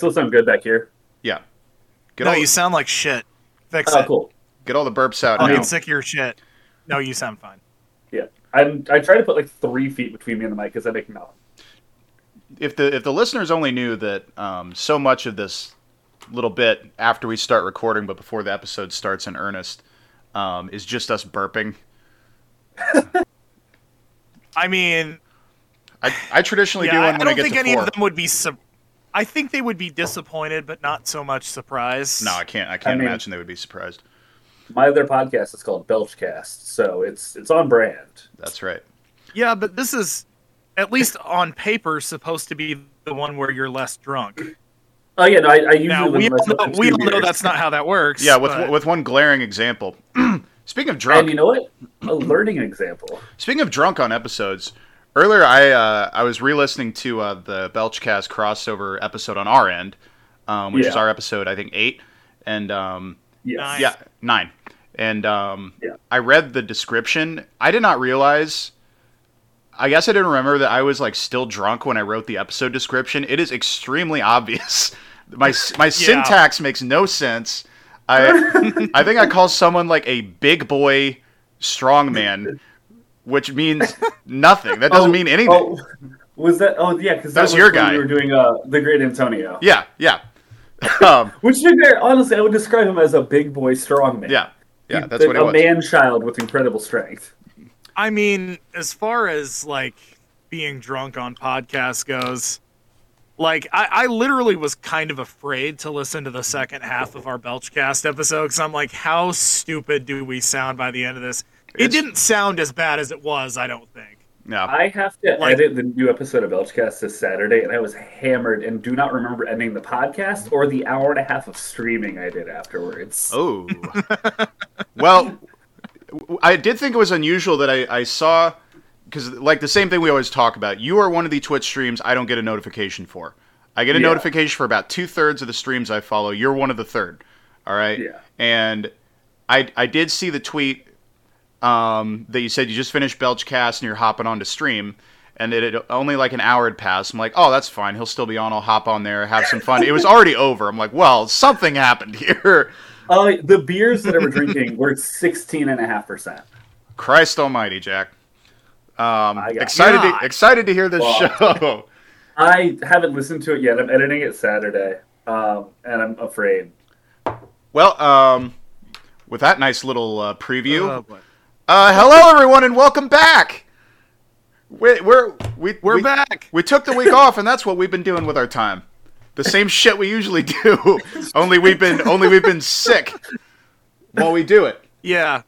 still sound good back here? yeah. Get no, all you sound like shit. Fix Oh, it. cool. get all the burps out I'll now. get sick of your shit. No, you sound fine. Yeah, I'm. I try to put like three feet between me and the mic because I make no. if the if the listeners only knew that um, so much of this little bit after we start recording, but before the episode starts in earnest, um, is just us burping. I mean, I, I traditionally do yeah, I, one I when I, don't get think to any four. of them would be. Su- I think they would be disappointed, but not so much surprised. No, I can't. I can't mean- imagine they would be surprised. My other podcast is called Belchcast, so it's it's on brand. That's right. Yeah, but this is, at least on paper, supposed to be the one where you're less drunk. Oh yeah, no, I, I usually Now we all know, we all know that's not how that works. Yeah, with but- with one glaring example. Speaking of drunk, And you know what? A learning example. Speaking of drunk on episodes, earlier I uh, I was re-listening to uh, the Belchcast crossover episode on our end, um, which is our episode I think eight, and um, Yes. Yeah nine, and um, Yeah. I read the description. I did not realize. I guess I didn't remember that I was like still drunk when I wrote the episode description. It is extremely obvious. My my syntax makes no sense. I I think I call someone like a big boy strongman, which means nothing. That doesn't Oh, mean anything. Oh, was that? Oh yeah, because that That's was your guy. We were doing uh, the Great Antonio. Yeah, yeah, um, Which to be honestly, I would describe him as a big boy strong man. yeah, yeah. He- That's what it a was. man child with incredible strength. I mean, as far as like being drunk on podcasts goes, like I, I literally was kind of afraid to listen to the second half of our Belchcast episode because I'm like, how stupid do we sound by the end of this? It It's- didn't sound as bad as it was, I don't think. Yeah, I have to Like- edit the new episode of Belchcast this Saturday, and I was hammered and do not remember ending the podcast or the hour and a half of streaming I did afterwards. Oh. well, I did think it was unusual that I, I saw, because, like, the same thing we always talk about. You are one of the Twitch streams I don't get a notification for. I get a Yeah. notification for about two thirds of the streams I follow. You're one of the third. All right? Yeah. And I, I did see the tweet um, that you said you just finished Belchcast and you're hopping on to stream. And it had only like an hour had passed. I'm like, oh, that's fine. He'll still be on. I'll hop on there, have some fun. it was already over. I'm like, well, something happened here. Uh, the beers that I were drinking were 16.5%. Christ Almighty, Jack. Um, excited to excited to hear this Wow. show. I haven't listened to it yet. I'm editing it Saturday, um, and I'm afraid. well, um, with that nice little uh, preview, Oh, boy. Uh, hello everyone and welcome back. We, we're we, We're we, back. We took the week off, and that's what we've been doing with our time. The same shit we usually do. only we've been only we've been sick while we do it. Yeah.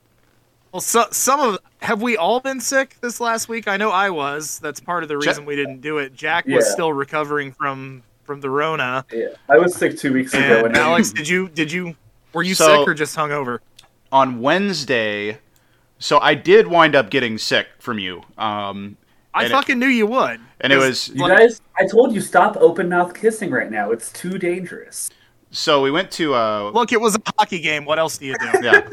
Well, so, some of have we all been sick this last week? I know I was. That's part of the Ja- reason we didn't do it. Jack was still recovering from from the Rona. Yeah, I was sick two weeks ago, And and Alex, did you did you were you So- sick or just hungover? On Wednesday, so I did wind up getting sick from you. Um, I and it- fucking knew you would. and it was you like, guys, I told you stop open mouth kissing right now. It's too dangerous. so we went to uh, Look, it was a hockey game. What else do you do? yeah.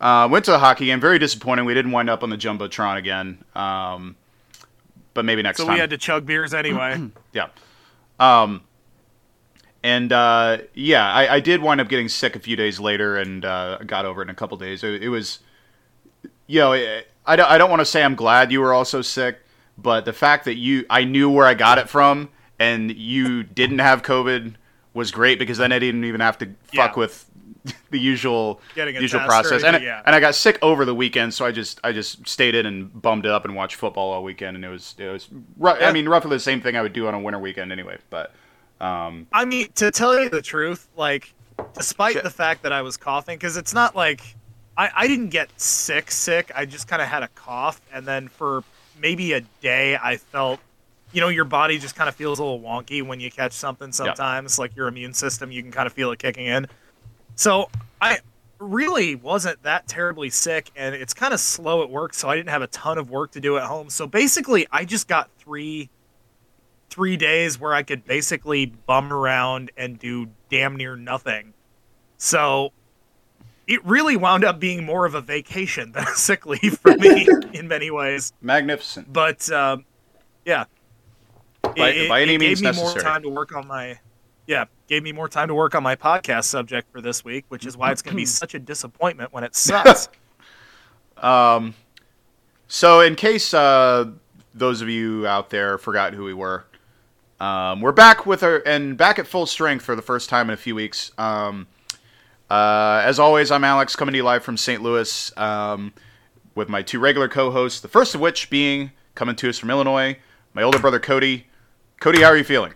Uh, went to the hockey game. Very disappointing. We didn't wind up on the jumbotron again. Um, but maybe next so time. So we had to chug beers anyway. Yeah. Um, and uh, yeah, I, I did wind up getting sick a few days later and uh, got over it in a couple days. It, it was, you know, it, I don't, I don't want to say I'm glad you were also sick, but the fact that you, I knew where I got it from and you didn't have COVID was great because then I didn't even have to fuck Yeah. with the usual usual process. And, yeah. and I got sick over the weekend, so I just I just stayed in and bummed it up and watched football all weekend, and it was it was ru- I mean roughly the same thing I would do on a winter weekend anyway. But um, I mean, to tell you the truth, like, despite Shit. the fact that I was coughing, because it's not like I, I didn't get sick, sick. I just kind of had a cough, and then for maybe a day, I felt, you know, your body just kind of feels a little wonky when you catch something. Sometimes, like your immune system, you can kind of feel it kicking in. So I really wasn't that terribly sick, and it's kind of slow at work, so I didn't have a ton of work to do at home. So basically, I just got three three days where I could basically bum around and do damn near nothing. So it really wound up being more of a vacation than a sick leave for me in many ways. magnificent. But um, yeah, By- by any it means gave me more time to work on my Yeah, gave me more time to work on my podcast subject for this week, which is why it's going to be such a disappointment when it sucks. Um, so, in case uh, those of you out there forgot who we were, um, we're back with our and back at full strength for the first time in a few weeks. Um, uh, as always, I'm Alex coming to you live from St. Louis um, with my two regular co-hosts. The first of which being coming to us from Illinois, my older brother Cody. Cody, how are you feeling?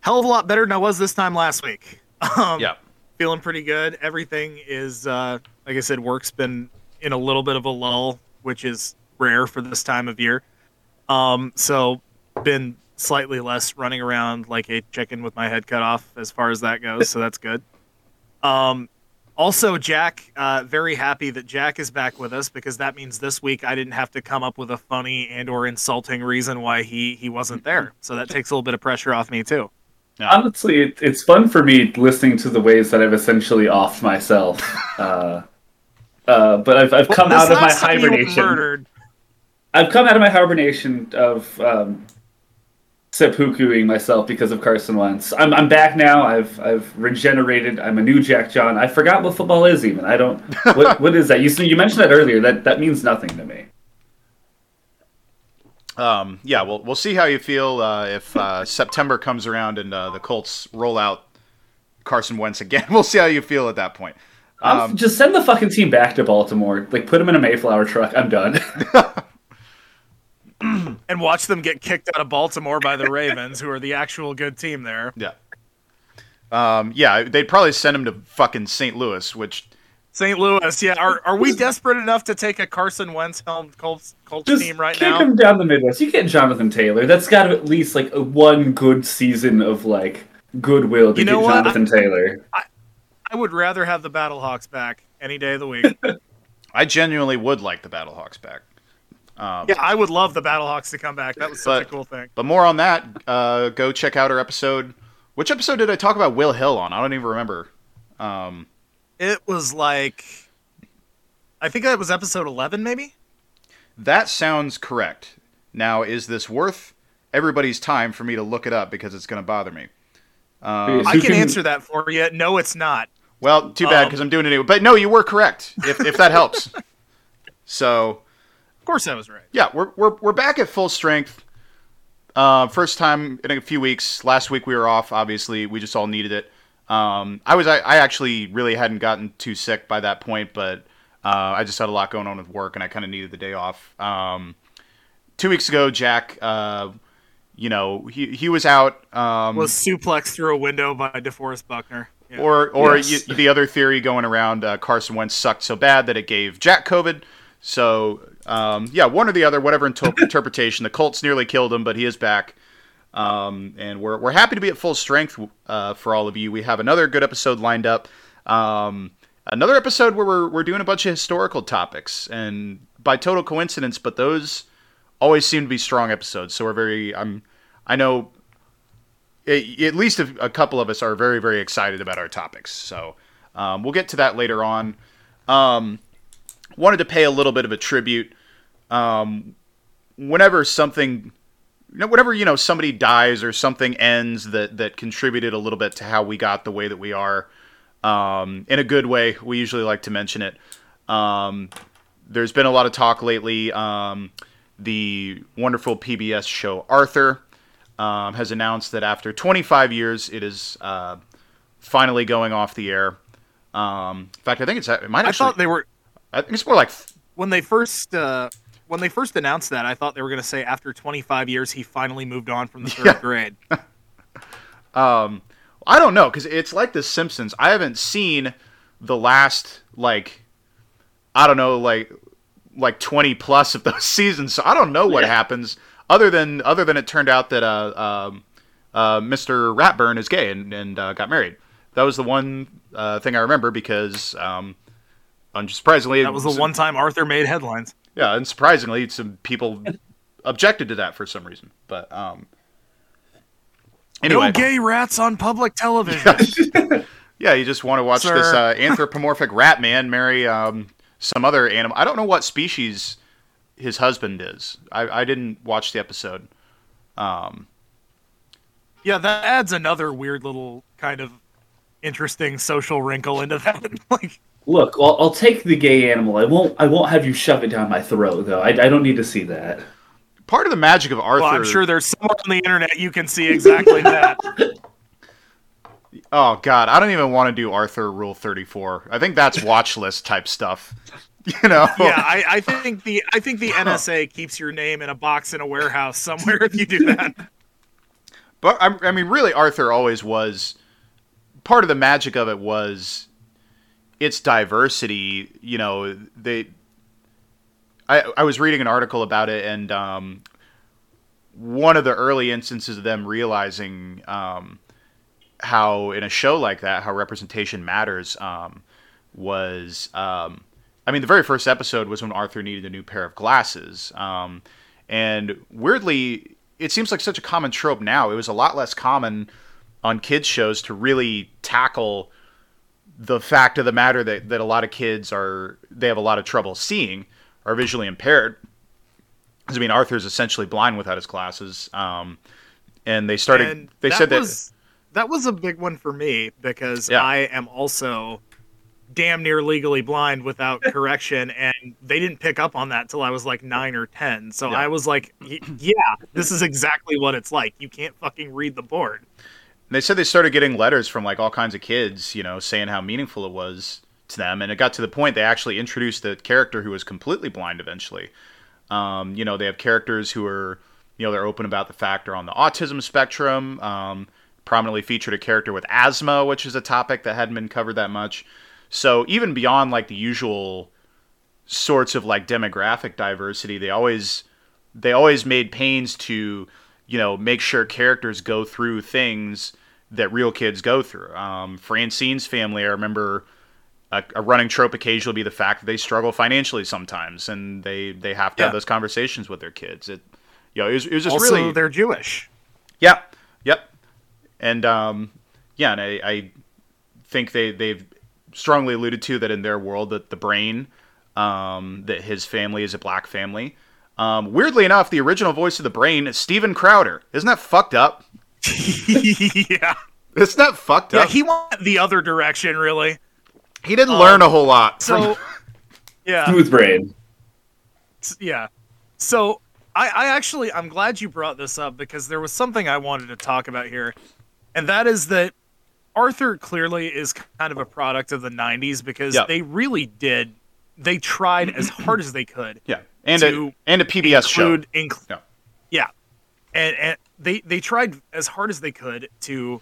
Hell of a lot better than I was this time last week. Um, Yeah. feeling pretty good. Everything is, uh, like I said, work's been in a little bit of a lull, which is rare for this time of year. Um, so been slightly less running around like a chicken with my head cut off as far as that goes. So that's good. Um, also, Jack, uh, very happy that Jack is back with us because that means this week I didn't have to come up with a funny and or insulting reason why he he wasn't there. So that takes a little bit of pressure off me too. Honestly, it, it's fun for me listening to the ways that I've essentially offed myself. Uh, uh, but I've, I've come This out of my last time you were hibernation. I've come out of my hibernation of um, seppukuing myself because of Carson Wentz. I'm, I'm back now. I've I've regenerated. I'm a new Jack John. I forgot what football is even. I don't. What what is that? You you mentioned that earlier. That that means nothing to me. Um, yeah, we'll we'll see how you feel uh, if uh, September comes around and uh, the Colts roll out Carson Wentz again. We'll see how you feel at that point. Um, Um, just send the fucking team back to Baltimore. Like put them in a Mayflower truck. I'm done. and watch them get kicked out of Baltimore by the Ravens, who are the actual good team there. Yeah. Um, yeah, they'd probably send him to fucking St. Louis, which St. Louis, yeah. Are are we desperate enough to take a Carson Wentz helmed Colts, Colts Just team right kick now? him down the Midwest. You get Jonathan Taylor. That's got at least like a one good season of like goodwill to You know get what? Jonathan Taylor. I would rather have the Battlehawks back any day of the week. I genuinely would like the Battlehawks back. Um, yeah, I would love the Battlehawks to come back. That was such But- a cool thing. But more on that. Uh, go check out our episode. Which episode did I talk about Will Hill on? I don't even remember. Um, It was like, I think that was episode eleven, maybe. that sounds correct. Now, is this worth everybody's time for me to look it up because it's going to bother me? Um, I can can- answer that for you. No, it's not. well, too bad Um, because I'm doing it anyway. But no, you were correct. If if that helps. So Of course, I was right. yeah, we're we're we're back at full strength. Uh, first time in a few weeks. Last week we were off. Obviously, we just all needed it. Um, I was I, I actually really hadn't gotten too sick by that point, but uh, I just had a lot going on with work, and I kind of needed the day off. Um, two weeks ago, Jack, uh, you know, he he was out. Um, Was suplexed through a window by DeForest Buckner. Yeah. or or Yes. y- the other theory going around, uh, Carson Wentz sucked so bad that it gave Jack COVID. So um, yeah, one or the other, whatever inter- interpretation. The Colts nearly killed him, but he is back, um, and we're we're happy to be at full strength uh, for all of you. We have another good episode lined up. Um, another episode where we're we're doing a bunch of historical topics, and by total coincidence, but those always seem to be strong episodes. So we're very I'm I know a- at least a, a couple of us are very very excited about our topics so um, we'll get to that later on um, wanted to pay a little bit of a tribute um, whenever something you know, whenever you know somebody dies or something ends that that contributed a little bit to how we got the way that we are um, in a good way we usually like to mention it um, there's been a lot of talk lately um, the wonderful pbs show arthur um, has announced that after 25 years, it is uh, finally going off the air. Um, in fact, I think it's it might I thought they were I think it's more like when they first uh, when they first announced that. I thought they were going to say after 25 years he finally moved on from the third Yeah. grade. um, I don't know because it's like The Simpsons. I haven't seen the last like I don't know like like 20 plus of those seasons, so I don't know what Yeah. happens other than other than it turned out that uh, um, uh, Mr. Ratburn is gay and, and uh, got married. That was the one uh, thing I remember because, um, unsurprisingly, That was the one time Arthur made headlines. Yeah, and surprisingly, some people objected to that for some reason. But um, anyway, No gay rats on public television. yeah, you just want to watch Sir. this uh, anthropomorphic rat man marry um, some other animal. I don't know what species his husband is. I, I didn't watch the episode. Um, Yeah, that adds another weird little kind of interesting social wrinkle into that. like, Look, I'll, I'll take the gay animal. I won't. I won't have you shove it down my throat, though. I, I don't need to see that. Part of the magic of Arthur. well, I'm sure there's somewhere on the internet you can see exactly that. Oh God, I don't even want to do Arthur Rule Thirty Four. I think that's watch list type stuff. You know? yeah, I, I think the I think the NSA keeps your name in a box in a warehouse somewhere if you do that. But I, I mean, really, Arthur always was. Part of the magic of it was its diversity. You know, they. I I was reading an article about it, and um, one of the early instances of them realizing um, how in a show like that, how representation matters, um, was. Um, I mean, the very first episode was when Arthur needed a new pair of glasses. Um, and weirdly, it seems like such a common trope now. It was a lot less common on kids' shows to really tackle the fact of the matter that, that a lot of kids are, they have a lot of trouble seeing, are visually impaired. I mean, Arthur's essentially blind without his glasses. Um, and they started, And they that said that. was, that was a big one for me because Yeah. I am also damn near legally blind without correction, and they didn't pick up on that till I was like nine or ten. So Yeah. I was like, yeah, this is exactly what it's like. You can't fucking read the board. They said they started getting letters from like all kinds of kids, you know, saying how meaningful it was to them, and it got to the point they actually introduced a character who was completely blind eventually. Um, you know, they have characters who are, you know, they're open about the fact they're on the autism spectrum. Um, prominently featured a character with asthma, which is a topic that hadn't been covered that much. So even beyond like the usual sorts of like demographic diversity, they always they always made pains to you know make sure characters go through things that real kids go through. Um, Francine's family, I remember a, a running trope occasionally be the fact that they struggle financially sometimes, and they they have to have those conversations with their kids. It you know it was, it was just also, really they're Jewish. Yeah, Yep. And um, yeah, and I, I think they they've strongly alluded to that in their world that the brain, um, that his family is a black family. Um, weirdly enough, the original voice of the brain is Steven Crowder. Isn't that fucked up? yeah, Isn't that fucked yeah. up? Yeah, he went the other direction, really. He didn't learn a whole lot. So, from- yeah. Smooth brain. Yeah. So I, I actually I'm glad you brought this up because there was something I wanted to talk about here, and that is that Arthur clearly is kind of a product of the '90s because Yeah. they really did they tried as hard as they could yeah, and a and a PBS show. inc- Yeah. yeah, and and they they tried as hard as they could to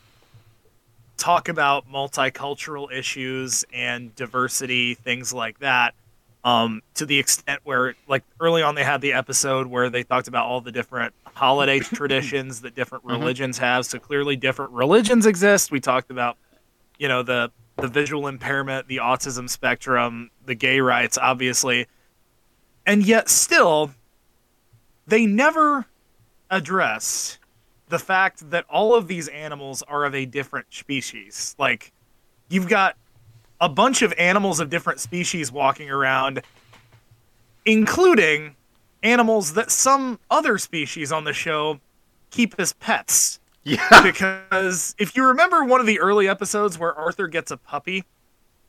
talk about multicultural issues and diversity, things like that. Um, to the extent where, like early on, they had the episode where they talked about all the different holiday traditions that different Mhm. religions have. So clearly, different religions exist. We talked about, you know, the the visual impairment, the autism spectrum, the gay rights, obviously, and yet still, they never address the fact that all of these animals are of a different species. Like, you've got a bunch of animals of different species walking around, including animals that some other species on the show keep as pets. Yeah, Because if you remember one of the early episodes where Arthur gets a puppy,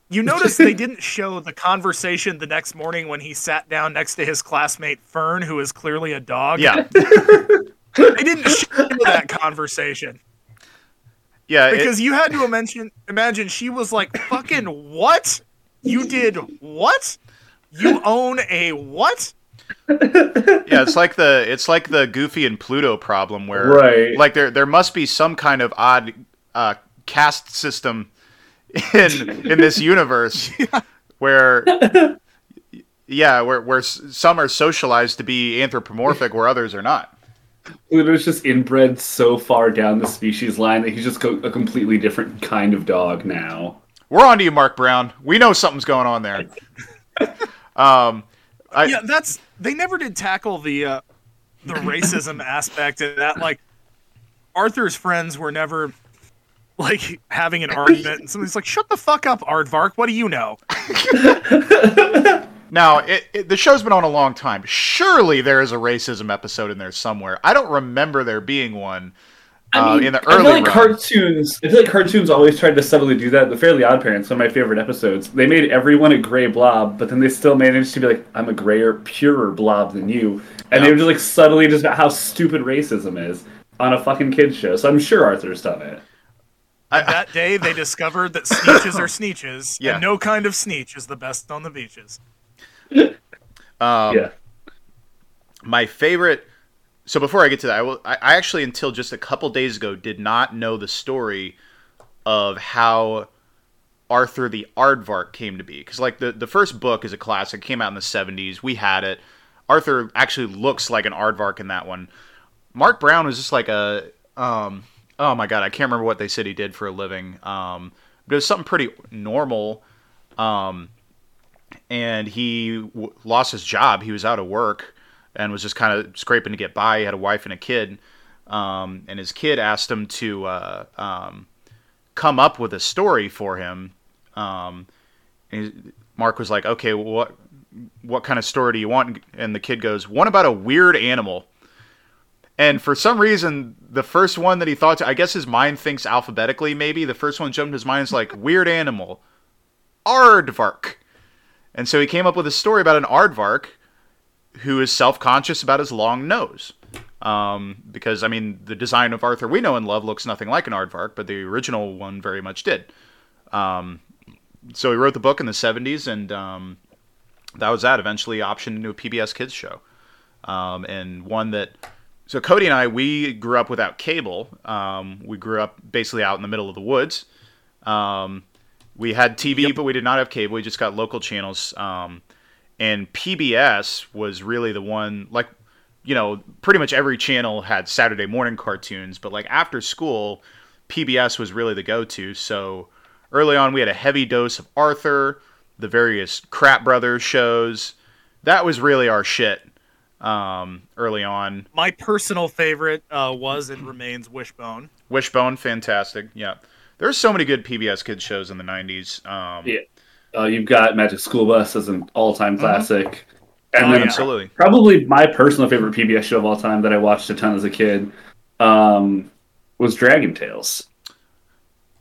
you notice they didn't show the conversation the next morning when he sat down next to his classmate Fern, who is clearly a dog. yeah, They didn't show that conversation. yeah. it- Because you had to imagine imagine she was like, fucking what? You did what? You own a what? yeah, it's like the it's like the Goofy and Pluto problem where Right. like there there must be some kind of odd uh, caste system in in this universe where yeah, where where some are socialized to be anthropomorphic where others are not. Pluto's just inbred so far down the species line that he's just co- a completely different kind of dog now. We're on to you, Marc Brown. We know something's going on there. Um, I, yeah, that's they never did tackle the uh, the racism aspect and that like Arthur's friends were never like having an argument and somebody's like, Shut the fuck up, Aardvark, what do you know? Now, it, it, the show's been on a long time. Surely there is a racism episode in there somewhere. I don't remember there being one. uh, in the I early feel like run. cartoons. I feel like cartoons always tried to subtly do that. The Fairly Odd Parents, one of my favorite episodes, they made everyone a gray blob, but then they still managed to be like, "I'm a grayer, purer blob than you," and they were just like subtly just about how stupid racism is on a fucking kids show. So I'm sure Arthur's done it. I- That day, they discovered that sneetches are sneetches, Yeah. and no kind of sneetch is the best on the beaches. um, yeah. my favorite so before i get to that i will i I actually until just a couple days ago did not know the story of how arthur the aardvark came to be because like the, the first book is a classic came out in the 70s we had it arthur actually looks like an aardvark in that one marc brown was just like a um oh my god i can't remember what they said he did for a living um but it was something pretty normal um and he w- lost his job. He was out of work and was just kind of scraping to get by. He had a wife and a kid, um, and his kid asked him to uh, um, come up with a story for him. Um, and Marc was like, "Okay, well, what what kind of story do you want?" And the kid goes, "One about a weird animal." And for some reason, the first one that he thought, to, I guess his mind thinks alphabetically. Maybe the first one jumped his mind is like weird animal, aardvark. And so he came up with a story about an aardvark who is self-conscious about his long nose. Um, because I mean, the design of Arthur we know and love looks nothing like an aardvark, but the original one very much did. Um, so he wrote the book in the '70s, and um, that was that. Eventually, optioned into a PBS Kids show, um, and one that. So Cody and I, we grew up without cable. Um, we grew up basically out in the middle of the woods. Um, we had TV, but we did not have cable. We just got local channels. Um, and PBS was really the one, like, you know, pretty much every channel had Saturday morning cartoons, but like after school, PBS was really the go to. So early on, we had a heavy dose of Arthur, the various Kratt Brothers shows. That was really our shit um, early on. My personal favorite uh, was and remains Wishbone. Wishbone, fantastic. Yeah. There's so many good PBS kids shows in the 90s. Um, Yeah. Uh, you've got Magic School Bus as an all-time classic, and Oh, then yeah. Absolutely. probably my personal favorite PBS show of all time that I watched a ton as a kid um, was Dragon Tales.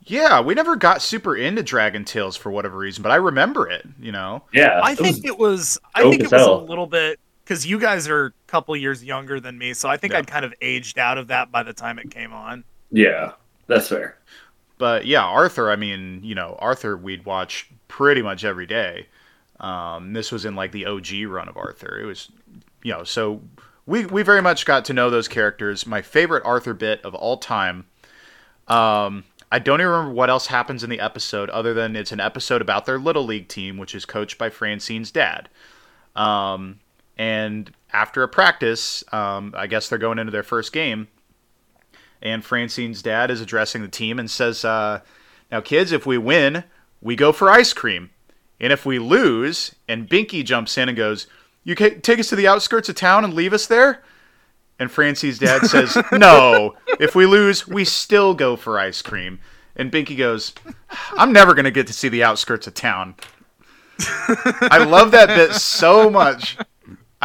Yeah, we never got super into Dragon Tales for whatever reason, but I remember it, you know. Yeah, I it think it was. I think it as was a little bit because you guys are a couple years younger than me, so I think Yeah. I'd kind of aged out of that by the time it came on. yeah, that's fair. But yeah, Arthur, I mean, you know, Arthur we'd watch pretty much every day. Um, this was in like the OG run of Arthur. It was, you know, so we we very much got to know those characters. My favorite Arthur bit of all time. Um, I don't even remember what else happens in the episode other than it's an episode about their little league team, which is coached by Francine's dad. Um, and after a practice, um, I guess they're going into their first game and Francine's dad is addressing the team and says, uh, "Now, kids, if we win, we go for ice cream, and if we lose," and Binky jumps in and goes, "You take us to the outskirts of town and leave us there." And Francine's dad says, "No, if we lose, we still go for ice cream." And Binky goes, "I'm never gonna get to see the outskirts of town." I love that bit so much.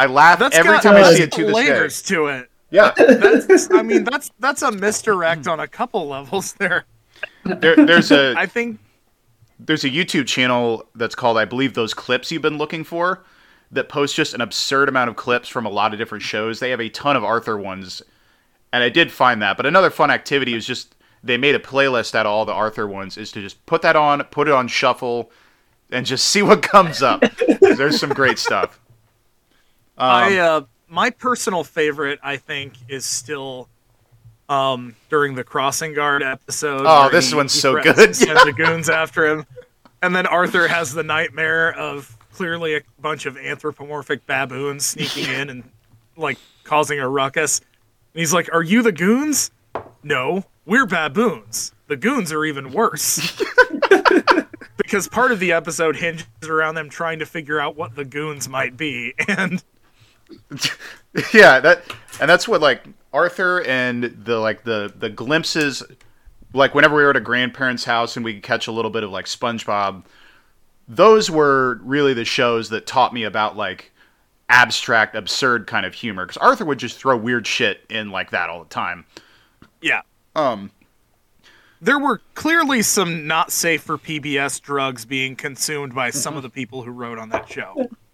I laugh That's every got time I see it to this day. layers to it. Yeah, That's, I mean, that's that's a misdirect on a couple levels there. there, there's a I think there's a YouTube channel that's called, I believe, those clips you've been looking for, that posts just an absurd amount of clips from a lot of different shows. They have a ton of Arthur ones, and I did find that. But another fun activity is just they made a playlist out of all the Arthur ones. Is to just put that on, put it on shuffle, and just see what comes up. There's some great stuff. Um, I uh, my personal favorite, I think, is still um, during the crossing guard episode. Oh, this he- one's he so good. Send the goons after him, and then Arthur has the nightmare of clearly a bunch of anthropomorphic baboons sneaking in and like causing a ruckus. And he's like, "Are you the goons?" No, we're baboons. The goons are even worse. because part of the episode hinges around them trying to figure out what the goons might be, and yeah, that and that's what like Arthur and the like the the glimpses like whenever we were at a grandparent's house and we could catch a little bit of like SpongeBob, those were really the shows that taught me about like abstract, absurd kind of humor. Because Arthur would just throw weird shit in like that all the time. yeah. Um, There were clearly some not safe for PBS drugs being consumed by some of the people who wrote on that show.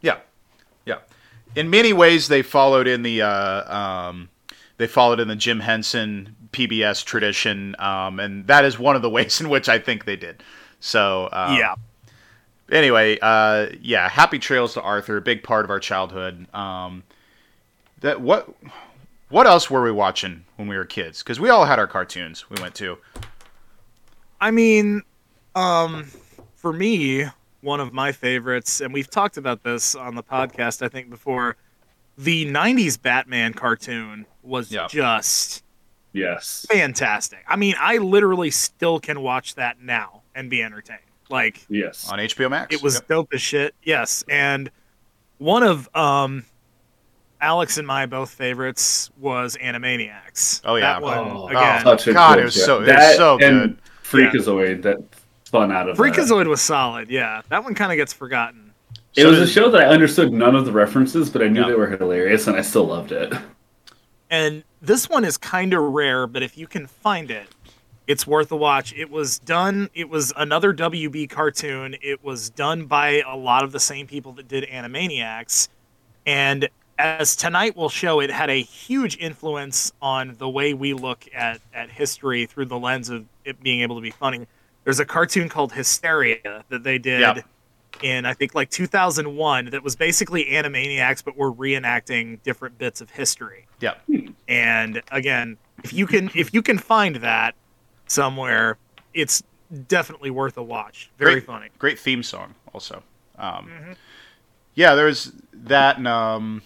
In many ways, they followed in the uh, um, they followed in the Jim Henson PBS tradition, um, and that is one of the ways in which I think they did. So um, yeah. anyway, uh, yeah, happy trails to Arthur, a big part of our childhood. Um, that what what else were we watching when we were kids? Because we all had our cartoons we went to. I mean, um, for me, one of my favorites, and we've talked about this on the podcast, I think before. The '90s Batman cartoon was Yeah. just Yes. fantastic. I mean, I literally still can watch that now and be entertained. Like, Yes. on HBO Max. it was Yep. dope as shit. Yes, and one of um, Alex and my both favorites was Animaniacs. Oh, yeah. that one Oh, again. Such a God, good it was show. so- it was that so and Freakazoid that spun out of that. Freakazoid was solid. Yeah, that one kind of gets forgotten. It So was a show that I understood none of the references, but I knew Yeah. they were hilarious, and I still loved it. And this one is kind of rare, but if you can find it, it's worth a watch. It was done. It was another WB cartoon. It was done by a lot of the same people that did Animaniacs, and as tonight will show, it had a huge influence on the way we look at at history through the lens of it being able to be funny. There's a cartoon called Histeria that they did Yeah. in I think like 2001 that was basically Animaniacs, but were reenacting different bits of history. Yeah. And again, if you can if you can find that somewhere, it's definitely worth a watch. Very Great. funny. Great theme song, also. Um, Mm-hmm. Yeah, there was that, and um,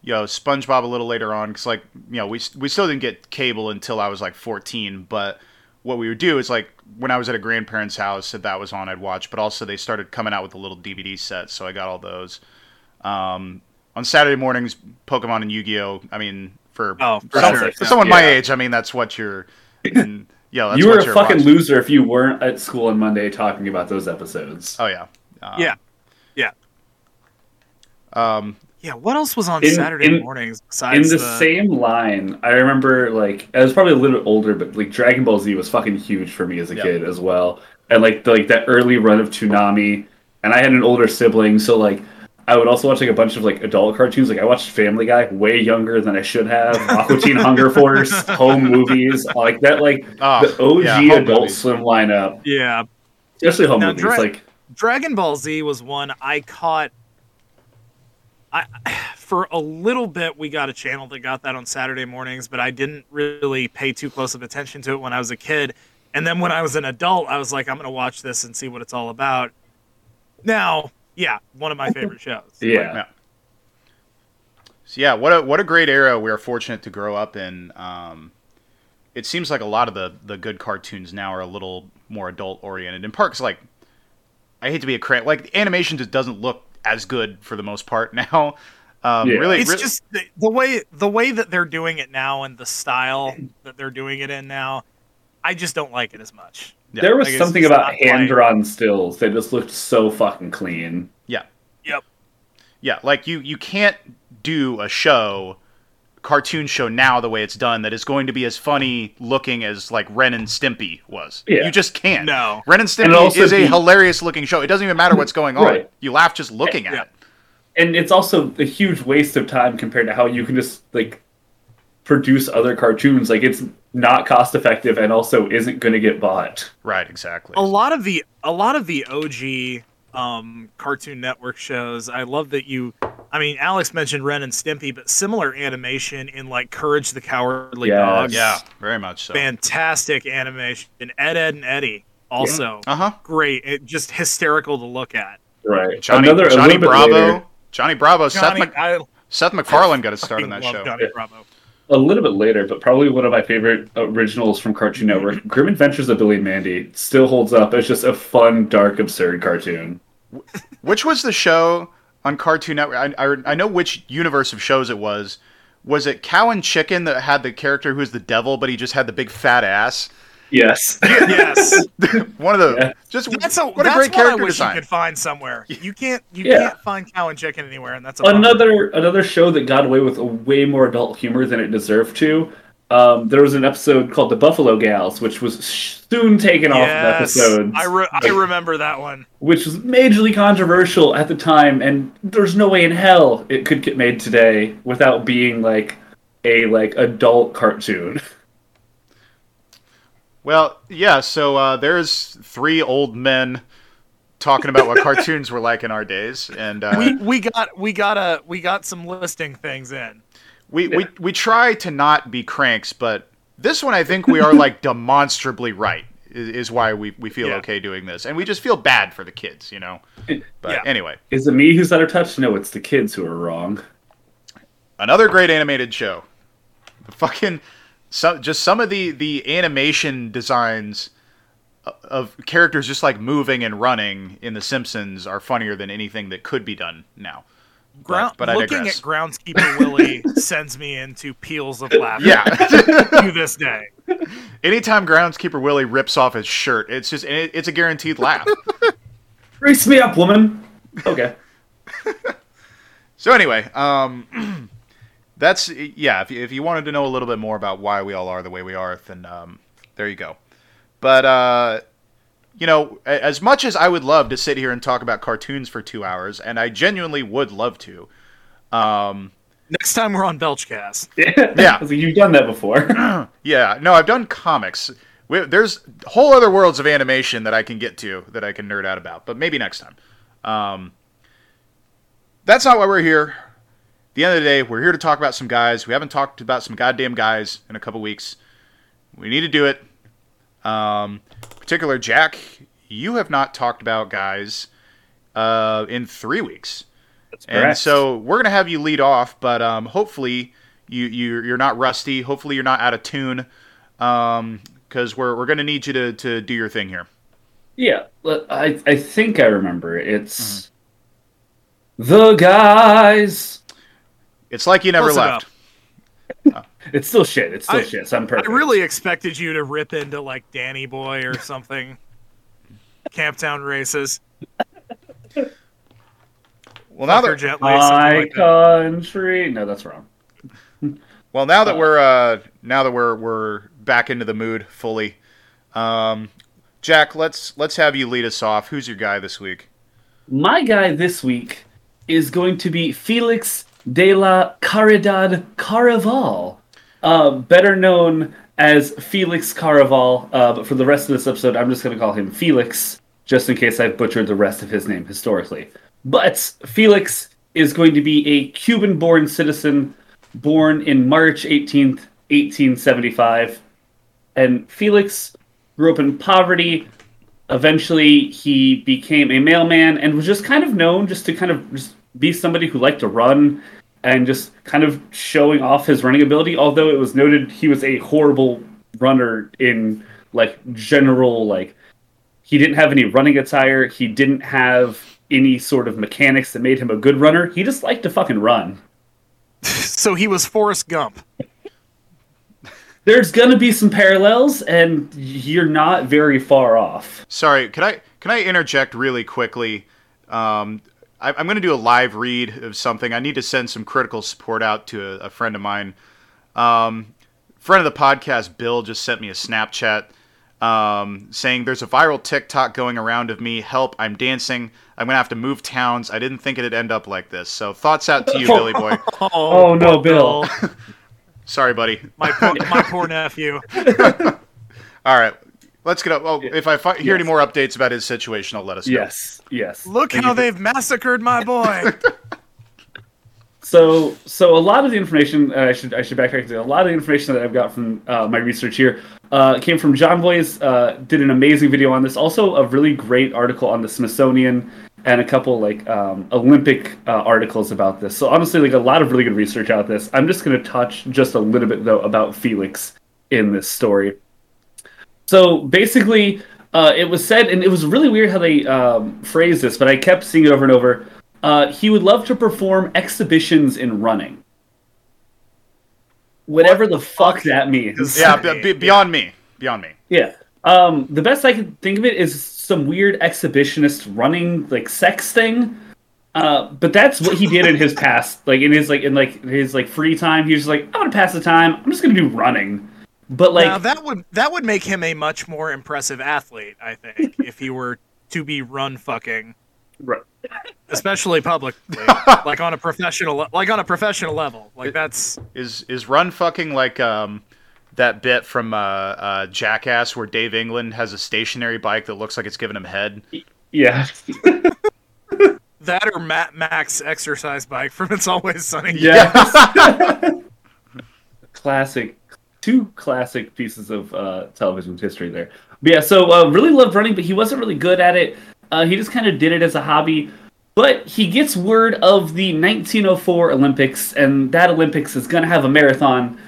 you know, SpongeBob a little later on, because like you know, we we still didn't get cable until I was like 14. But what we would do is like when I was at a grandparent's house, if that was on, I'd watch. But also they started coming out with a little DVD set, so I got all those. Um, on Saturday mornings, Pokemon and Yu-Gi-Oh. I mean, for Oh, for some- sure. for someone my age, I mean that's what you're. And, yeah, that's you were what a you're fucking watching. loser if you weren't at school on Monday talking about those episodes. Oh yeah. Um, Yeah. Yeah. Um, Yeah, what else was on In- Saturday in- mornings In besides the, the, same line, I remember like I was probably a little bit older, but like Dragon Ball Z was fucking huge for me as a Yeah. kid as well. And like the, like that early run of Toonami, and I had an older sibling, so like I would also watch like a bunch of like adult cartoons. Like I watched Family Guy way younger than I should have. Aqua Teen Hunger Force, home movies, like that. Like oh, the OG yeah, Adult movies. Swim lineup, Yeah, especially home Now, movies. Dra- like Dragon Ball Z was one I caught. I for a little bit we got a channel that got that on Saturday mornings, but I didn't really pay too close of attention to it when I was a kid. And then when I was an adult, I was like, I'm gonna watch this and see what it's all about. Now, yeah, one of my favorite shows. yeah, Yeah. So yeah, what a what a great era we are fortunate to grow up in. Um, it seems like a lot of the the good cartoons now are a little more adult oriented. In part, 'cause, like I hate to be a crank, like animation just doesn't look as good for the most part now. Um, Yeah. Really, it's really- just the, the way the way that they're doing it now and the style that they're doing it in now. I just don't like it as much. yeah. There was guess something it's about hand drawn stills that just looked so fucking clean. Yeah. Yep. Yeah, like you you can't do a show cartoon show now the way it's done that is going to be as funny looking as like Ren and Stimpy was. Yeah. You just can't. No. Ren and And Stimpy also is a hilarious looking show. It doesn't even matter what's going on. Right. You laugh just looking at Yeah. it. and it's also a huge waste of time compared to how you can just like produce other cartoons like it's not cost effective and also isn't going to get bought Right, exactly. a lot of the a lot of the OG um, Cartoon Network shows. I love that you. I mean, Alex mentioned Ren and Stimpy, but similar animation in like Courage the Cowardly Yes. Dog. Yeah, very much so. fantastic animation. And Ed, Edd, and Eddy also Uh huh. great. It just hysterical to look at. right Johnny, another Johnny little bit Bravo. later, Johnny Bravo. Johnny, Seth, Mac- I Seth MacFarlane got a start on that love show. Johnny Bravo. A little bit later but probably one of my favorite originals from cartoon network mm-hmm. grim adventures of billy and mandy still holds up as just a fun dark absurd cartoon Which was the show on Cartoon Network? I, I, I know which universe of shows it was. Was it Cow and Chicken that had the character who was the devil, but he just had the big fat ass? Yes yes, One of the Yeah. just that's a what a that's great one I character wish design. you could find somewhere. You can't you Yeah. can't find Cow and Chicken anywhere, and that's a bummer. another another show that got away with a way more adult humor than it deserved to um, there was an episode called the Buffalo Gals, which was soon taken off of episodes, I re- I remember that one. which was majorly controversial at the time. And there's no way in hell it could get made today without being like a like adult cartoon. Well, yeah. So uh, there's three old men talking about what cartoons were like in our days, and uh, We we got we got a we got some listing things in. we, we we try to not be cranks, but this one I think we are like demonstrably right. Is, is why we, we feel Yeah. okay doing this, and we just feel bad for the kids, you know. But Yeah. anyway, Is it me who's out of touch? No, it's the kids who are wrong. another great animated show. Fucking some just some of the the animation designs of characters just like moving and running in The Simpsons are funnier than anything that could be done now. Ground, but I looking digress. at groundskeeper Willie sends me into peals of laughter Yeah. to this day. Anytime groundskeeper Willie rips off his shirt, it's just it, it's a guaranteed laugh. Race me up, woman. Okay. so anyway, um, that's yeah. If you, if you wanted to know a little bit more about why we all are the way we are, then um, there you go. But uh, you know, as much as I would love to sit here and talk about cartoons for two hours, and I genuinely would love to, um, Next time we're on Belchcast. Yeah. I was like, You've done that before. yeah, no, I've done comics. We, there's whole other worlds of animation that I can get to that I can nerd out about, but maybe next time. Um, that's not why we're here. The end of the day, we're here to talk about some guys. We haven't talked about some goddamn guys in a couple weeks. We need to do it. Um, particular, Jack, you have not talked about guys uh, in three weeks. That's And so we're gonna have you lead off, but um, hopefully you you you're not rusty. Hopefully you're not out of tune, Um, because we're we're gonna need you to to do your thing here. Yeah, I I think I remember. It's the guys. It's like you never Close left. enough. It's still shit. It's still I- shit. So I'm I really expected you to rip into like Danny Boy or something. Camptown races. Well, now Fucker that gently. something my like that. country. No, that's wrong. well now that we're uh, now that we're we're back into the mood fully, um, Jack, let's let's have you lead us off. Who's your guy this week? My guy this week is going to be Felix de la Caridad Carvajal, uh, better known as Felix Carvajal. Uh, but for the rest of this episode, I'm just going to call him Felix, just in case I've butchered the rest of his name historically. But Felix is going to be a Cuban born citizen born in March 18th, 1875. And Felix grew up in poverty, eventually he became a mailman and was just kind of known just to kind of just be somebody who liked to run and just kind of showing off his running ability although it was noted he was a horrible runner in like general like he didn't have any running attire he didn't have any sort of mechanics that made him a good runner he just liked to fucking run So he was Forrest Gump. there's gonna be some parallels and you're not very far off Sorry, can I can I interject really quickly? Um, I, I'm going to do a live read of something. I need to send some critical support out to a, a friend of mine. Um, friend of the podcast, Bill, just sent me a Snapchat um, saying there's a viral TikTok going around of me. Help! I'm dancing. I'm gonna have to move towns. I didn't think it'd end up like this. So thoughts out to you, Billy boy. Oh, no, Bill. Sorry, buddy. My poor, my poor nephew. All right, let's get up. Oh, if I fi- hear any more updates about his situation, I'll let us know. yes yes Look Thank how they've massacred my boy. So, so a lot of the information uh, I should I should backtrack to a lot of the information that I've got from uh, my research here uh, came from Jon Bois. Uh, did an amazing video on this. Also, a really great article on the Smithsonian and a couple like um, Olympic uh, articles about this. So honestly, like a lot of really good research out this. I'm just going to touch just a little bit though about Felix in this story. So basically, uh, it was said, and it was really weird how they um, phrased this, but I kept seeing it over and over. Uh, he would love to perform exhibitions in running. Whatever the fuck that means. Yeah, b- b- beyond me. Beyond me. Yeah. Um, the best I can think of it is some weird exhibitionist running like sex thing. Uh, but that's what he did in his past, like in his like in like his like free time. He was just like, I'm gonna pass the time. I'm just gonna do running. But like now that would that would make him a much more impressive athlete, I think, if he were to be run fucking, Right. especially publicly, like on a professional, like on a professional level. Like that's Is is run fucking like um that bit from uh, uh, Jackass where Dave England has a stationary bike that looks like it's giving him head? yeah. that or Matt Max exercise bike from It's Always Sunny. Yeah. classic. Two classic pieces of uh, television history there. But yeah, so uh, really loved running, but he wasn't really good at it. Uh, he just kind of did it as a hobby. But he gets word of the 1904 Olympics, and that Olympics is going to have a marathon,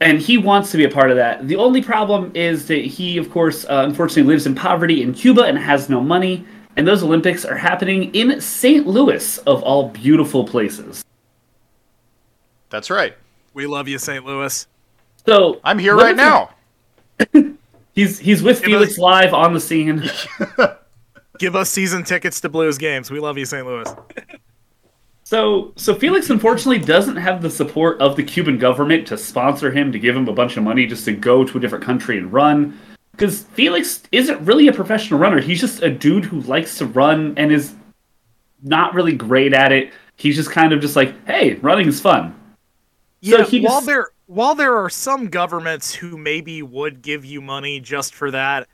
and he wants to be a part of that. The only problem is that he, of course, uh, unfortunately lives in poverty in Cuba and has no money, and those Olympics are happening in St. Louis, of all beautiful places. That's right. We love you, St. Louis. So I'm here right if now. He's he's with Give Felix us- live on the scene. Give us season tickets to Blues games. We love you, St. Louis. So so Felix unfortunately doesn't have the support of the Cuban government to sponsor him to give him a bunch of money just to go to a different country and run. Because Felix isn't really a professional runner. He's just a dude who likes to run and is not really great at it. He's just kind of just like, hey, running is fun. So Yeah, he while just- there while there are some governments who maybe would give you money just for that,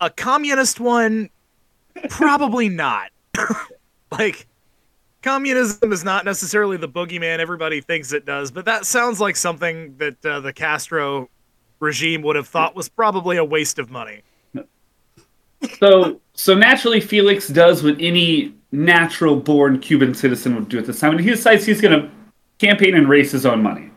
a communist one probably not. like communism is not necessarily the boogeyman everybody thinks it does, but that sounds like something that uh, the Castro regime would have thought was probably a waste of money. So so naturally Felix does what any natural born Cuban citizen would do at this time. And he decides he's gonna campaign and raise his own money.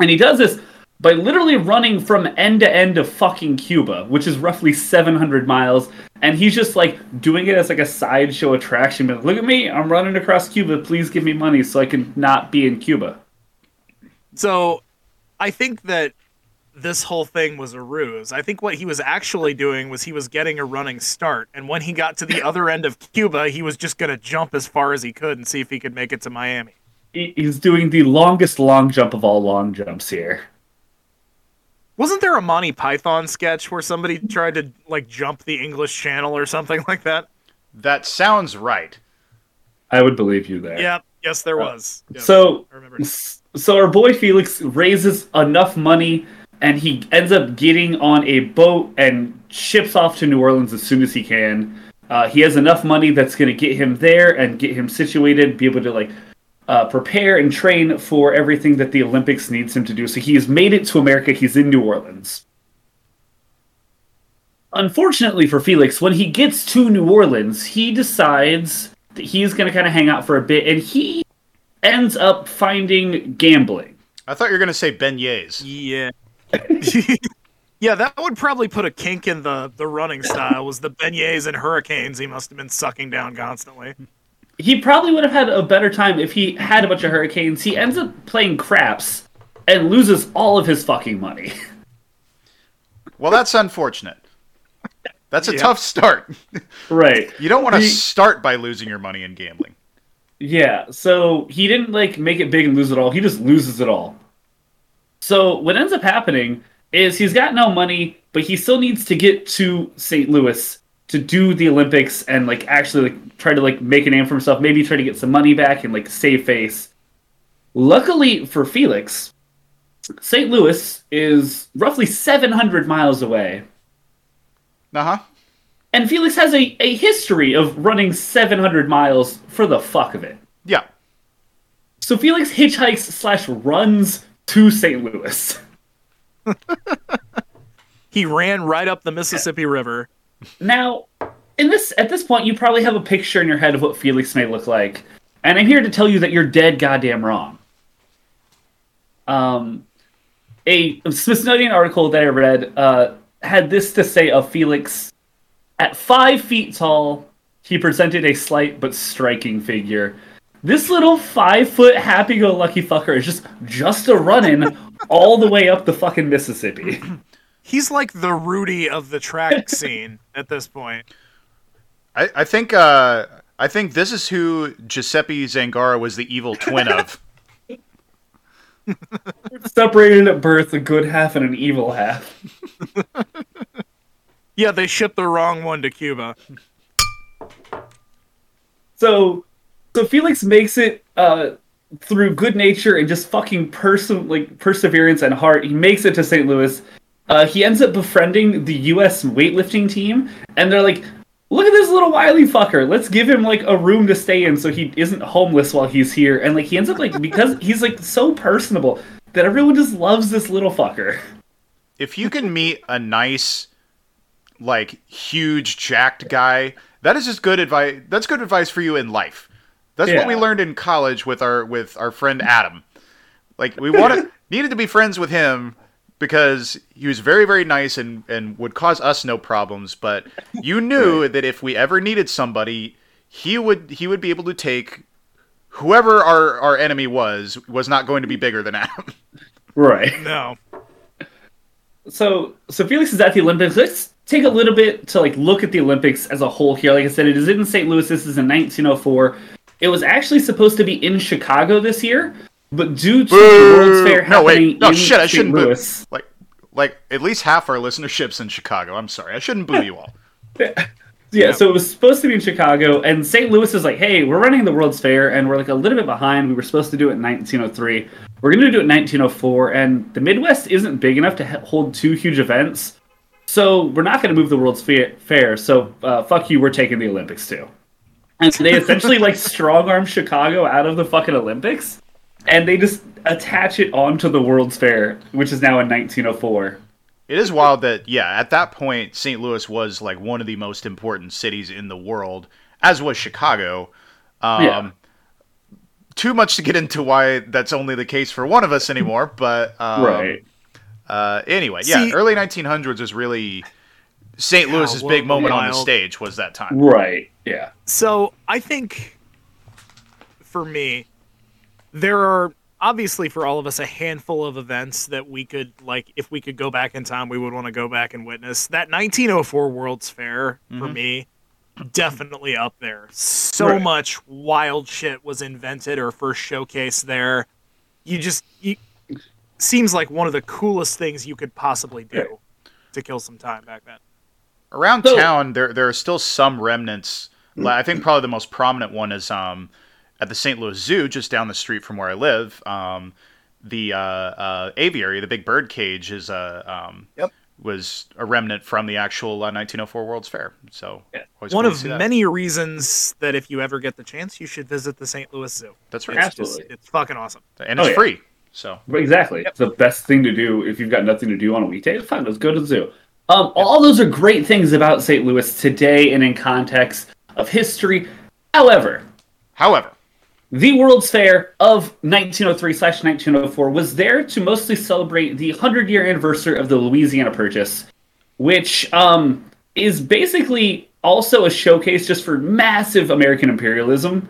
And he does this by literally running from end to end of fucking Cuba, which is roughly 700 miles. And he's just like doing it as like a sideshow attraction. But look at me, I'm running across Cuba. Please give me money so I can not be in Cuba. So I think that this whole thing was a ruse. I think what he was actually doing was he was getting a running start. And when he got to the other end of Cuba, he was just going to jump as far as he could and see if he could make it to Miami. He- He's doing the longest long jump of all long jumps here. Wasn't there a Monty Python sketch where somebody tried to like jump the English Channel or something like that? That sounds right. I would believe you there. Yeah, yes, there was. Yes, So So our boy Felix raises enough money and he ends up getting on a boat and ships off to New Orleans as soon as he can. Uh, he has enough money that's going to get him there and get him situated, be able to like uh, prepare and train for everything that the Olympics needs him to do. So he has made it to America. He's in New Orleans. Unfortunately for Felix, when he gets to New Orleans, he decides that he's going to kind of hang out for a bit, and he ends up finding gambling. I thought you were gonna say beignets. Yeah. yeah, that would probably put a kink in the the running style. Was the beignets and hurricanes he must have been sucking down constantly. He probably would have had a better time if he had a bunch of hurricanes. He ends up playing craps and loses all of his fucking money. Well, that's unfortunate. That's a Yeah. tough start. right. You don't want to start by losing your money in gambling. Yeah, so he didn't like make it big and lose it all. He just loses it all. So what ends up happening is he's got no money, but he still needs to get to St. Louis to do the Olympics and like actually like try to like make a name for himself, maybe try to get some money back and like save face. Luckily for Felix, St. Louis is roughly 700 miles away. Uh huh. And Felix has a, a history of running 700 miles for the fuck of it. Yeah. So Felix hitchhikes slash runs to St. Louis. He ran right up the Mississippi River. Now, in this at this point, you probably have a picture in your head of what Felix may look like, and I'm here to tell you that you're dead goddamn wrong. Um, a Smithsonian article that I read uh, had this to say of Felix: at five feet tall, he presented a slight but striking figure. This little five foot happy go lucky fucker is just just a running all the way up the fucking Mississippi. He's like the Rudy of the track scene at this point. I, I think uh, I think this is who Giuseppe Zangara was the evil twin of. Separated at birth, a good half and an evil half. Yeah, they shipped the wrong one to Cuba. So, so Felix makes it uh, through good nature and just fucking person like perseverance and heart. He makes it to St. Louis. Uh, he ends up befriending the U.S. weightlifting team, and they're like, "Look at this little wily fucker. Let's give him like a room to stay in, so he isn't homeless while he's here." And like he ends up like because he's like so personable that everyone just loves this little fucker. If you can meet a nice, like huge jacked guy, that is just good advice. That's good advice for you in life. That's what we learned in college with our with our friend Adam. Like we wanted needed to be friends with him because he was very very nice and and would cause us no problems. But you knew that if we ever needed somebody, he would he would be able to take whoever our our enemy was was not going to be bigger than Adam. Right. No. so so Felix is at the Olympics. Let's take a little bit to like look at the Olympics as a whole here. Like I said, it is in St. Louis. This is in 1904. It was actually supposed to be in Chicago this year, but due to the World's Fair No, wait. happening No, in shit, I St. shouldn't boo. Louis, Like, like at least half our listenership's in Chicago. I'm sorry, I shouldn't boo you all. yeah, so it was supposed to be in Chicago, and St. Louis is like, hey, we're running the World's Fair, and we're like a little bit behind. We were supposed to do it in 1903. We're going to do it in 1904, and the Midwest isn't big enough to hold two huge events. So we're not going to move the World's Fair. fair so uh, fuck you, we're taking the Olympics too. And so they essentially like strong arm Chicago out of the fucking Olympics, and they just attach it onto the World's Fair, which is now in 1904. It is wild that yeah, at that point, St. Louis was like one of the most important cities in the world, as was Chicago. Um, Yeah. Too much to get into why that's only the case for one of us anymore, but um, right. Uh, anyway, yeah, See- early 1900s was really St. Yeah, Louis's what big moment on the wild- stage was that time. Right. Yeah. So I think for me, there are obviously for all of us a handful of events that we could like if we could go back in time we would want to go back and witness that 1904 world's fair for me definitely up there so Right. much wild shit was invented or first showcased there you just you seems like one of the coolest things you could possibly do Right. to kill some time back then Around So- town, there there are still some remnants. Like, I think probably the most prominent one is um, at the St. Louis Zoo, just down the street from where I live. Um, the uh, uh, aviary, the big bird cage, is a um, Yep. was a remnant from the actual uh, 1904 World's Fair. So Yeah. one of many reasons that if you ever get the chance, you should visit the St. Louis Zoo. That's right, It's Absolutely. just, it's fucking awesome. and Oh, it's yeah. free. So Exactly. It's the best thing to do if you've got nothing to do on a weekday. Fine, let's go to the zoo. Um, all those are great things about St. Louis today and in context of history. However, however, the World's Fair of 1903 slash 1904 was there to mostly celebrate the 100 year anniversary of the Louisiana Purchase, which um, is basically also a showcase just for massive American imperialism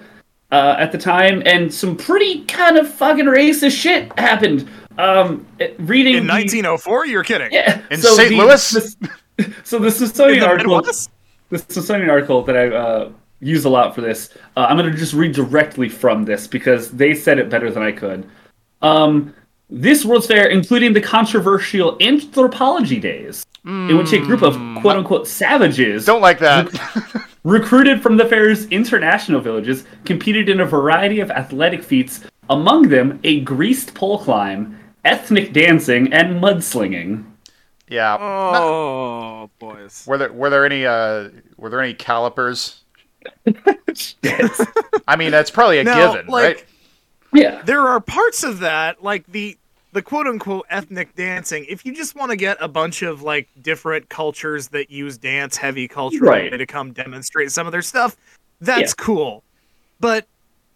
uh, at the time, and some pretty kind of fucking racist shit happened. Um, reading In the- 1904, you're kidding. yeah, In St. Louis? the- so the Smithsonian article the Smithsonian article that I uh, use a lot for this. Uh, I'm going to just read directly from this because they said it better than I could. Um, this World's Fair, including the controversial Anthropology Days, in which a group of quote unquote savages don't like that. recruited from the fair's international villages competed in a variety of athletic feats, among them a greased pole climb, ethnic dancing, and mudslinging. yeah. Oh, boys. Were there were there any uh, were there any calipers? Yes. I mean, that's probably a Now, given, like- right? yeah. There are parts of that, like the the quote unquote ethnic dancing. If you just want to get a bunch of like different cultures that use dance heavy culture Right. to come demonstrate some of their stuff, that's Yeah. cool. But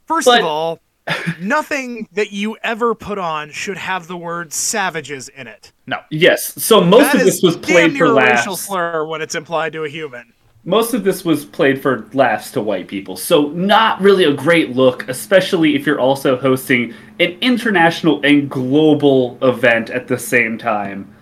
first But- of all, nothing that you ever put on should have the word savages in it. No. Yes. So most That of this was played near for a racial laughs. slur when it's implied to a human. Most of this was played for laughs to white people. So not really a great look, especially if you're also hosting an international and global event at the same time.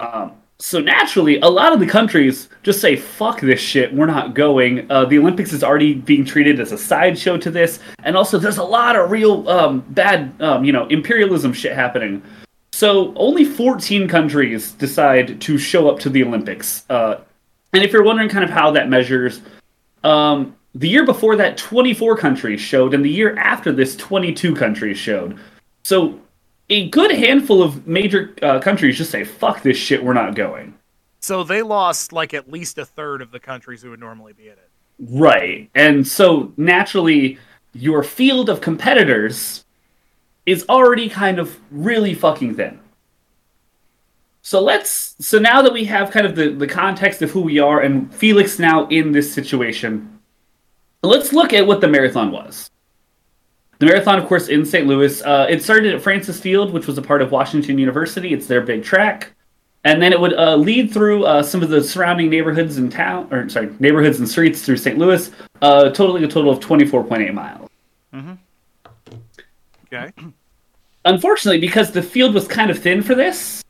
Um, so naturally, a lot of the countries just say, fuck this shit, we're not going. Uh, the Olympics is already being treated as a sideshow to this. And also, there's a lot of real um, bad, um, you know, imperialism shit happening. So only 14 countries decide to show up to the Olympics. Uh, and if you're wondering kind of how that measures, um, the year before that, 24 countries showed, and the year after this, 22 countries showed. So a good handful of major uh, countries just say, fuck this shit, we're not going. So they lost like at least a third of the countries who would normally be in it. Right. And so naturally, your field of competitors is already kind of really fucking thin. So let's so now that we have kind of the, the context of who we are and Felix now in this situation, let's look at what the marathon was. The marathon, of course, in St. Louis. Uh, it started at Francis Field, which was a part of Washington University. It's their big track, and then it would uh, lead through uh, some of the surrounding neighborhoods and town, or sorry, neighborhoods and streets through St. Louis, uh, totaling a total of twenty four point eight miles. Okay. Unfortunately, because the field was kind of thin for this,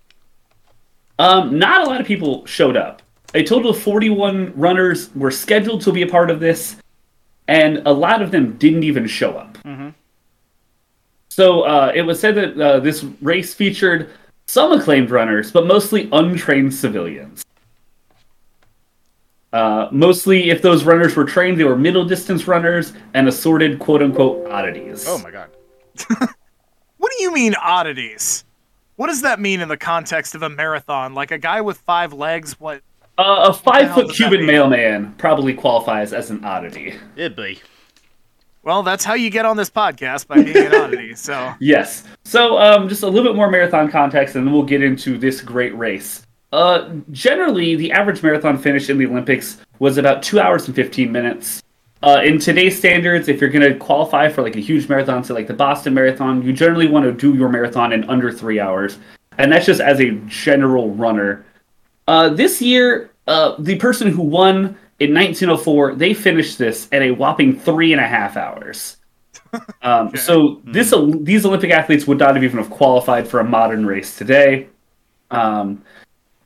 um, not a lot of people showed up. A total of 41 runners were scheduled to be a part of this, and a lot of them didn't even show up. So uh, it was said that uh, this race featured some acclaimed runners, but mostly untrained civilians. Uh, mostly, if those runners were trained, they were middle distance runners and assorted quote unquote oddities. Oh my god. What do you mean oddities? What does that mean in the context of a marathon? Like a guy with five legs? What? Uh, a five hell foot Cuban mailman probably qualifies as an oddity. It'd be. Well, that's how you get on this podcast by being an oddity. So Yes. So, um, just a little bit more marathon context, and then we'll get into this great race. Uh, generally, the average marathon finish in the Olympics was about two hours and 15 minutes. Uh, in today's standards, if you're going to qualify for like a huge marathon, say like the Boston Marathon, you generally want to do your marathon in under three hours, and that's just as a general runner. Uh, this year, uh, the person who won in 1904, they finished this at a whopping three and a half hours. Um, So this these Olympic athletes would not have even have qualified for a modern race today. Um,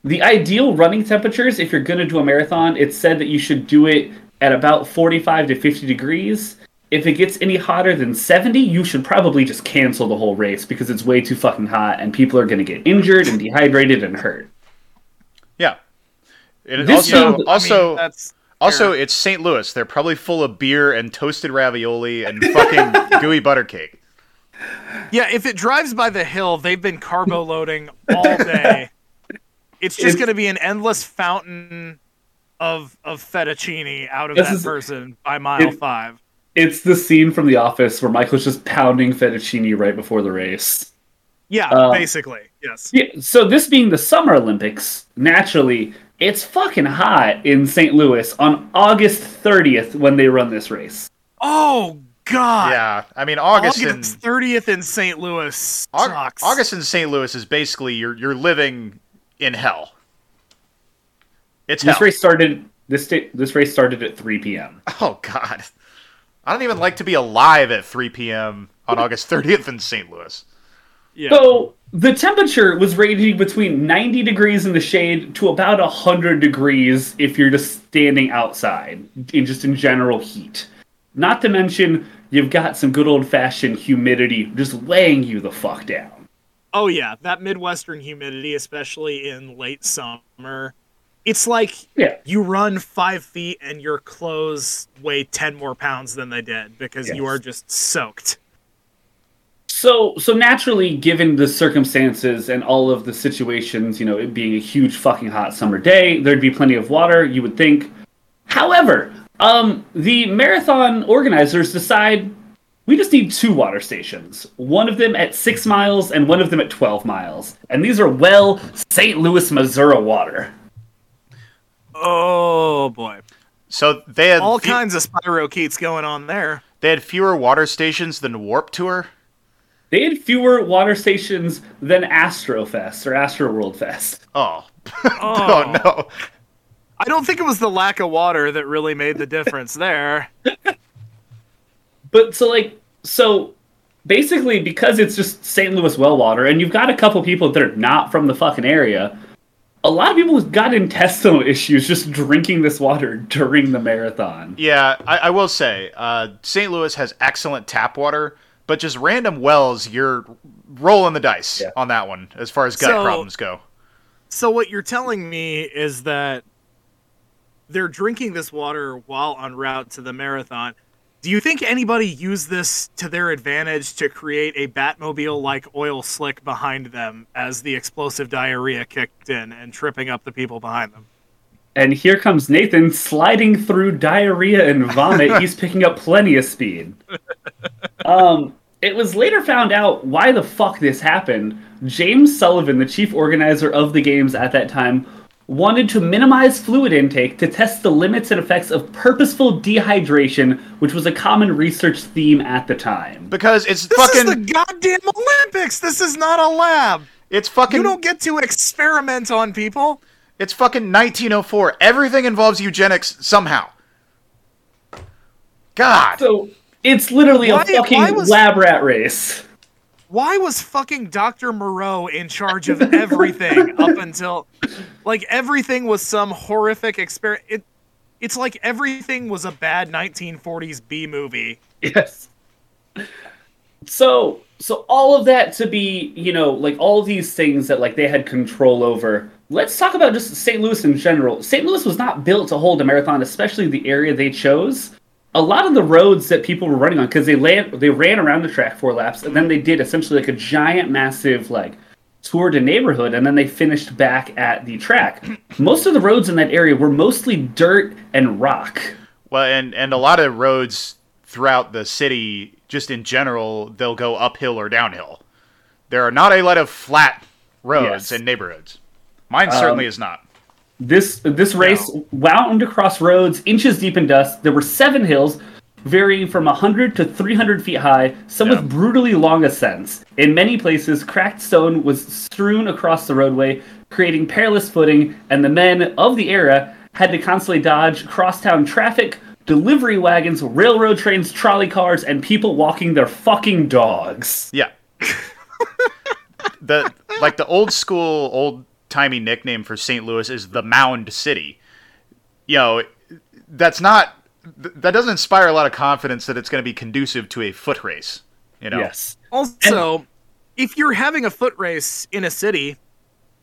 the ideal running temperatures, if you're going to do a marathon, it's said that you should do it at about 45 to 50 degrees. If it gets any hotter than 70, you should probably just cancel the whole race because it's way too fucking hot and people are going to get injured and dehydrated and hurt. Yeah. And This also, field- I mean, also, that's also, it's St. Louis. They're probably full of beer and toasted ravioli and fucking gooey butter cake. yeah. If it drives by the hill, they've been carbo loading all day. It's just going to be an endless fountain of of fettuccine out of This that is- person by mile it- five. It's the scene from The Office where Michael's just pounding fettuccine right before the race. Yeah, uh, basically, yes. Yeah, so this being the Summer Olympics, naturally, it's fucking hot in St. Louis on August 30th when they run this race. Oh God. Yeah. I mean, August, in, August thirtieth in St. Louis sucks. August in St. Louis is basically you're you're living in hell. It's This hell. race started this sta- this race started at 3 p.m. Oh God. I don't even like to be alive at 3 p.m. on August 30th in St. Louis. Yeah. So the temperature was ranging between 90 degrees in the shade to about 100 degrees if you're just standing outside in just in general heat. Not to mention you've got some good old fashioned humidity just laying you the fuck down. Oh yeah, that Midwestern humidity, especially in late summer, it's like Yeah. you run five feet and your clothes weigh ten more pounds than they did because you are just soaked. So, so naturally, given the circumstances and all of the situations, you know, it being a huge fucking hot summer day, there'd be plenty of water. You would think. However, um, the marathon organizers decide we just need two water stations. One of them at six miles and one of them at twelve miles, and these are well St. Louis, Missouri water. Oh boy, So they had all fe- kinds of spirochetes going on there. they had fewer water stations than Warp Tour. They had fewer water stations than Astrofest or Astro World Fest. Oh. Oh, oh no. I don't think it was the lack of water that really made the difference there. But so like so basically because it's just St. Louis well water and you've got a couple people that are not from the fucking area, a lot of people who've got intestinal issues just drinking this water during the marathon. Yeah, I, I will say, uh, St. Louis has excellent tap water, but just random wells, you're rolling the dice Yeah. on that one as far as gut So- problems go. So what you're telling me is that they're drinking this water while en route to the marathon. Do you think anybody used this to their advantage to create a Batmobile-like oil slick behind them as the explosive diarrhea kicked in and tripping up the people behind them? And here comes Nathan sliding through diarrhea and vomit. He's picking up plenty of speed. Um, it was later found out why the fuck this happened. James Sullivan, the chief organizer of the games at that time, wanted to minimize fluid intake to test the limits and effects of purposeful dehydration, which was a common research theme at the time. Because it's This fucking, is the goddamn Olympics. This is not a lab. it's fucking, You don't get to experiment on people. it's fucking 1904. Everything involves eugenics somehow. God. So it's literally Why- a fucking was- lab rat race. Why was fucking Dr. Moreau in charge of everything up until like everything was some horrific experiment? It, it's like everything was a bad 1940s B movie. Yes. So so all of that to be, you know, like all these things that like they had control over. Let's talk about just St. Louis in general. St. Louis was not built to hold a marathon, especially the area they chose. A lot of the roads that people were running on, because they ran they ran around the track four laps, and then they did essentially like a giant, massive like tour a neighborhood, and then they finished back at the track. Most of the roads in that area were mostly dirt and rock. Well, and and a lot of roads throughout the city, just in general, they'll go uphill or downhill. There are not a lot of flat roads Yes. in neighborhoods. Mine certainly Um, is not. This this race wound across roads inches deep in dust. There were seven hills, varying from 100 to 300 feet high, some Yeah. with brutally long ascents. In many places, cracked stone was strewn across the roadway, creating perilous footing, and the men of the era had to constantly dodge crosstown traffic, delivery wagons, railroad trains, trolley cars, and people walking their fucking dogs. Yeah. the like the old school, old timey nickname for St. Louis is the Mound City. You know, that's not that doesn't inspire a lot of confidence that it's going to be conducive to a foot race. You know, Yes. Also, if you're having a foot race in a city,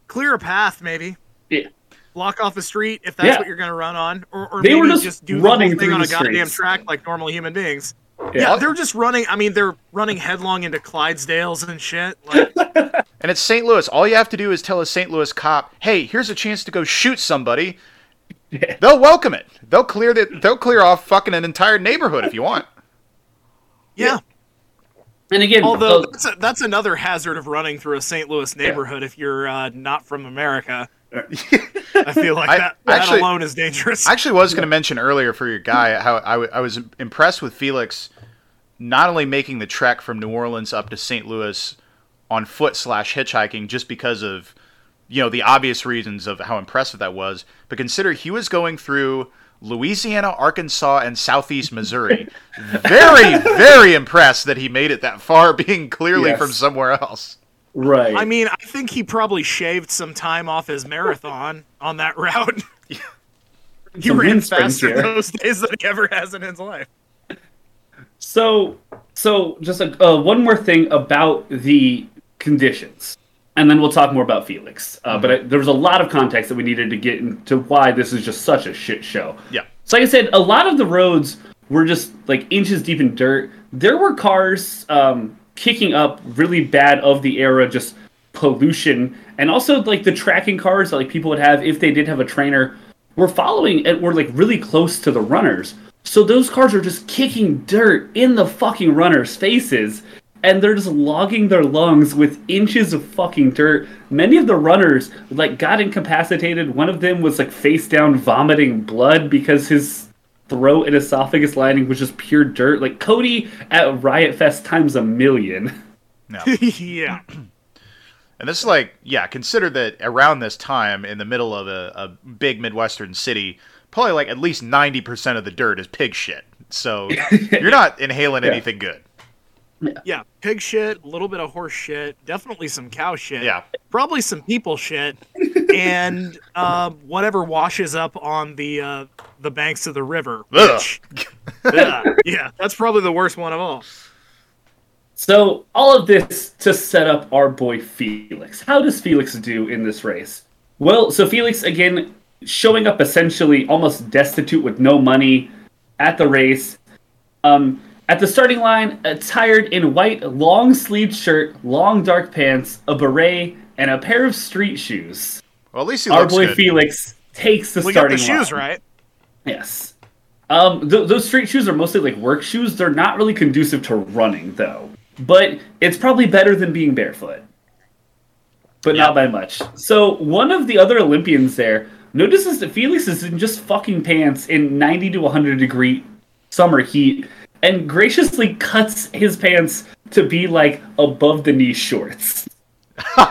clear a path maybe. Yeah. Block off a street if that's Yeah. what you're going to run on, or, or They maybe were just do running the whole thing on a goddamn streets. track like normal human beings. Yeah. Yeah, they're just running. I mean, they're running headlong into Clydesdales and shit. Like, and it's St. Louis. All you have to do is tell a St. Louis cop, "Hey, here's a chance to go shoot somebody." Yeah. They'll welcome it. They'll clear the, They'll clear off fucking an entire neighborhood if you want. yeah. And again, Although uh, that's, a, that's another hazard of running through a St. Louis neighborhood if you're uh, not from America. I feel like I- that, that actually- alone is dangerous. I actually was going to mention earlier for your guy how I, w- I was impressed with Felix not only making the trek from New Orleans up to St. Louis on foot slash hitchhiking just because of you know the obvious reasons of how impressive that was, but consider he was going through Louisiana, Arkansas, and Southeast Missouri. very, very impressed that he made it that far, being clearly Yes. from somewhere else. Right. I mean, I think he probably shaved some time off his marathon on that route. he Some ran faster here. those days than he ever has in his life. So, so just a, uh, one more thing about the conditions, and then we'll talk more about Felix. Uh, But I, there was a lot of context that we needed to get into why this is just such a shit show. Yeah. So, like I said, a lot of the roads were just like inches deep in dirt. There were cars um, kicking up really bad of the era, just pollution, and also like the tracking cars that like people would have if they did have a trainer were following and were like really close to the runners. So those cars are just kicking dirt in the fucking runners' faces. And they're just logging their lungs with inches of fucking dirt. Many of the runners like got incapacitated. One of them was like face down vomiting blood because his throat and esophagus lining was just pure dirt. Like Cody at Riot Fest times a million. No. yeah. And this is like, yeah, consider that around this time in the middle of a, a big Midwestern city, probably like at least 90% of the dirt is pig shit. So you're not inhaling Yeah. anything good. Yeah. Pig shit, a little bit of horse shit, definitely some cow shit. Yeah. Probably some people shit. and uh, whatever washes up on the uh, the banks of the river. Ugh. Which, yeah, yeah, that's probably the worst one of all. So, all of this to set up our boy Felix. How does Felix do in this race? Well, so Felix, again, showing up essentially almost destitute with no money at the race. Um, at the starting line, attired in white long sleeved shirt, long dark pants, a beret, and a pair of street shoes. Well, at least he Our looks boy good. Felix takes the We got starting the shoes line. right. Yes. Um, th- those street shoes are mostly like work shoes. They're not really conducive to running, though. But it's probably better than being barefoot. But Yeah. not by much. So one of the other Olympians there notices that Felix is in just fucking pants in 90 to 100 degree summer heat and graciously cuts his pants to be like above the knee shorts.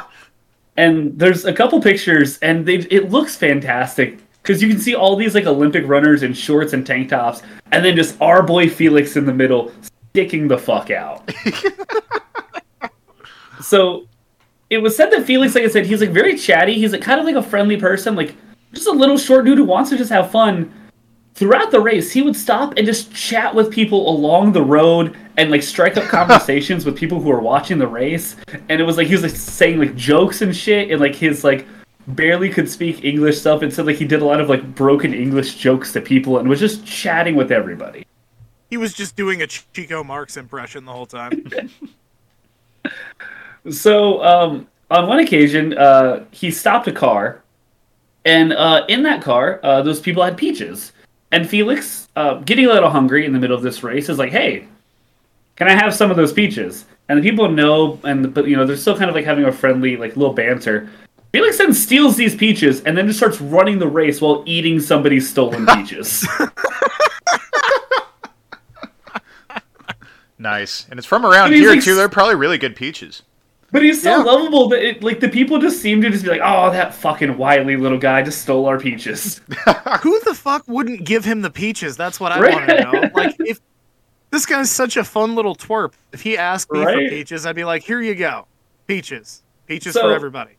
and there's a couple pictures and they it looks fantastic because you can see all these like olympic runners in shorts and tank tops and then just our boy felix in the middle sticking the fuck out. So it was said that felix like i said he's like very chatty. He's like kind of like a friendly person like just a little short dude who wants to just have fun. Throughout the race he would stop and just chat with people along the road and like strike up conversations with people who are watching the race. And it was like he was like saying like jokes and shit and like his like barely could speak english stuff and said like he did a lot of like broken english jokes to people and was just chatting with everybody He was just doing a Chico Marx impression the whole time. so um on one occasion uh he stopped a car and uh in that car uh those people had peaches and felix uh getting a little hungry in the middle of this race is like hey can I have some of those peaches? And the people know, and but you know they're still kind of like having a friendly like little banter. Felix then steals these peaches and then just starts running the race while eating somebody's stolen peaches. Nice, and it's from around here like too. They're probably really good peaches. but he's so Yeah. lovable that it, like the people just seem to just be like, oh, that fucking wily little guy just stole our peaches. Who the fuck wouldn't give him the peaches? That's what I Right. want to know. Like, if this guy's such a fun little twerp, if he asked me for peaches, I'd be like, here you go, peaches, peaches So- for everybody.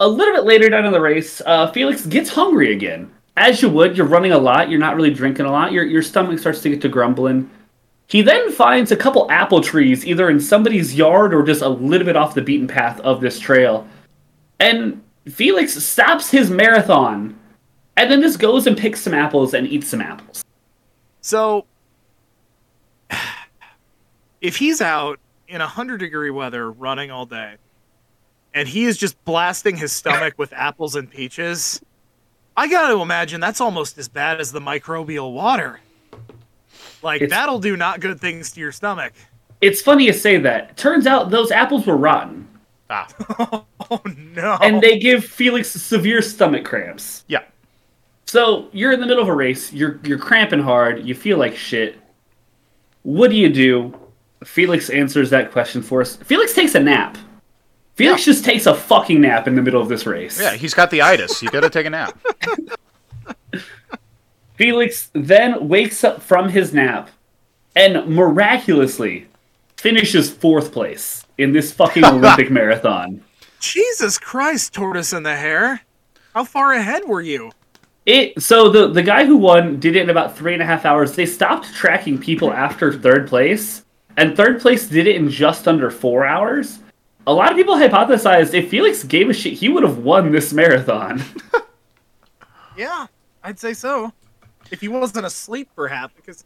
A little bit later down in the race, uh, Felix gets hungry again. As you would, you're running a lot, you're not really drinking a lot, your, your stomach starts to get to grumbling. He then finds a couple apple trees, either in somebody's yard or just a little bit off the beaten path of this trail. And Felix stops his marathon and then just goes and picks some apples and eats some apples. So, if he's out in a hundred degree weather running all day, and he is just blasting his stomach with apples and peaches, I got to imagine that's almost as bad as the microbial water. Like It's- that'll do not good things to your stomach. It's funny you say that. Turns out those apples were rotten, Ah, Oh no! and they give Felix severe stomach cramps. yeah. So you're in the middle of a race. You're you're cramping hard. You feel like shit. What do you do? Felix answers that question for us. Felix takes a nap. Felix just takes a fucking nap in the middle of this race. Yeah, he's got the itis. You got to take a nap. Felix then wakes up from his nap and miraculously finishes fourth place in this fucking Olympic marathon. Jesus Christ, tortoise in the hare! How far ahead were you? It so the the guy who won did it in about three and a half hours. They stopped tracking people after third place, and third place did it in just under four hours. A lot of people hypothesized if Felix gave a shit, he would have won this marathon. Yeah, I'd say so. If he wasn't asleep, perhaps, because,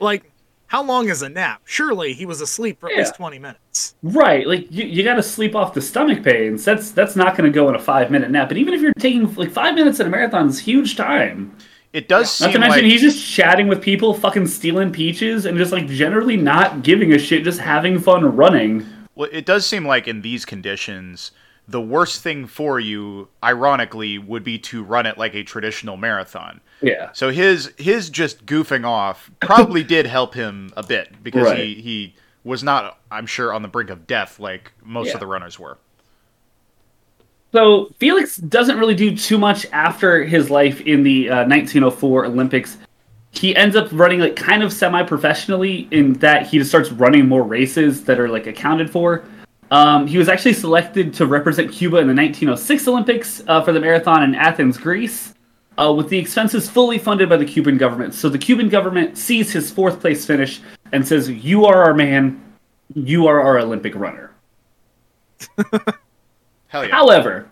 like, how long is a nap? Surely he was asleep for at least 20 minutes. right, like you, you got to sleep off the stomach pains. That's that's not going to go in a five minute nap. But even if you're taking like five minutes in a marathon, is huge time. It does Not seem to mention like he's just chatting with people, fucking stealing peaches, and just like generally not giving a shit, just having fun running. Well, it does seem like in these conditions, the worst thing for you, ironically, would be to run it like a traditional marathon. Yeah. So his his just goofing off probably did help him a bit because Right. he he was not, I'm sure, on the brink of death like most Yeah. of the runners were. So Felix doesn't really do too much after his life in the uh, 1904 Olympics. He ends up running like kind of semi-professionally in that he just starts running more races that are like accounted for. Um, he was actually selected to represent Cuba in the 1906 Olympics uh, for the marathon in Athens, Greece, uh, with the expenses fully funded by the Cuban government. So the Cuban government sees his fourth place finish and says, "You are our man. You are our Olympic runner." Hell yeah. However,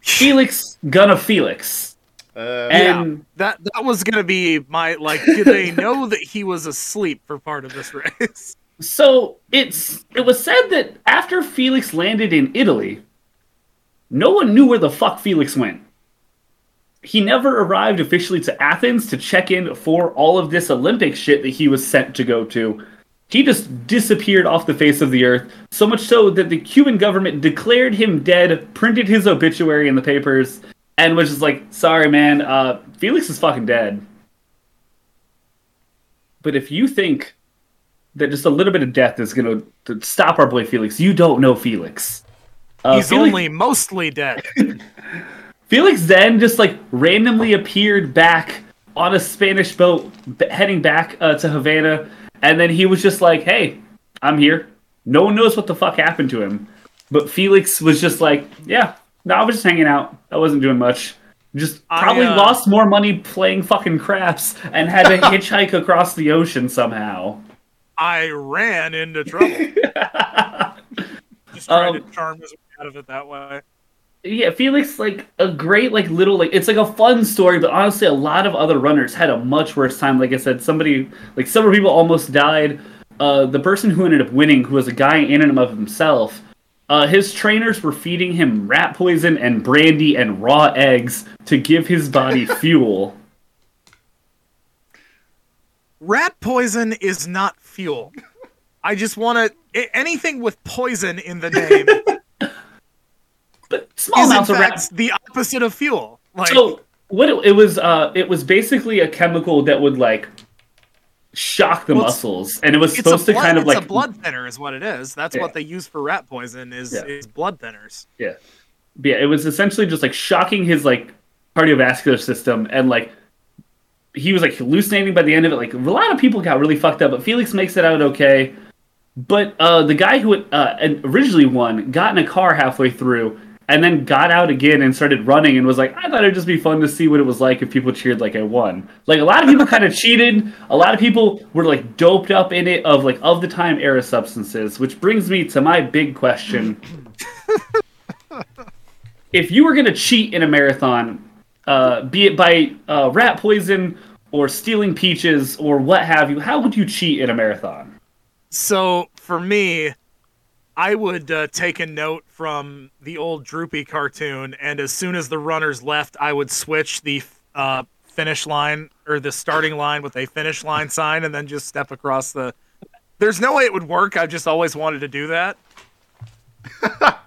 Felix Gunna Felix, Uh, and That that was gonna be my like. Did they know that he was asleep for part of this race? So it's it was said that after Felix landed in Italy, no one knew where the fuck Felix went. He never arrived officially to Athens to check in for all of this Olympic shit that he was sent to go to. He just disappeared off the face of the earth, so much so that the Cuban government declared him dead, printed his obituary in the papers, and was just like, "Sorry, man, uh, Felix is fucking dead." But if you think that just a little bit of death is going to stop our boy Felix. You don't know Felix. Uh, He's Felix, only mostly dead. Felix then just like randomly appeared back on a Spanish boat b- heading back uh, to Havana, and then he was just like, "Hey, I'm here." No one knows what the fuck happened to him, but Felix was just like, "Yeah, no, I was just hanging out. I wasn't doing much." Just I, probably uh, lost more money playing fucking craps and had to hitchhike across the ocean somehow. I ran into trouble. Just trying Um, to charm his way out of it that way. Yeah, Felix like a great like little like it's like a fun story, but honestly, a lot of other runners had a much worse time. Like I said, somebody like several people almost died. Uh, the person who ended up winning, who was a guy in and of himself, uh, his trainers were feeding him rat poison and brandy and raw eggs to give his body fuel. Rat poison is not fuel. I just want to anything with poison in the name But small is amounts of rat the opposite of fuel. Like so what it, it was uh it was basically a chemical that would like shock the Well, muscles and it was supposed to kind of it's like a blood thinner is what it is. That's Yeah. what they use for rat poison is Yeah. is blood thinners. Yeah. But yeah, it was essentially just like shocking his like cardiovascular system and like he was like hallucinating by the end of it. Like a lot of people got really fucked up, but Felix makes it out okay. But uh, the guy who uh, originally won got in a car halfway through and then got out again and started running and was like, I thought it'd just be fun to see what it was like if people cheered like I won. Like a lot of people kind of cheated. A lot of people were like doped up in it of like of the time era substances, which brings me to my big question if you were going to cheat in a marathon, uh, be it by uh, rat poison or stealing peaches or what have you, how would you cheat in a marathon? So for me, I would uh, take a note from the old Droopy cartoon, and as soon as the runners left, I would switch the uh, finish line or the starting line with a finish line sign, and then just step across the. There's no way it would work. I've just always wanted to do that.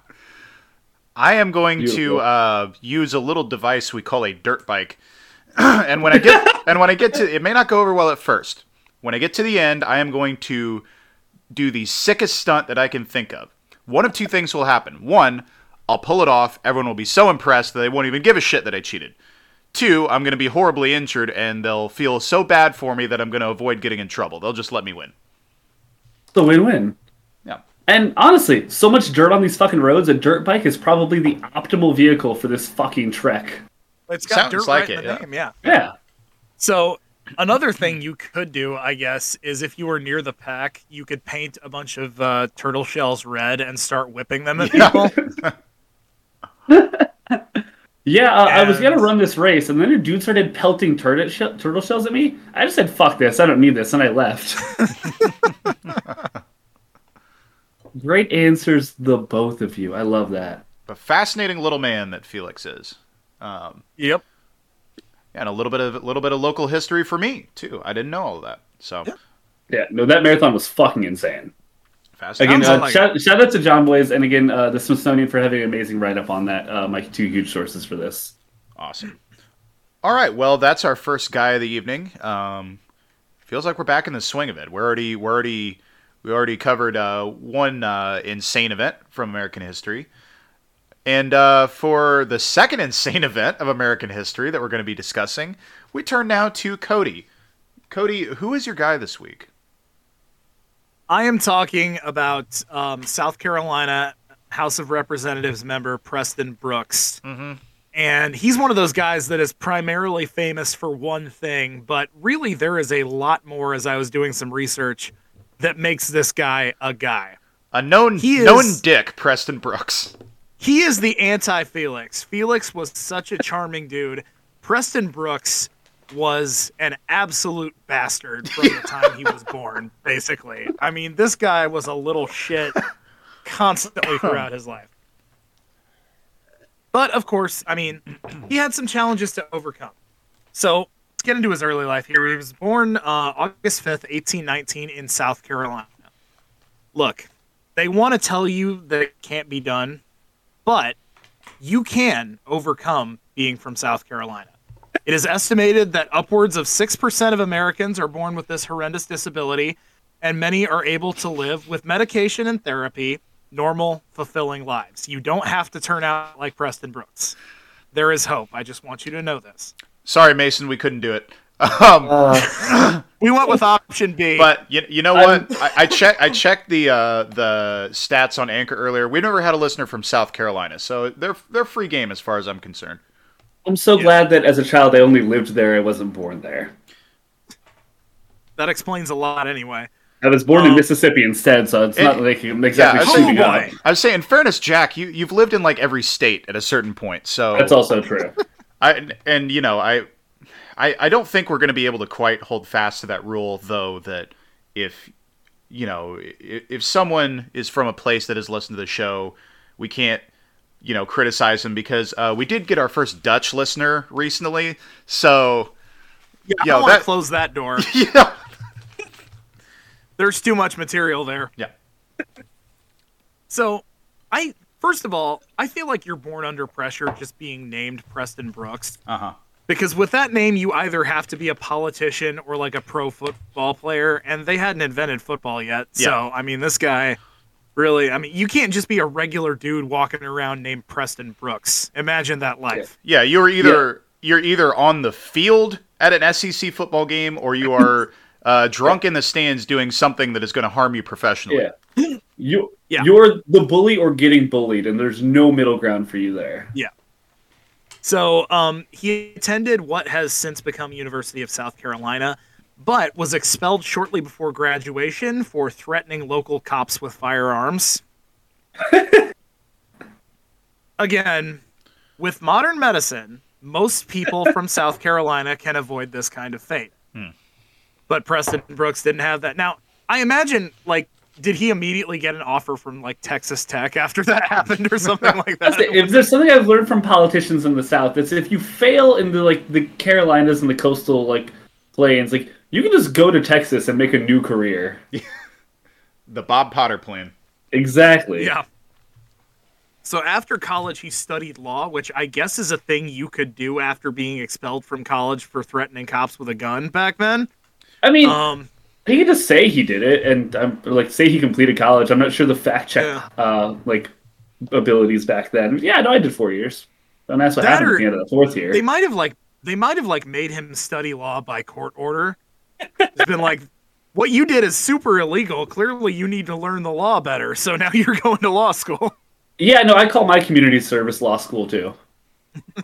I am going to uh, use a little device we call a dirt bike, and when I get and when I get to it may not go over well at first. When I get to the end, I am going to do the sickest stunt that I can think of. One of two things will happen. One, I'll pull it off. Everyone will be so impressed that they won't even give a shit that I cheated. Two, I'm going to be horribly injured and they'll feel so bad for me that I'm going to avoid getting in trouble. They'll just let me win. The win-win. Yeah. And honestly, so much dirt on these fucking roads, a dirt bike is probably the optimal vehicle for this fucking trek. It's got Sounds dirt like right in the yeah. name, yeah. Yeah. So another thing you could do, I guess, is if you were near the pack, you could paint a bunch of uh, turtle shells red and start whipping them at people. Yeah, uh, I was gonna run this race, and then a dude started pelting turtle, she- turtle shells at me. I just said, "Fuck this! I don't need this," and I left. Great answers, the both of you. I love that. A fascinating little man that Felix is. Um, yep. And a little bit of a little bit of local history for me too. I didn't know all of that. So Yeah. Yeah, no, that marathon was fucking insane. fascinating. Again, uh, like shout, shout out to Jon Bois, and again, uh, the Smithsonian for having an amazing write up on that. Uh, my two huge sources for this. Awesome. All right, well, that's our first guy of the evening. Um, feels like we're back in the swing of it. We're already, we're already, we already covered uh, one uh, insane event from American history, and uh, for the second insane event of American history that we're going to be discussing, we turn now to Cody. Cody, who is your guy this week? I am talking about um, South Carolina House of Representatives member Preston Brooks. Mhm. And he's one of those guys that is primarily famous for one thing, but really there is a lot more as I was doing some research that makes this guy a guy. A known is- known dick, Preston Brooks. He is the anti Felix. Felix was such a charming dude. Preston Brooks was an absolute bastard from the time he was born, basically. I mean, this guy was a little shit constantly throughout his life. But of course, I mean, he had some challenges to overcome. So let's get into his early life here. He was born uh, August 5th, 1819, in South Carolina. Look, they want to tell you that it can't be done, but you can overcome being from South Carolina. It is estimated that upwards of 6% of Americans are born with this horrendous disability, and many are able to live with medication and therapy normal, fulfilling lives. You don't have to turn out like Preston Brooks. There is hope. I just want you to know this. Sorry, Mason, we couldn't do it. Um, Uh, We went with option B. but you, you know what? I, I checked I checked the uh, the stats on Anchor earlier. We never had a listener from South Carolina, so they're they're free game as far as I'm concerned. I'm so glad that as a child I only lived there. I wasn't born there. that explains a lot anyway. I was born in Um, Mississippi instead, so it's not like I'm exactly I was shooting saying- up. boy. I was saying, in fairness, Jack, you you've lived in like every state at a certain point, so That's also true. I and you know I, I I don't think we're going to be able to quite hold fast to that rule, though. That if you know if, if someone is from a place that has listened to the show, we can't you know criticize them because uh, we did get our first Dutch listener recently. So Yeah, I Yo, don't want that- to close that door. yeah, There's too much material there. yeah, So, I first of all, I feel like you're born under pressure just being named Preston Brooks uh huh. Because with that name you either have to be a politician or like a pro football player and they hadn't invented football yet. So, Yeah. I mean, this guy really, I mean, you can't just be a regular dude walking around named Preston Brooks. Imagine that life. Yeah, you're either you're either on the field at an SEC football game or you are uh, drunk in the stands doing something that is going to harm you professionally. Yeah. You Yeah. you're the bully or getting bullied, and there's no middle ground for you there. So um, he attended what has since become University of South Carolina, but was expelled shortly before graduation for threatening local cops with firearms. Again, with modern medicine, most people from South Carolina can avoid this kind of fate. But Preston Brooks didn't have that. Now, I imagine, like, did he immediately get an offer from like Texas Tech after that happened or something like that? If there's something I've learned from politicians in the South, it's if you fail in the like the Carolinas and the coastal like plains, like you can just go to Texas and make a new career. The Bob Potter plan. Exactly. Yeah. So after college, he studied law, which I guess is a thing you could do after being expelled from college for threatening cops with a gun back then. I mean, Um, he could just say he did it, and um, like say he completed college. I'm not sure the fact check Yeah. uh, like abilities back then. Yeah, no, I did four years, and that's what That happened or- at the end of the fourth year. they might have like they might have like made him study law by court order. It's been like, what you did is super illegal. Clearly, you need to learn the law better. So now you're going to law school. Yeah, no, I call my community service law school too.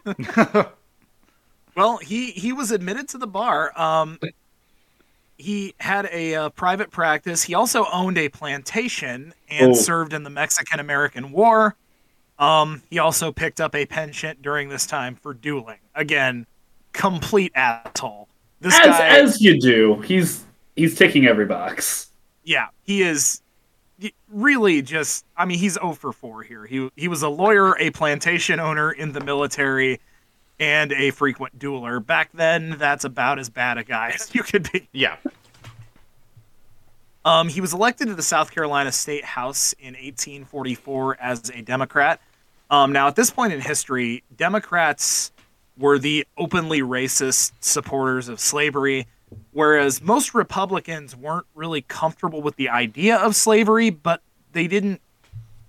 Well, he he was admitted to the bar. Um, he had a uh, private practice. He also owned a plantation and Oh. served in the Mexican American War. Um, he also picked up a penchant during this time for dueling. Again, complete asshole. This As guy, as you do, he's he's ticking every box. yeah, he is really just. I mean, he's 0 for 4 here. He he was a lawyer, a plantation owner in the military, and a frequent dueler. Back then, that's about as bad a guy as you could be. Yeah. Um, he was elected to the South Carolina State House in 1844 as a Democrat. Um, now, at this point in history, Democrats were the openly racist supporters of slavery, whereas most Republicans weren't really comfortable with the idea of slavery, but they didn't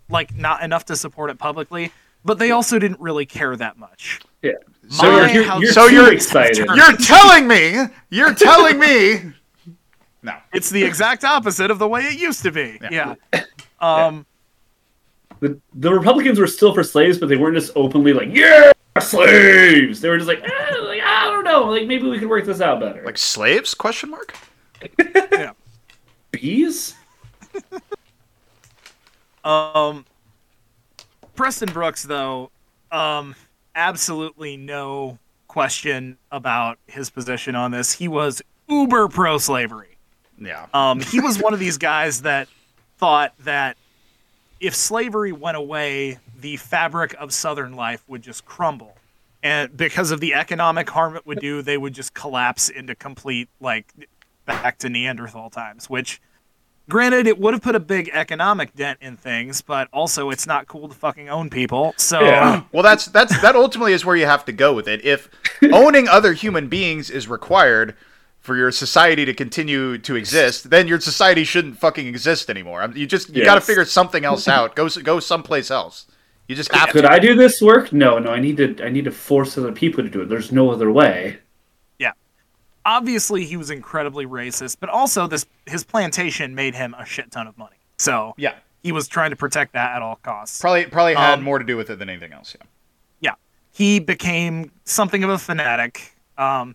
like not enough to support it publicly. But they also didn't really care that much. Yeah. So My you're, house- you're so you're excited. You're telling me. You're telling me. No. It's the exact opposite of the way it used to be. Yeah. Yeah. Um the, the Republicans were still for slaves, but they weren't just openly like, yeah, slaves. They were just like, eh, like I don't know, like maybe we could work this out better. Like slaves? Question mark. yeah. bees. Um, Preston Brooks, though, um, absolutely no question about his position on this. He was uber pro slavery. Yeah. Um, he was one of these guys that thought that if slavery went away, the fabric of Southern life would just crumble. And because of the economic harm it would do, they would just collapse into complete, like, back to Neanderthal times, which Granted, it would have put a big economic dent in things, but also it's not cool to fucking own people. So Yeah. Well, that's that's that ultimately is where you have to go with it. If owning other human beings is required for your society to continue to exist, then your society shouldn't fucking exist anymore. You just you got to figure something else out. Go go someplace else. You just have Could to. I do this work? No, no. I need to. I need to force other people to do it. There's no other way. Obviously he was incredibly racist, but also this his plantation made him a shit ton of money. So Yeah, he was trying to protect that at all costs. probably probably had Um, more to do with it than anything else. Yeah. yeah, he became something of a fanatic. Um,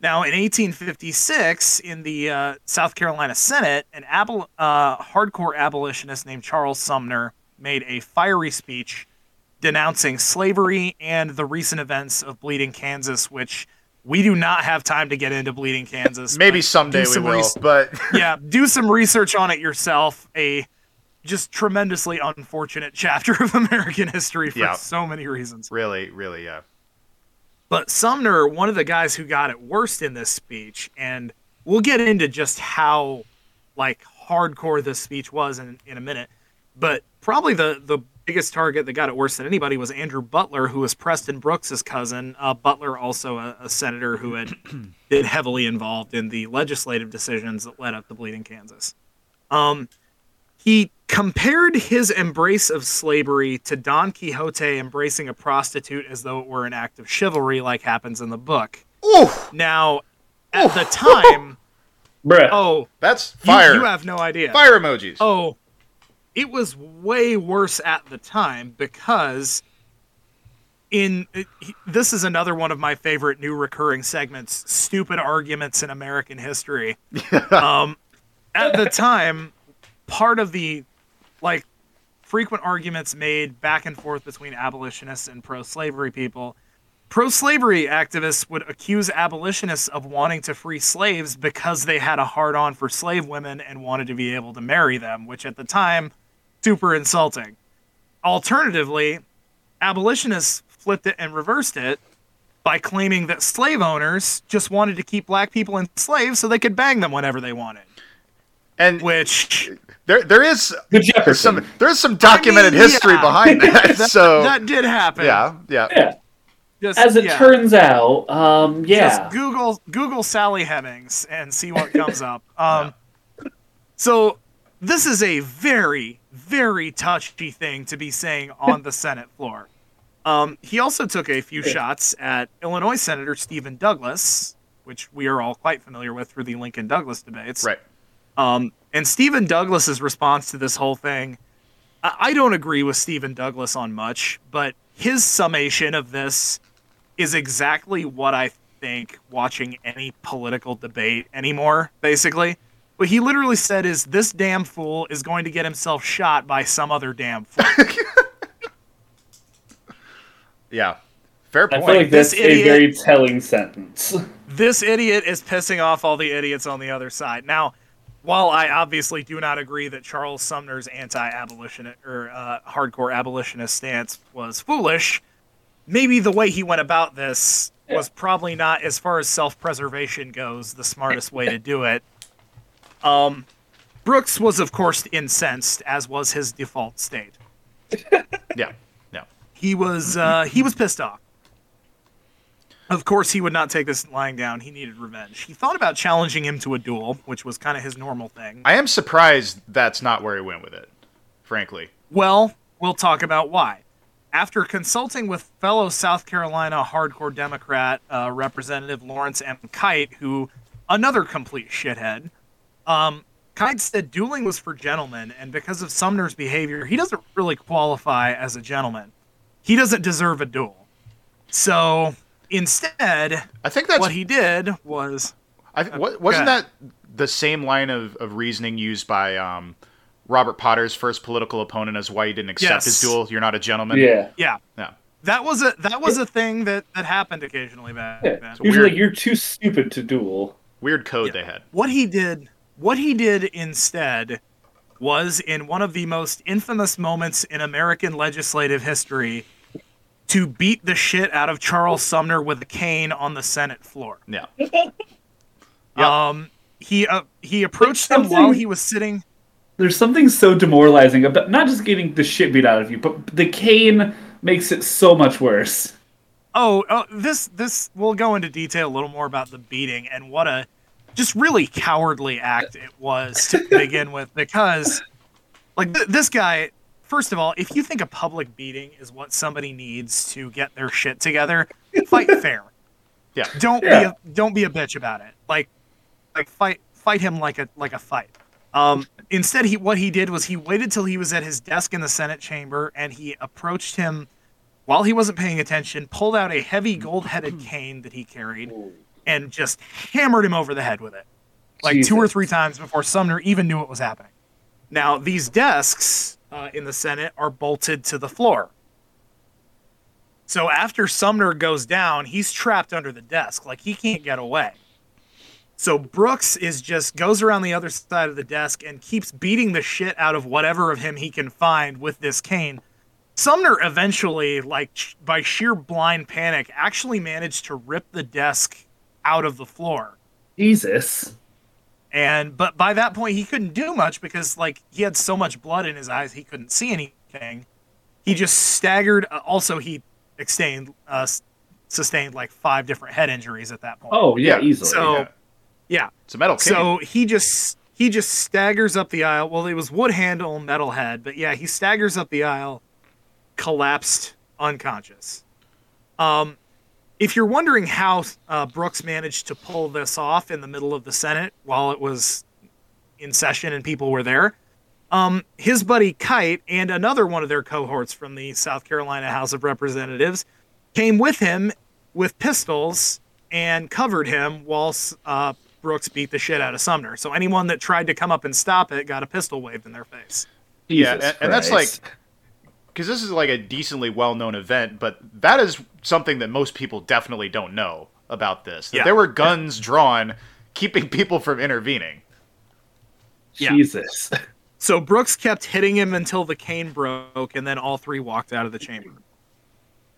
now, in 1856, in the uh, South Carolina Senate, an abol- uh, hardcore abolitionist named Charles Sumner made a fiery speech denouncing slavery and the recent events of Bleeding Kansas, which we do not have time to get into Bleeding Kansas. Maybe someday we some will, res- but yeah, do some research on it yourself. A just tremendously unfortunate chapter of American history for Yeah. so many reasons. really, really, yeah. But Sumner, one of the guys who got it worst in this speech, and we'll get into just how like hardcore this speech was in, in a minute. But probably the the biggest target that got it worse than anybody was Andrew Butler, who was Preston Brooks's cousin. Uh, Butler, also a, a senator who had been heavily involved in the legislative decisions that led up to Bleeding Kansas. Um, he compared his embrace of slavery to Don Quixote embracing a prostitute as though it were an act of chivalry, like happens in the book. Ooh, Now, at the time, Bruh. oh, that's you, fire. you have no idea. fire emojis. Oh, it was way worse at the time because in this is another one of my favorite new recurring segments stupid arguments in american history. Um at the time part of the like frequent arguments made back and forth between abolitionists and pro-slavery people pro-slavery activists would accuse abolitionists of wanting to free slaves because they had a hard-on for slave women and wanted to be able to marry them which at the time super insulting alternatively abolitionists flipped it and reversed it by claiming that slave owners just wanted to keep black people enslaved so they could bang them whenever they wanted and which there there is Good Jefferson. some there's some documented I mean, history yeah. behind that. that, so that did happen yeah, yeah. yeah. Just- As it yeah. turns out, um, yeah. Just Google Google Sally Hemings and see what comes up. Um, So this is a very very touchy thing to be saying on the Senate floor. Um, he also took a few shots at Illinois Senator Stephen Douglas, which we are all quite familiar with through the Lincoln Douglas debates. Right. Um, and Stephen Douglas's response to this whole thing, I, I don't agree with Stephen Douglas on much, but his summation of this is exactly what I think watching any political debate anymore, basically. What he literally said is this damn fool is going to get himself shot by some other damn fool. Yeah. Fair I point. feel like This that's a very telling sentence. this idiot is pissing off all the idiots on the other side. Now, while I obviously do not agree that Charles Sumner's anti-abolitionist or uh, hardcore abolitionist stance was foolish, maybe the way he went about this was probably not, as far as self-preservation goes, the smartest way to do it. Um, Brooks was, of course, incensed, as was his default state. yeah. Yeah. He was uh, he was pissed off. Of course, he would not take this lying down. He needed revenge. He thought about challenging him to a duel, which was kind of his normal thing. I am surprised that's not where he went with it. Frankly. Well, we'll talk about why. After consulting with fellow South Carolina hardcore Democrat uh, Representative Lawrence M. Keitt, who another complete shithead, um, Keitt said dueling was for gentlemen, and because of Sumner's behavior, he doesn't really qualify as a gentleman. He doesn't deserve a duel. So instead, I think that's what he did was I, th- what, wasn't go that the same line of, of reasoning used by um, Robert Potter's first political opponent as why he didn't accept Yes. his duel? You're not a gentleman. Yeah. yeah. Yeah. That was a that was a thing that that happened occasionally back yeah. then. Usually, weird- like, you're too stupid to duel. Weird code Yeah. they had. What he did, what he did instead, was in one of the most infamous moments in American legislative history, to beat the shit out of Charles Sumner with a cane on the Senate floor. Yeah. Um, he uh, he approached him while he was sitting. There's something so demoralizing about not just getting the shit beat out of you, but the cane makes it so much worse. Oh, oh, this this we'll go into detail a little more about the beating and what a just really cowardly act it was to begin with because like th- this guy first of all if you think a public beating is what somebody needs to get their shit together fight fair Yeah. don't Yeah. be a, don't be a bitch about it like like fight fight him like a like a fight um instead he what he did was he waited till he was at his desk in the senate chamber and he approached him while he wasn't paying attention pulled out a heavy gold-headed cane that he carried and just hammered him over the head with it like two or three times before Sumner even knew what was happening. Now, these desks uh, in the Senate are bolted to the floor. So after Sumner goes down, he's trapped under the desk. Like he can't get away. So Brooks is just goes around the other side of the desk and keeps beating the shit out of whatever of him he can find with this cane. Sumner eventually, like by sheer blind panic, actually managed to rip the desk out of the floor Jesus. and but by that point he couldn't do much because like he had so much blood in his eyes he couldn't see anything he just staggered uh, also he sustained uh, sustained like five different head injuries at that point Oh yeah, Yeah, easily. so yeah. yeah It's a metal cane. so he just he just staggers up the aisle well it was wood handle metal head but yeah he staggers up the aisle collapsed unconscious um if you're wondering how uh, Brooks managed to pull this off in the middle of the Senate while it was in session and people were there, um, his buddy Keitt and another one of their cohorts from the South Carolina House of Representatives came with him with pistols and covered him whilst uh, Brooks beat the shit out of Sumner. So anyone that tried to come up and stop it got a pistol waved in their face. yeah, and, and that's like Christ. Because this is like a decently well-known event, but that is something that most people definitely don't know about this. That Yeah. There were guns drawn, keeping people from intervening. yeah. Jesus. So Brooks kept hitting him until the cane broke, and then all three walked out of the chamber.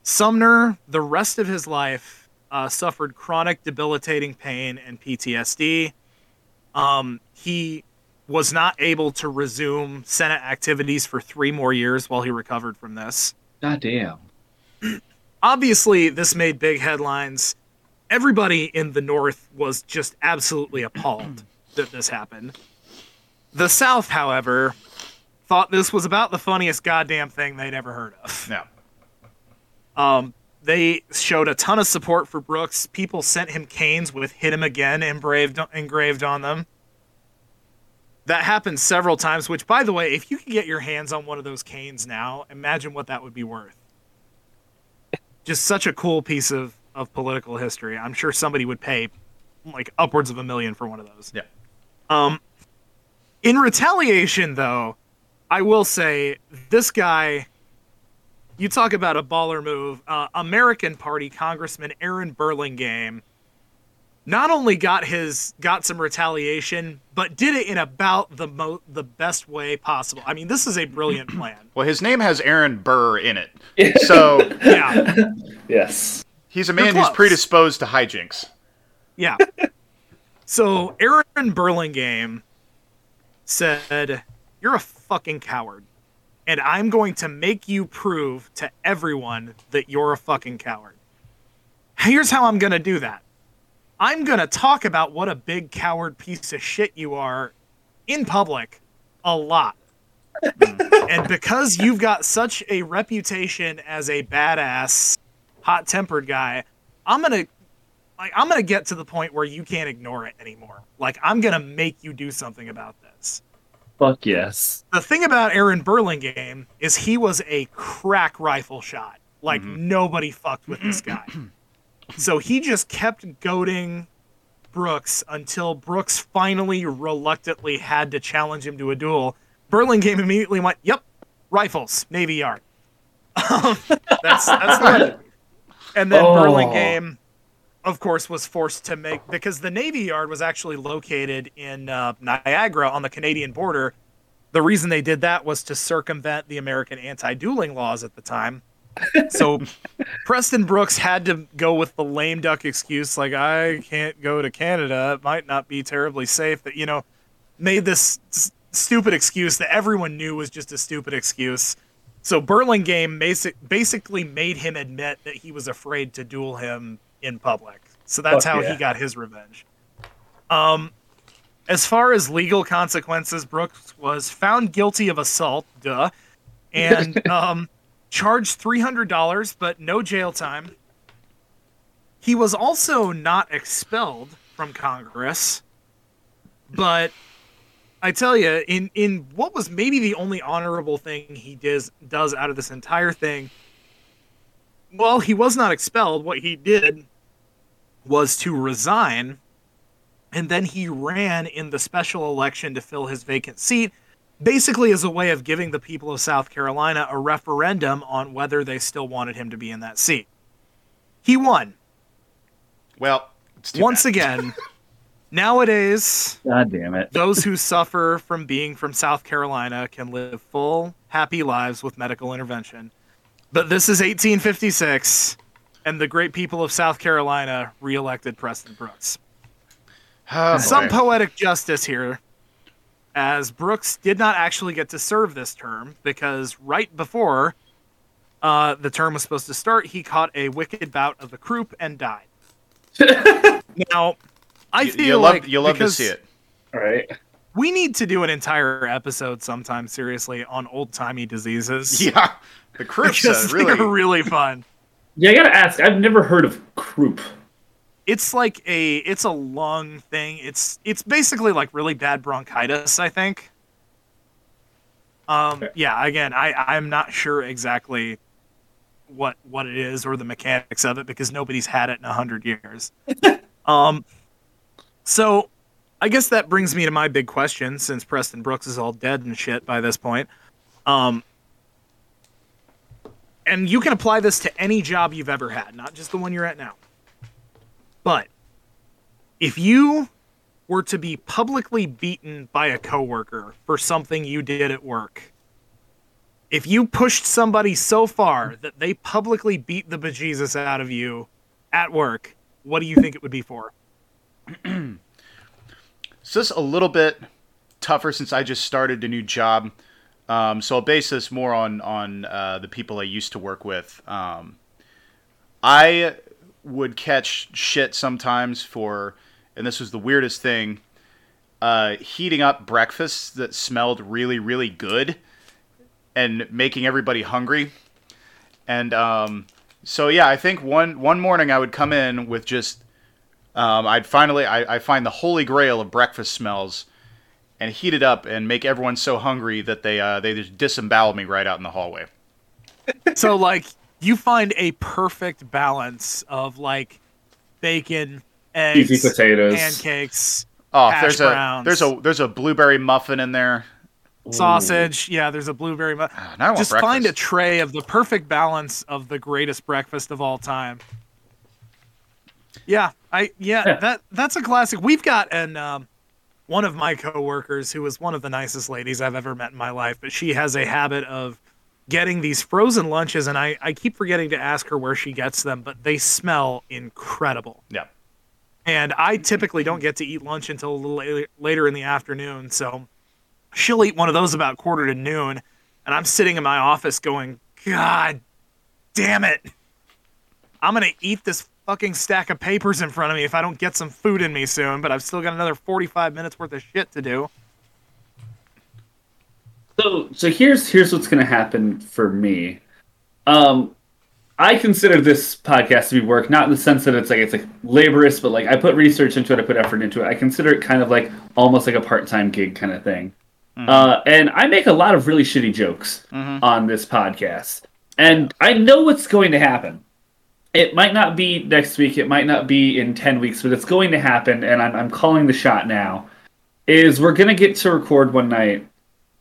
Sumner, the rest of his life, uh, suffered chronic debilitating pain and PTSD. Um, he was not able to resume Senate activities for three more years while he recovered from this. God damn. Obviously, this made big headlines. Everybody in the North was just absolutely appalled that this happened. The South, however, thought this was about the funniest goddamn thing they'd ever heard of. Yeah. Um, they showed a ton of support for Brooks. People sent him canes with "Hit him again" engraved engraved on them. That happened several times. Which, by the way, if you could get your hands on one of those canes now, imagine what that would be worth. Just such a cool piece of of political history. I'm sure somebody would pay like upwards of a million for one of those. Yeah. Um, in retaliation, though, I will say this guy. You talk about a baller move. Uh, American Party Congressman Aaron Burlingame not only got his got some retaliation, but did it in about the mo- the best way possible. I mean, this is a brilliant plan. Well, his name has Aaron Burr in it, so Yeah, Yes. he's a man who's predisposed to hijinks. yeah. So Aaron Burlingame said, "You're a fucking coward." And I'm going to make you prove to everyone that you're a fucking coward. Here's how I'm going to do that. I'm going to talk about what a big coward piece of shit you are in public a lot. Hmm. and because you've got such a reputation as a badass, hot tempered guy, I'm going to like I'm gonna get to the point where you can't ignore it anymore. Like I'm gonna make you do something about this. Fuck yes. The thing about Aaron Burlingame is he was a crack rifle shot. Like mm-hmm. nobody fucked with this guy. so he just kept goading Brooks until Brooks finally reluctantly had to challenge him to a duel. Burlingame immediately went, "Yep, rifles, Navy Yard." Um, that's that's the and then Oh. Burlingame, of course, was forced to make because the Navy Yard was actually located in uh, Niagara on the Canadian border. The reason they did that was to circumvent the American anti-dueling laws at the time. So Preston Brooks had to go with the lame duck excuse, like I can't go to Canada. It might not be terribly safe. That you know, made this s- stupid excuse that everyone knew was just a stupid excuse. So Burlingame basic, basically made him admit that he was afraid to duel him in public. So that's Fuck how yeah. he got his revenge. Um, as far as legal consequences, Brooks was found guilty of assault, duh, and um, charged three hundred dollars, but no jail time. He was also not expelled from Congress, but I tell you, in in what was maybe the only honorable thing he does does out of this entire thing, well, he was not expelled. What he did was to resign, and then he ran in the special election to fill his vacant seat, basically as a way of giving the people of South Carolina a referendum on whether they still wanted him to be in that seat. He won Well, it's too once bad. again. Nowadays, God damn it. those who suffer from being from South Carolina can live full, happy lives with medical intervention. But this is 1856, and the great people of South Carolina reelected Preston Brooks. Oh, Some boy. poetic justice here, as Brooks did not actually get to serve this term because right before uh, the term was supposed to start, he caught a wicked bout of the croup and died. now, I You- feel you love like you love to see it. Right. we need to do an entire episode sometime seriously on old timey diseases. Yeah, the croups because really. really fun. Yeah, I gotta ask. I've never heard of croup. It's like a it's a lung thing. It's it's basically like really bad bronchitis, I think. Um yeah, again, I I'm not sure exactly what what it is or the mechanics of it because nobody's had it in a hundred years. um so I guess that brings me to my big question since Preston Brooks is all dead and shit by this point. Um and you can apply this to any job you've ever had, not just the one you're at now. But if you were to be publicly beaten by a coworker for something you did at work, if you pushed somebody so far that they publicly beat the bejesus out of you at work, what do you think it would be for? It's just a little bit tougher since I just started a new job. Um, so I'll base this more on on uh, the people I used to work with. Um, I would catch shit sometimes for, and this was the weirdest thing, uh, heating up breakfasts that smelled really really good, and making everybody hungry. And um, so yeah, I think one one morning I would come in with just um, I'd finally I, I find the holy grail of breakfast smells and heat it up and make everyone so hungry that they uh, they just disembowel me right out in the hallway. so like you find a perfect balance of like bacon, eggs, Easy potatoes. pancakes, Oh, Hash there's browns. a there's a there's a blueberry muffin in there. sausage. Yeah, there's a blueberry. muffin. Ah, now I want Just find a tray of the perfect balance of the greatest breakfast of all time. Yeah, I yeah, Yeah. that that's a classic. We've got an um, one of my coworkers who is one of the nicest ladies I've ever met in my life, but she has a habit of getting these frozen lunches, and I I keep forgetting to ask her where she gets them, but they smell incredible. Yeah. And I typically don't get to eat lunch until a little later in the afternoon, so she'll eat one of those about quarter to noon, and I'm sitting in my office going, God damn it. I'm going to eat this fucking stack of papers in front of me if I don't get some food in me soon, but I've still got another 45 minutes worth of shit to do. So so here's here's what's gonna happen for me. Um I consider this podcast to be work, not in the sense that it's like it's like laborious, but like I put research into it, I put effort into it. I consider it kind of like almost like a part-time gig kind of thing. Mm-hmm. Uh, and I make a lot of really shitty jokes mm-hmm. on this podcast, and I know what's going to happen. It might not be next week, it might not be in ten weeks, but it's going to happen, and I'm, I'm calling the shot now. Is we're gonna get to record one night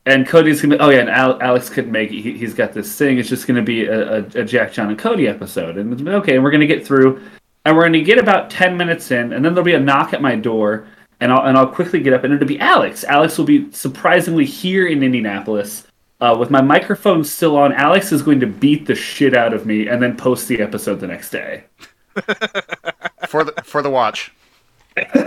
and Cody's gonna. Oh yeah, and Alex couldn't make it. He, has got this thing. It's just gonna be a, a, a, Jack, John, and Cody episode. And okay, and we're gonna get through, and we're gonna get about ten minutes in, and then there'll be a knock at my door, and I'll and I'll quickly get up, and it'll be Alex. Alex will be surprisingly here in Indianapolis. Uh, with my microphone still on, Alex is going to beat the shit out of me and then post the episode the next day. for the for the watch. That's,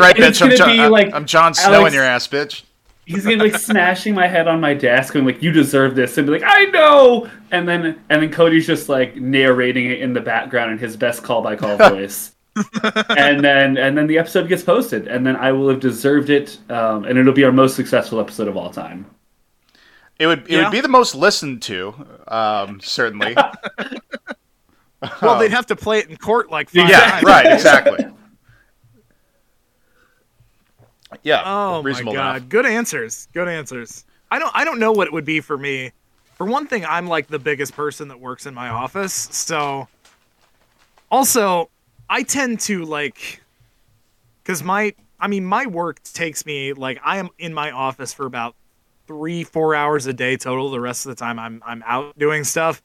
right, bitch. I'm, jo- like, I'm Jon Snow Alex, in your ass, bitch he's gonna be like smashing my head on my desk and like you deserve this and be like I know and then and then Cody's just like narrating it in the background in his best call by call voice. and then and then the episode gets posted and then I will have deserved it um, and it'll be our most successful episode of all time. It would it yeah. would be the most listened to, um, certainly. well, they'd have to play it in court like five yeah, times. right, exactly. Yeah. Oh my god. Enough. Good answers. Good answers. I don't I don't know what it would be for me. For one thing, I'm like the biggest person that works in my office, so also I tend to like cuz my I mean my work takes me like I am in my office for about 3 4 hours a day total. The rest of the time I'm I'm out doing stuff.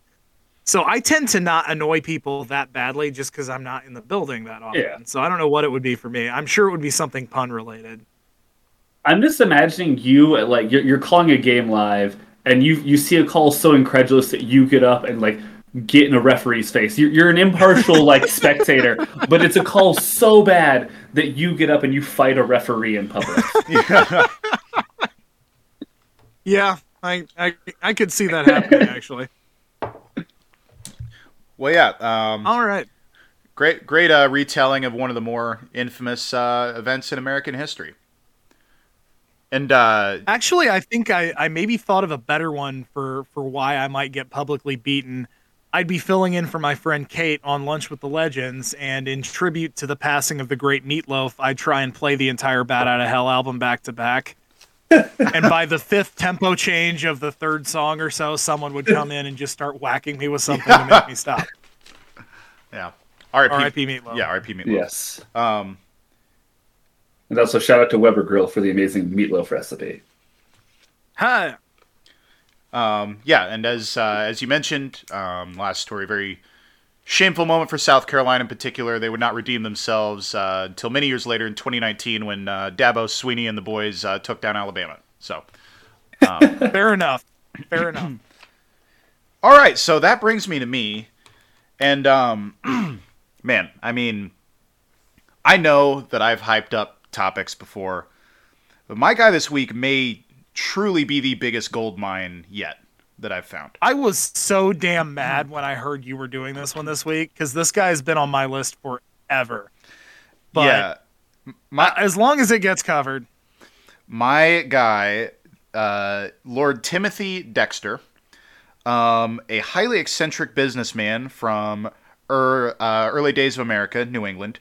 So I tend to not annoy people that badly just because I'm not in the building that often. Yeah. So I don't know what it would be for me. I'm sure it would be something pun related. I'm just imagining you like you're, you're calling a game live, and you you see a call so incredulous that you get up and like get in a referee's face. You're, you're an impartial like spectator, but it's a call so bad that you get up and you fight a referee in public. Yeah, yeah I, I I could see that happening actually. Well, yeah. Um, All right. Great, great uh, retelling of one of the more infamous uh, events in American history. And uh, actually, I think I, I maybe thought of a better one for for why I might get publicly beaten. I'd be filling in for my friend Kate on Lunch with the Legends, and in tribute to the passing of the great Meatloaf, I'd try and play the entire Bat Out of Hell album back to back. and by the fifth tempo change of the third song or so, someone would come in and just start whacking me with something to make me stop. Yeah. R.I.P. Meatloaf. Yeah, R.I.P. Meatloaf. Yes. Um, and also shout out to Weber Grill for the amazing meatloaf recipe. Hi. Um, yeah, and as uh, as you mentioned, um, last story, very shameful moment for South Carolina in particular. They would not redeem themselves uh, until many years later in 2019 when uh, Dabo Swinney and the boys uh, took down Alabama. So, um, fair enough. Fair enough. All right, so that brings me to me, and um, man, I mean, I know that I've hyped up topics before. But my guy this week may truly be the biggest gold mine yet that I've found. I was so damn mad when I heard you were doing this one this week because this guy's been on my list forever. But yeah, my, as long as it gets covered. My guy, uh, Lord Timothy Dexter, um, a highly eccentric businessman from er, uh, early days of America, New England,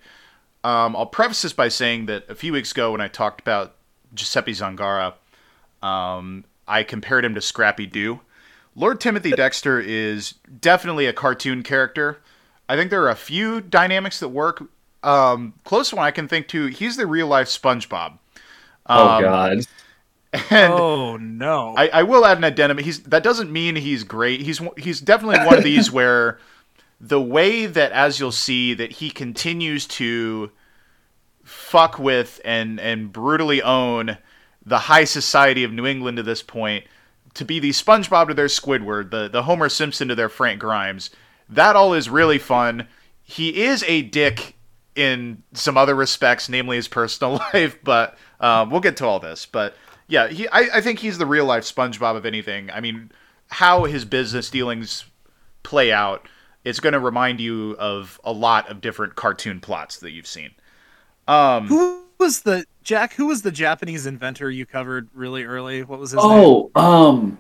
um, I'll preface this by saying that a few weeks ago, when I talked about Giuseppe Zangara, um, I compared him to Scrappy Doo. Lord Timothy Dexter is definitely a cartoon character. I think there are a few dynamics that work. Um, close one I can think to, he's the real life SpongeBob. oh um, God. And oh no! I, I will add an addendum. He's that doesn't mean he's great. He's he's definitely one of these where the way that, as you'll see, that he continues to fuck with and and brutally own the high society of New England to this point, to be the SpongeBob to their Squidward, the the Homer Simpson to their Frank Grimes, that all is really fun. He is a dick in some other respects, namely his personal life, but um, we'll get to all this. But yeah, he I, I think he's the real life SpongeBob of anything. I mean, how his business dealings play out it's going to remind you of a lot of different cartoon plots that you've seen. Um, who was the Jack? Who was the Japanese inventor you covered really early? What was his oh, name? Oh, um,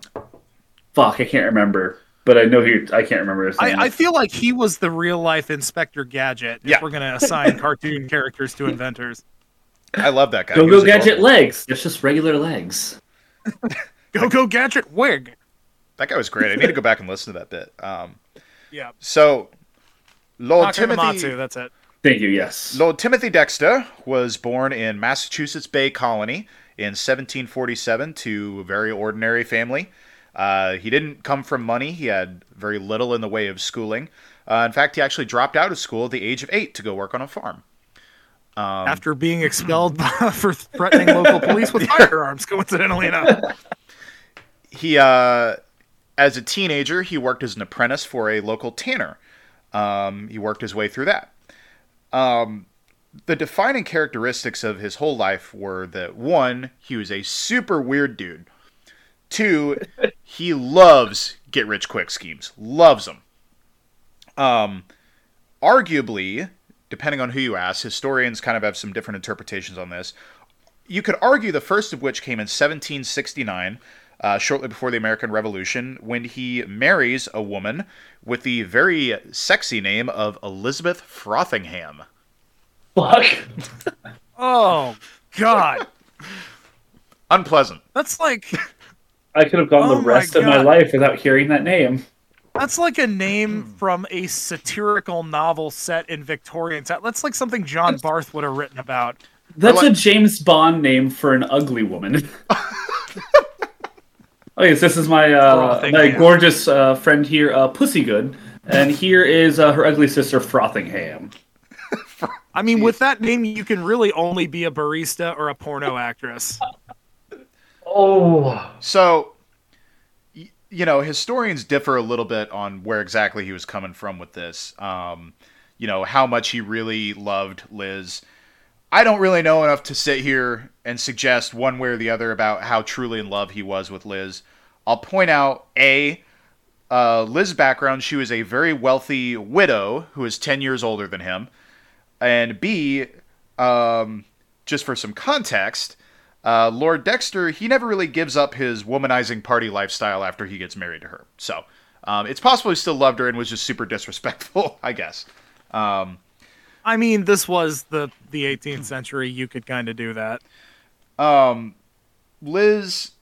fuck, I can't remember. but I know he. I can't remember his name. I, I feel like he was the real life Inspector Gadget. If Yeah. we're gonna assign cartoon characters to inventors, I love that guy. Go Go Gadget adorable. legs. It's just regular legs. Go Go Gadget wig. That guy was great. I need to go back and listen to that bit. Um, Yeah, so, Lord Nakamatsu. Timothy, That's it. Thank you. Yes. Lord Timothy Dexter was born in Massachusetts Bay Colony in 1747 to a very ordinary family. Uh, he didn't come from money. He had very little in the way of schooling. Uh, in fact, he actually dropped out of school at the age of eight to go work on a farm. Um, After being expelled for threatening local police with firearms, coincidentally enough. he uh, as a teenager he worked as an apprentice for a local tanner. Um, he worked his way through that. Um, the defining characteristics of his whole life were that one he was a super weird dude. Two he loves get rich quick schemes. Loves them um, arguably depending on who you ask historians kind of have some different interpretations on this. You could argue the first of which came in 1769 uh, shortly before the American Revolution, when he marries a woman with the very sexy name of Elizabeth Frothingham. Fuck. Oh God, Unpleasant. that's like I could have gone Oh the my rest of my life without hearing that name. that's like a name from a satirical novel set in Victorian time. That's like something John Barth would have written about. That's like- a James Bond name for an ugly woman. okay, so this is my uh, my Ham. gorgeous uh, friend here, uh, Pussygood, and here is uh, her ugly sister, Frothingham. I mean, with that name, you can really only be a barista or a porno actress. Oh, So, you know, historians differ a little bit on where exactly he was coming from with this. Um, you know, how much he really loved Liz. I don't really know enough to sit here and suggest one way or the other about how truly in love he was with Liz. I'll point out A, uh, Liz's background. She was a very wealthy widow who is 10 years older than him. And B, um, just for some context, uh, Lord Dexter, he never really gives up his womanizing party lifestyle after he gets married to her. So um, it's possible he still loved her and was just super disrespectful, I guess. Um, I mean, this was the the 18th century. You could kind of do that. um, Liz,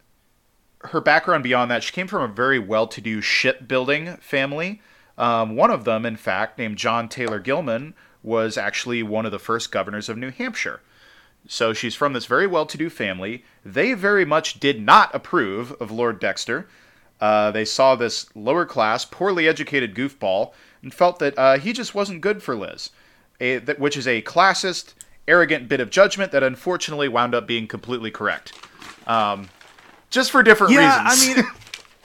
her background beyond that, she came from a very well to do shipbuilding family. Um, one of them, in fact, named John Taylor Gilman, was actually one of the first governors of New Hampshire. So she's from this very well to do family. They very much did not approve of Lord Dexter. Uh, they saw this lower class, poorly educated goofball and felt that uh, he just wasn't good for Liz, a, which is a classist, arrogant bit of judgment that unfortunately wound up being completely correct. Um, just for different Yeah, reasons. I mean,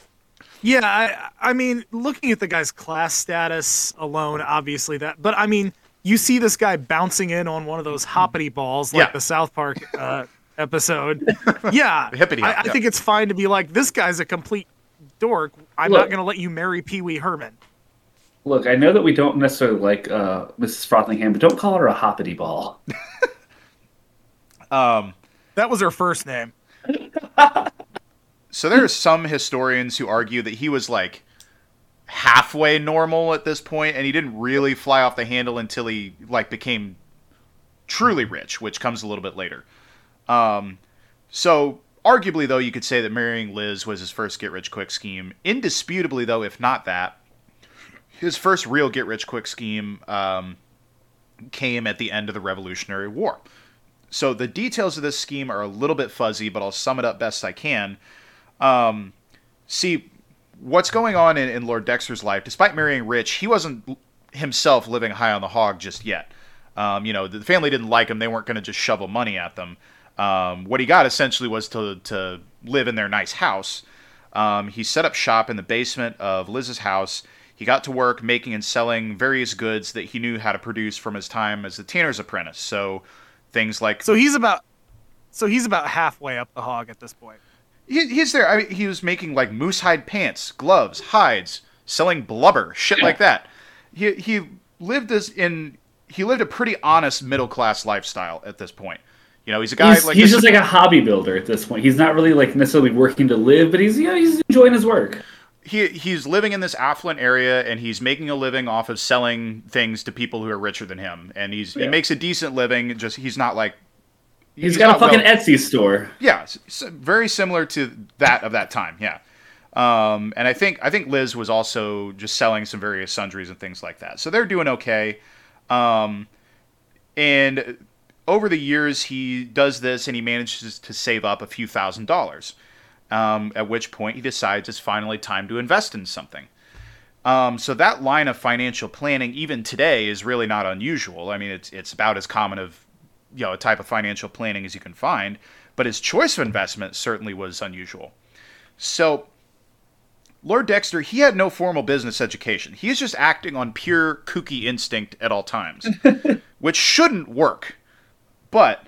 yeah, I, I mean, looking at the guy's class status alone, obviously that. But I mean, you see this guy bouncing in on one of those hoppity balls, like Yeah. the South Park uh, episode. Yeah, hippity I, I yeah. think it's fine to be like, this guy's a complete dork. I'm not going to let you marry Pee Wee Herman. Look, I know that we don't necessarily like uh, Mrs. Frothingham, but don't call her a hoppity ball. um, That was her first name. So there are some historians who argue that he was like halfway normal at this point, and he didn't really fly off the handle until he like became truly rich, which comes a little bit later. Um, so arguably, though, you could say that marrying Liz was his first get rich quick scheme. Indisputably, though, if not that, his first real get rich quick scheme um, came at the end of the Revolutionary War. So the details of this scheme are a little bit fuzzy, but I'll sum it up best I can. Um, see, what's going on in, in Lord Dexter's life, despite marrying rich, he wasn't himself living high on the hog just yet. Um, you know, the family didn't like him; they weren't going to just shovel money at them. Um, what he got essentially was to to live in their nice house. Um, he set up shop in the basement of Liz's house. He got to work making and selling various goods that he knew how to produce from his time as a tanner's apprentice. So things like So he's about, so he's about halfway up the hog at this point. he, he's there. I mean, he was making like moose hide pants, gloves, hides, selling blubber, shit like that. He he lived this in he lived a pretty honest middle class lifestyle at this point. You know, he's a guy He's, like he's just like a hobby builder at this point. He's not really like necessarily working to live, but he's you know he's enjoying his work. He he's living in this affluent area and he's making a living off of selling things to people who are richer than him. And he's he makes a decent living just he's not like he's got a fucking well- Etsy store. yeah very similar to that of that time yeah. Um, and I think I think Liz was also just selling some various sundries and things like that. So they're doing okay. Um, and over the years he does this and he manages to save up a few thousand dollars um, at which point he decides it's finally time to invest in something um, so that line of financial planning even today is really not unusual i mean it's, it's about as common of you know a type of financial planning as you can find but his choice of investment certainly was unusual so Lord Dexter, he had no formal business education. He is just acting on pure kooky instinct at all times, which shouldn't work. But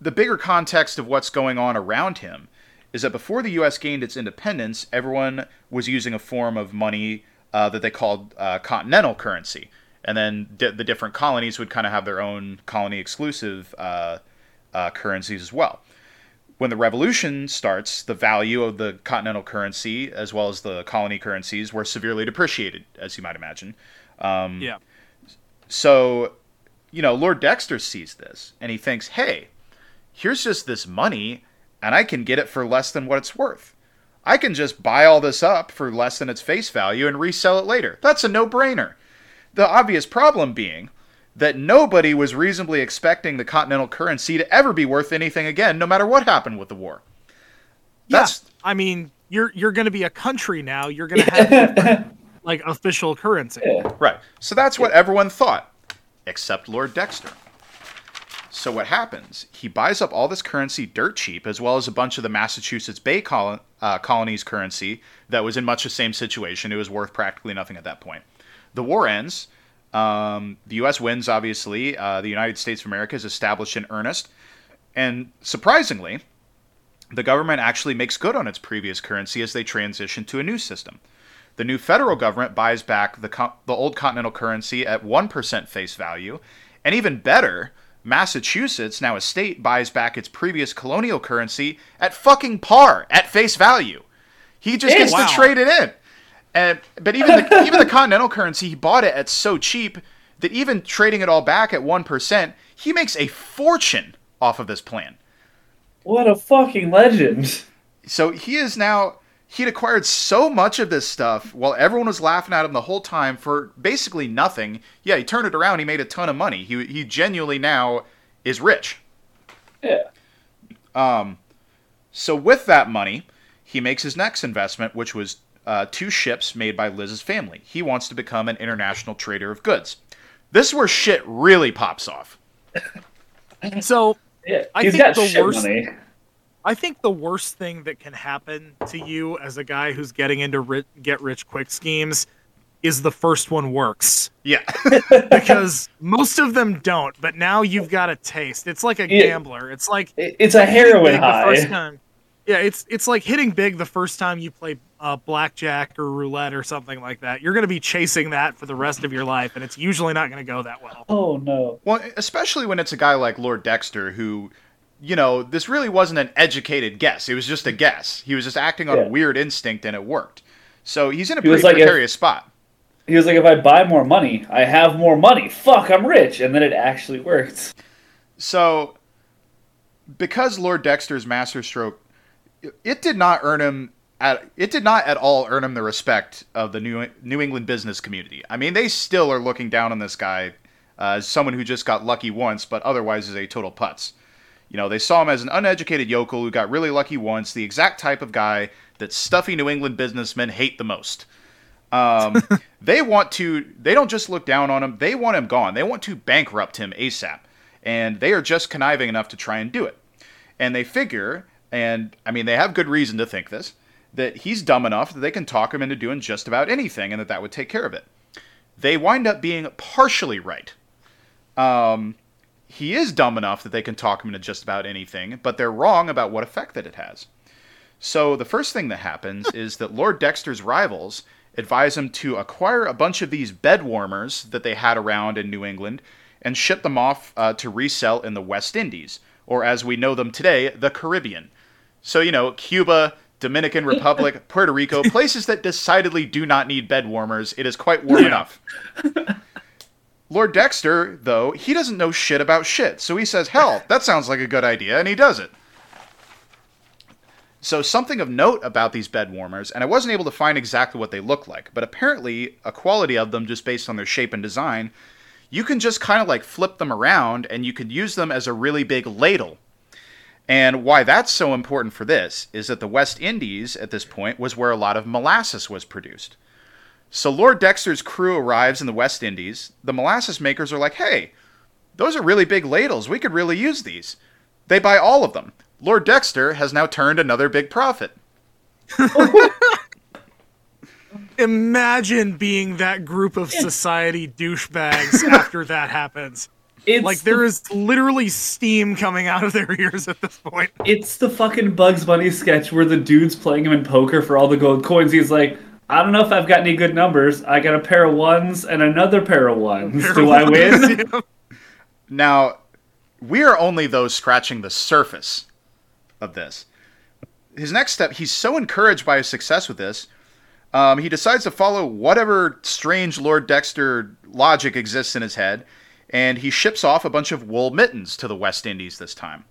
the bigger context of what's going on around him is that before the U.S. gained its independence, everyone was using a form of money uh, that they called uh, continental currency. And then di- the different colonies would kind of have their own colony exclusive uh, uh, currencies as well when the revolution starts, the value of the continental currency as well as the colony currencies were severely depreciated, as you might imagine. Um, Yeah. So, you know, Lord Dexter sees this and he thinks, hey, here's just this money and I can get it for less than what it's worth. I can just buy all this up for less than its face value and resell it later. That's a no brainer. The obvious problem being that nobody was reasonably expecting the continental currency to ever be worth anything again, no matter what happened with the war. That's yeah. I mean, you're you're going to be a country now. You're going to have like official currency. Yeah. right. So that's what everyone thought, except Lord Dexter. So what happens? He buys up all this currency dirt cheap, as well as a bunch of the Massachusetts Bay col- uh, colony's currency that was in much the same situation. It was worth practically nothing at that point. The war ends. Um, the U.S. wins, obviously. Uh, the United States of America is established in earnest. And surprisingly, the government actually makes good on its previous currency as they transition to a new system. The new federal government buys back the, co- the old continental currency at 1% face value. And even better, Massachusetts, now a state, buys back its previous colonial currency at fucking par, at face value. He just gets wow. to trade it in. And, but even the, even the continental currency, he bought it at so cheap that even trading it all back at 1%, he makes a fortune off of this plan. What a fucking legend. So he is now he'd acquired so much of this stuff while everyone was laughing at him the whole time for basically nothing. Yeah, he turned it around, he made a ton of money. He he genuinely now is rich. Yeah. Um so with that money, he makes his next investment which was uh, two ships made by Liz's family. He wants to become an international trader of goods. This is where shit really pops off. So Yeah. I He's think got the shit worst- money. I think the worst thing that can happen to you as a guy who's getting into ri- get rich quick schemes is the first one works Yeah. because most of them don't. But now you've got a taste. It's like a gambler. It's like It's a heroin big the first high. time. Yeah, it's it's like hitting big the first time you play uh, blackjack or roulette or something like that. You're going to be chasing that for the rest of your life, and it's usually not going to go that well. Oh no. Well, especially when it's a guy like Lord Dexter who, you know, this really wasn't an educated guess. It was just a guess. He was just acting on Yeah. a weird instinct and it worked. So he's in a He pretty like if- precarious spot. He was like, if I buy more money, I have more money. Fuck, I'm rich. And then it actually worked. So because Lord Dexter's masterstroke it did not earn him at it did not at all earn him the respect of the New New England business community. I mean, they still are looking down on this guy uh, as someone who just got lucky once, but otherwise is a total putz. You know, they saw him as an uneducated yokel who got really lucky once, the exact type of guy that stuffy New England businessmen hate the most. Um, they want to, they don't just look down on him, they want him gone. They want to bankrupt him ASAP. And they are just conniving enough to try and do it. And they figure, and I mean, they have good reason to think this, that he's dumb enough that they can talk him into doing just about anything and that that would take care of it. They wind up being partially right. Um, he is dumb enough that they can talk him into just about anything, but they're wrong about what effect that it has. So the first thing that happens is that Lord Dexter's rivals advise him to acquire a bunch of these bed warmers that they had around in New England and ship them off uh, to resell in the West Indies, or as we know them today, the Caribbean. So, you know, Cuba, Dominican Republic, Puerto Rico, places that decidedly do not need bed warmers. It is quite warm enough. Lord Dexter, though, he doesn't know shit about shit. So he says, hell, that sounds like a good idea, and he does it. So, something of note about these bed warmers, and I wasn't able to find exactly what they look like, but apparently a quality of them just based on their shape and design, you can just kind of like flip them around and you could use them as a really big ladle. And why that's so important for this is that the West Indies at this point was where a lot of molasses was produced. So Lord Dexter's crew arrives in the West Indies. The molasses makers are like, hey, those are really big ladles. We could really use these. They buy all of them. Lord Dexter has now turned another big profit. Imagine being that group of society douchebags after that happens. It's Like the- there is literally steam coming out of their ears at this point. It's the fucking Bugs Bunny sketch where the dude's playing him in poker for all the gold coins. He's like, I don't know if I've got any good numbers. I got a pair of ones and another pair of ones. Do I win? Now, we are only those scratching the surface of this. His next step, he's so encouraged by his success with this, um, he decides to follow whatever strange Lord Dexter logic exists in his head, and he ships off a bunch of wool mittens to the West Indies this time.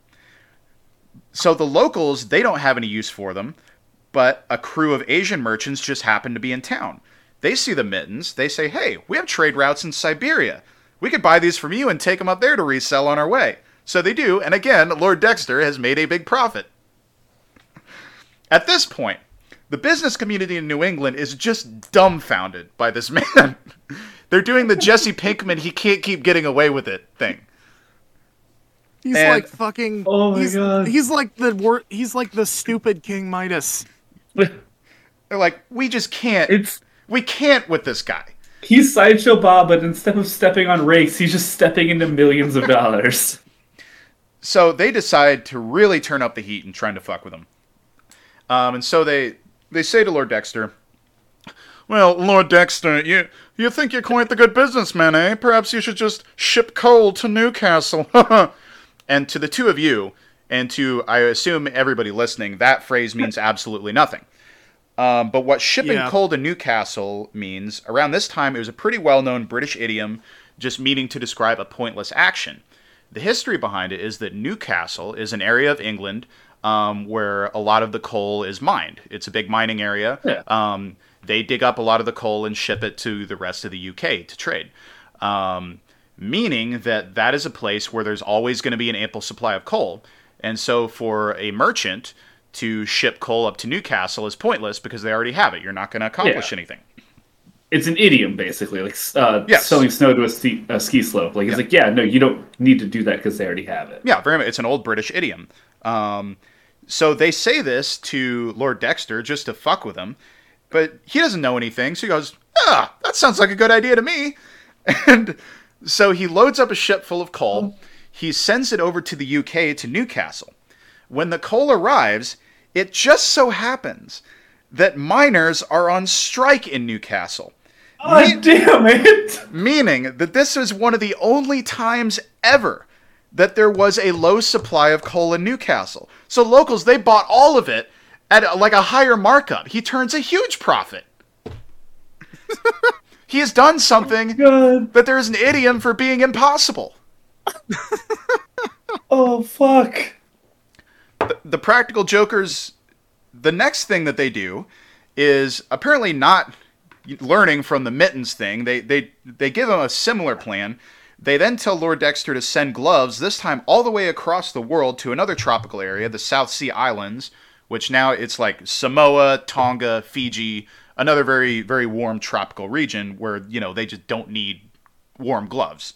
So the locals, they don't have any use for them, but a crew of Asian merchants just happen to be in town. They see the mittens, they say, hey, we have trade routes in Siberia. We could buy these from you and take them up there to resell on our way. So they do, and again, Lord Dexter has made a big profit. At this point, the business community in New England is just dumbfounded by this man. They're doing the Jesse Pinkman he can't keep getting away with it thing. He's And- like fucking. Oh my he's, God. He's like the wor- He's like the stupid King Midas. They're like, we just can't. it's we can't with this guy. he's sideshow Bob, but instead of stepping on rakes, he's just stepping into millions of dollars. So they decide to really turn up the heat and trying to fuck with him. Um, and so they they say to Lord Dexter, "Well, Lord Dexter, you you think you're quite the good businessman, eh? Perhaps you should just ship coal to Newcastle." and to the two of you, and to I assume everybody listening, that phrase means absolutely nothing. Um, but what shipping Yeah. coal to Newcastle means, around this time, it was a pretty well known British idiom just meaning to describe a pointless action. The history behind it is that Newcastle is an area of England um, where a lot of the coal is mined. It's a big mining area. Yeah. Um, they dig up a lot of the coal and ship it to the rest of the UK to trade. Um, meaning that that is a place where there's always going to be an ample supply of coal. And so for a merchant to ship coal up to Newcastle is pointless because they already have it. You're not going to accomplish Yeah. anything. It's an idiom, basically, like uh, Yes. selling snow to a ski, a ski slope. Like it's Yeah. like, yeah, no, you don't need to do that because they already have it. Yeah, very much. It's an old British idiom. Um, so they say this to Lord Dexter just to fuck with him, but he doesn't know anything. So he goes, "Ah, that sounds like a good idea to me." And so he loads up a ship full of coal. He sends it over to the UK to Newcastle. When the coal arrives, it just so happens that miners are on strike in Newcastle Oh, damn it! meaning that this was one of the only times ever that there was a low supply of coal in Newcastle. So locals they bought all of it at a, like a higher markup. He turns a huge profit. he has done something God. that there is an idiom for being impossible. Oh fuck. The, the practical jokers the next thing that they do is apparently not learning from the mittens thing. They they they give him a similar plan. They then tell Lord Dexter to send gloves, this time all the way across the world to another tropical area, the South Sea Islands, which now it's like Samoa, Tonga, Fiji, another very very warm tropical region where you know they just don't need warm gloves.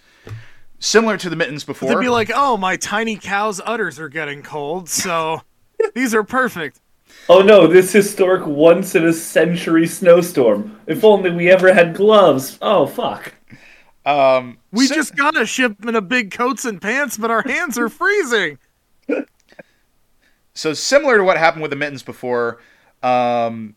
Similar to the mittens before. They'd be like, "Oh, my tiny cow's udders are getting cold, so these are perfect." Oh no, this historic once in a century snowstorm. If only we ever had gloves. Oh fuck. um, We si- just got a shipment of big coats and pants, but our hands are freezing. So similar to what happened with the mittens before, um,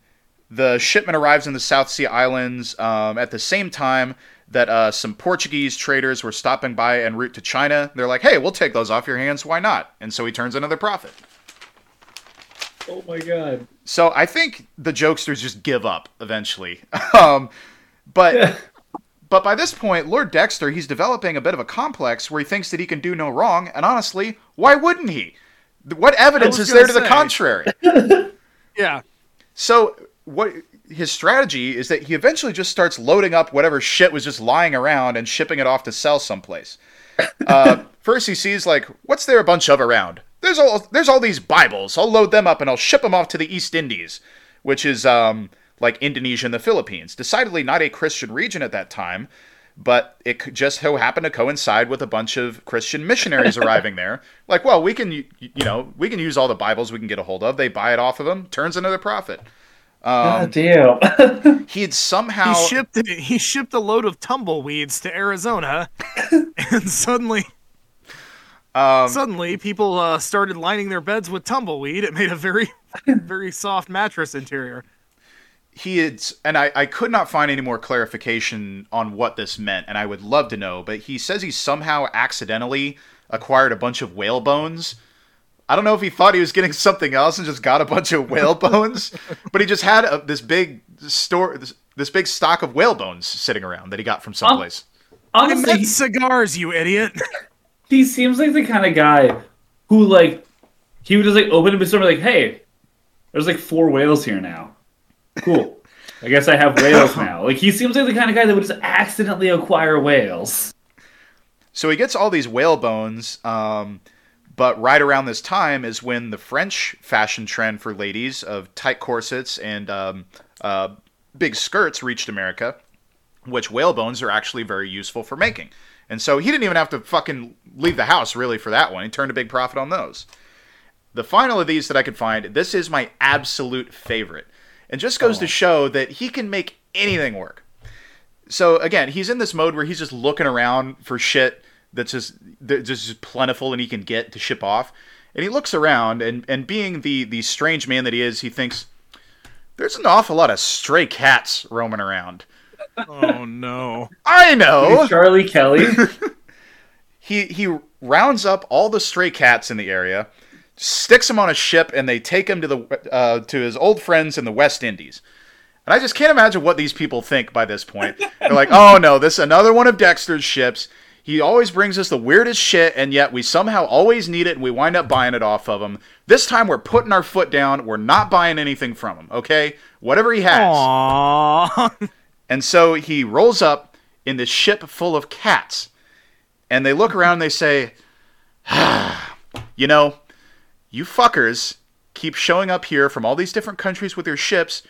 the shipment arrives in the South Sea Islands um, at the same time that uh, some Portuguese traders were stopping by en route to China. They're like, "Hey, we'll take those off your hands. Why not?" And so he turns another profit. Oh my god. So I think the jokesters just give up eventually. um, but but by this point, Lord Dexter he's developing a bit of a complex where he thinks that he can do no wrong, and honestly, why wouldn't he? What evidence is there to gonna the contrary? Yeah. So what his strategy is that he eventually just starts loading up whatever shit was just lying around and shipping it off to sell someplace. Uh, first, he sees like, what's there a bunch of around? There's all there's all these Bibles. I'll load them up and I'll ship them off to the East Indies, which is um, like Indonesia and the Philippines. Decidedly not a Christian region at that time, but it just so happened to coincide with a bunch of Christian missionaries arriving there. Like, well, we can you you know we can use all the Bibles we can get a hold of. They buy it off of them, turns into their profit. Um, God damn. he had somehow He shipped he shipped a load of tumbleweeds to Arizona, and suddenly um, suddenly people uh, started lining their beds with tumbleweed. It made a very very soft mattress interior. he had and I, I could not find any more clarification on what this meant and i would love to know but he says he somehow accidentally acquired a bunch of whale bones i don't know if he thought he was getting something else and just got a bunch of whale bones but he just had a, this big store this, this big stock of whale bones sitting around that he got from someplace I Honestly, meant cigars, you idiot. he seems like the kind of guy who like he would just like open up his store and be like, hey, there's like four whales here now. Cool. I guess I have whales now. Like he seems like the kind of guy that would just accidentally acquire whales. So he gets all these whale bones, um, but right around this time is when the French fashion trend for ladies of tight corsets and um, uh, big skirts reached America, which whale bones are actually very useful for making. And so he didn't even have to fucking leave the house really for that one. He turned a big profit on those. The final of these that I could find, this is my absolute favorite. And just goes to show that he can make anything work so again, he's in this mode where he's just looking around for shit that's just that's just plentiful and he can get to ship off. And he looks around and and being the the strange man that he is, he thinks there's an awful lot of stray cats roaming around. Oh no. I know. Charlie Kelly. He he rounds up all the stray cats in the area, sticks them on a ship, and they take him to the uh, to his old friends in the West Indies. And I just can't imagine what these people think by this point. They're like, "Oh no, this is another one of Dexter's ships. He always brings us the weirdest shit, and yet we somehow always need it, and we wind up buying it off of him. This time we're putting our foot down. We're not buying anything from him. Okay, whatever he has." Aww. And so he rolls up in this ship full of cats. And they look around and they say, ah, You know, you fuckers keep showing up here from all these different countries with your ships.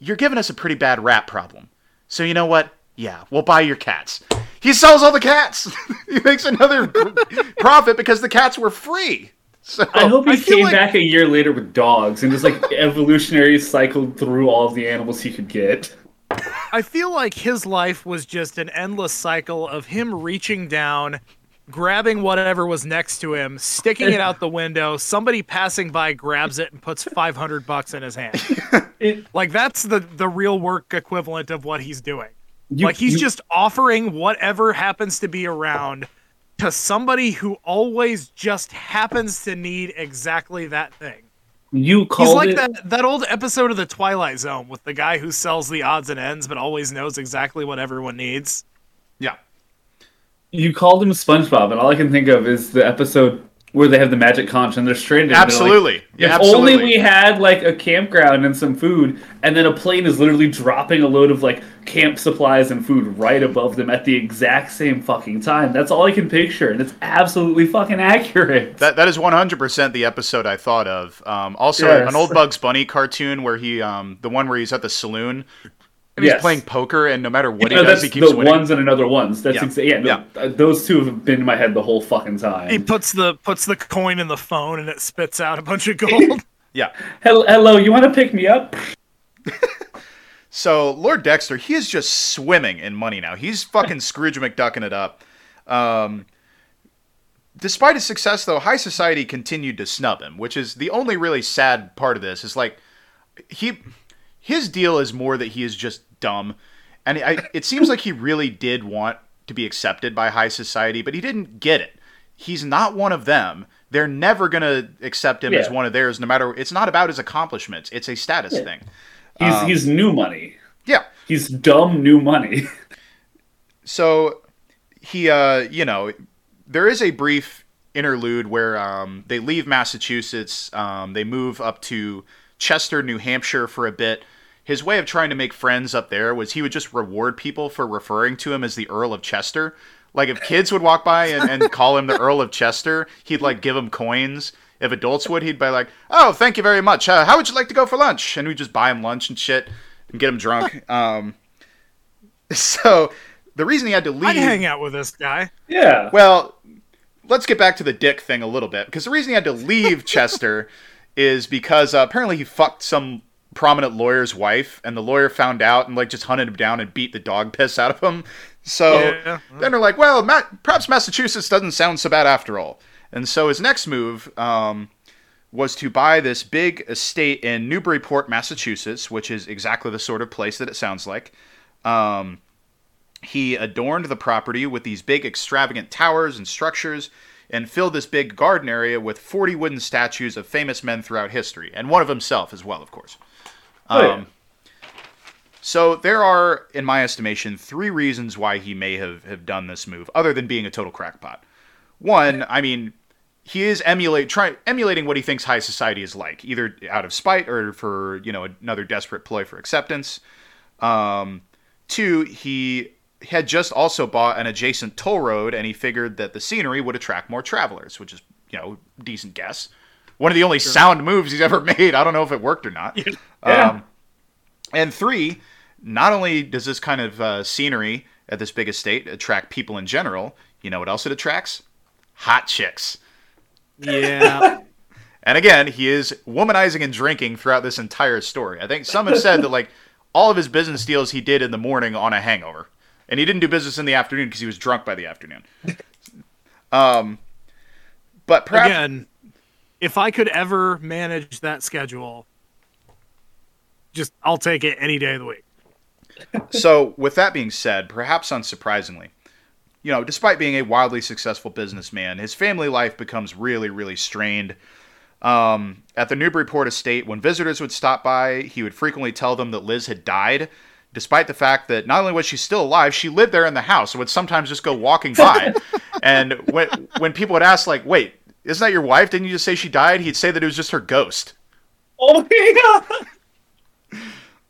You're giving us a pretty bad rat problem. So you know what? Yeah, we'll buy your cats. He sells all the cats. he makes another profit because the cats were free. So I hope he I came like- back a year later with dogs and just like evolutionary cycled through all of the animals he could get. I feel like his life was just an endless cycle of him reaching down, grabbing whatever was next to him, sticking it out the window. Somebody passing by grabs it and puts 500 bucks in his hand. It, Like that's the the real work equivalent of what he's doing. You, like he's you- just offering whatever happens to be around to somebody who always just happens to need exactly that thing. you He's called like it. that that old episode of the Twilight Zone with the guy who sells the odds and ends but always knows exactly what everyone needs. yeah. You called him SpongeBob, and all I can think of is the episode where they have the magic conch and they're stranded. and they're like, Absolutely. yeah, if absolutely. only we had like a campground and some food, and then a plane is literally dropping a load of like camp supplies and food right above them at the exact same fucking time. That's all I can picture, and it's absolutely fucking accurate. That that is one hundred percent the episode I thought of. Um, also, Yes. an old Bugs Bunny cartoon where he, um, the one where he's at the saloon and he's playing poker, and no matter what he No, does, that's he keeps the winning. ones and another ones. That's Yeah. exa- yeah, no, uh, those two have been in my head the whole fucking time. He puts the puts the coin in the phone and it spits out a bunch of gold. Yeah. Hello, hello, you want to pick me up? So Lord Dexter, he is just swimming in money now. He's fucking Scrooge McDucking it up. Um, despite his success, though, high society continued to snub him, which is the only really sad part of this. Is like he his deal is more that he is just dumb, and I, it seems like he really did want to be accepted by high society, but he didn't get it. He's not one of them. they're never gonna accept him as one of theirs, no matter. It's not about his accomplishments; it's a status Yeah. thing. He's Um, he's new money. Yeah. He's dumb new money. So he, uh, you know, there is a brief interlude where um, they leave Massachusetts. Um, they move up to Chester, New Hampshire for a bit. His way of trying to make friends up there was he would just reward people for referring to him as the Earl of Chester. Like if kids would walk by and, and call him the Earl of Chester, he'd like give them coins. If adults would, he'd be like, "Oh, thank you very much. Uh, how would you like to go for lunch?" And we'd just buy him lunch and shit and get him drunk. Um, so the reason he had to leave, I'd hang out with this guy. yeah. well, let's get back to the dick thing a little bit because the reason he had to leave Chester is because uh, apparently he fucked some prominent lawyer's wife, and the lawyer found out and like just hunted him down and beat the dog piss out of him. So Yeah. then they're like, well, Ma- perhaps Massachusetts doesn't sound so bad after all. And so his next move um, was to buy this big estate in Newburyport, Massachusetts, which is exactly the sort of place that it sounds like. Um, he adorned the property with these big, extravagant towers and structures and filled this big garden area with 40 wooden statues of famous men throughout history, and one of himself as well, of course. Oh, yeah. Um, so there are, in my estimation, three reasons why he may have, have done this move, other than being a total crackpot. One, I mean, he is emulate try, emulating what he thinks high society is like, either out of spite or for you know another desperate ploy for acceptance. Um, two, he had just also bought an adjacent toll road, and he figured that the scenery would attract more travelers, which is you know decent guess. One of the only sound moves he's ever made. I don't know if it worked or not. Yeah. Um, and three, not only does this kind of uh, scenery at this big estate attract people in general, you know what else it attracts? Hot chicks. Yeah. And again, he is womanizing and drinking throughout this entire story. I think some have said that like all of his business deals he did in the morning on a hangover, and he didn't do business in the afternoon because he was drunk by the afternoon. um, but perhaps Again, if I could ever manage that schedule, just I'll take it any day of the week. so, with that being said, perhaps unsurprisingly, you know, despite being a wildly successful businessman, his family life becomes really, really strained. Um, at the Newburyport estate, when visitors would stop by, he would frequently tell them that Liz had died, despite the fact that not only was she still alive, she lived there in the house and would sometimes just go walking by. and when when people would ask, like, "Wait, isn't that your wife? Didn't you just say she died?" He'd say that it was just her ghost. Oh my god.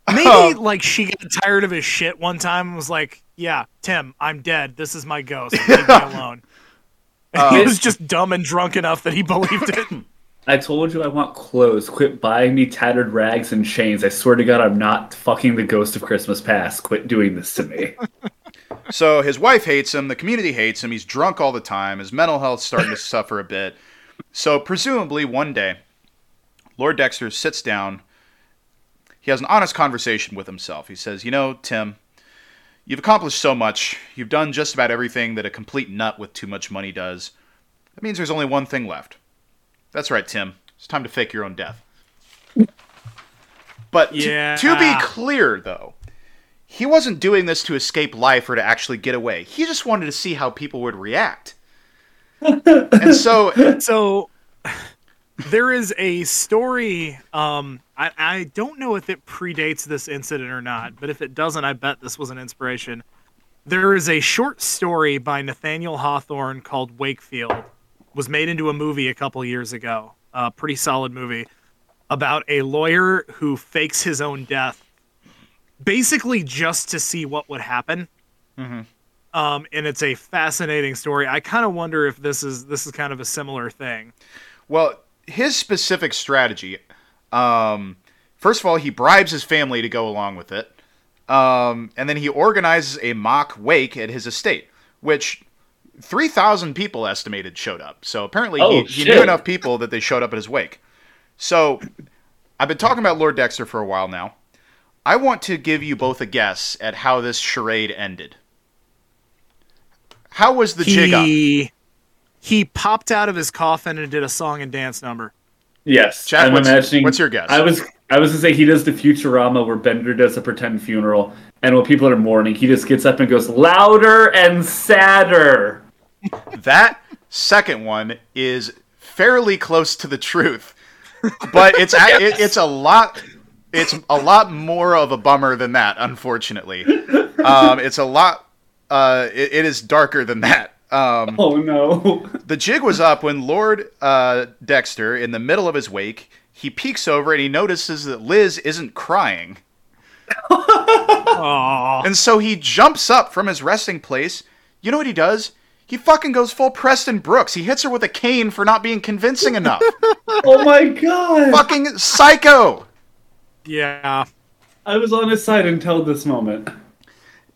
Maybe Oh. like she got tired of his shit one time and was like, "Yeah, Tim, I'm dead. This is my ghost. Leave me alone." Uh, he was just dumb and drunk enough that he believed it. I told you I want clothes. Quit buying me tattered rags and chains. I swear to God, I'm not fucking the ghost of Christmas past. Quit doing this to me. So his wife hates him, the community hates him, he's drunk all the time, his mental health's starting to suffer a bit. So presumably one day, Lord Dexter sits down, he has an honest conversation with himself. He says, You know, Tim, you've accomplished so much, you've done just about everything that a complete nut with too much money does. That means there's only one thing left. That's right, Tim. It's time to fake your own death. But to- to be clear, though, he wasn't doing this to escape life or to actually get away. He just wanted to see how people would react. and so, so there is a story um I, I don't know if it predates this incident or not but if it doesn't i bet this was an inspiration there is a short story by nathaniel hawthorne called wakefield was made into a movie a couple years ago a pretty solid movie about a lawyer who fakes his own death basically just to see what would happen um, and it's a fascinating story. I kind of wonder if this is this is kind of a similar thing. well, his specific strategy um, first of all, he bribes his family to go along with it. Um, and then he organizes a mock wake at his estate, which 3,000 people estimated showed up. So apparently he, Oh, he knew enough people that they showed up at his wake. So I've been talking about Lord Dexter for a while now. I want to give you both a guess at how this charade ended. How was the jig up? He popped out of his coffin and did a song and dance number. Yes, Chad, I'm what's- imagining. what's your guess? I was I was gonna say he does the Futurama where Bender does a pretend funeral, and when people are mourning, he just gets up and goes louder and sadder. That second one is fairly close to the truth, but it's a, it, it's a lot. It's a lot more of a bummer than that. Unfortunately, um, it's a lot. Uh, it, it is darker than that. Um, Oh no. the jig was up when Lord uh, Dexter, in the middle of his wake, he peeks over and he notices that Liz isn't crying. And so he jumps up from his resting place. You know what he does? He fucking goes full Preston Brooks. He hits her with a cane for not being convincing enough. Oh my god. fucking psycho. Yeah. I was on his side until this moment.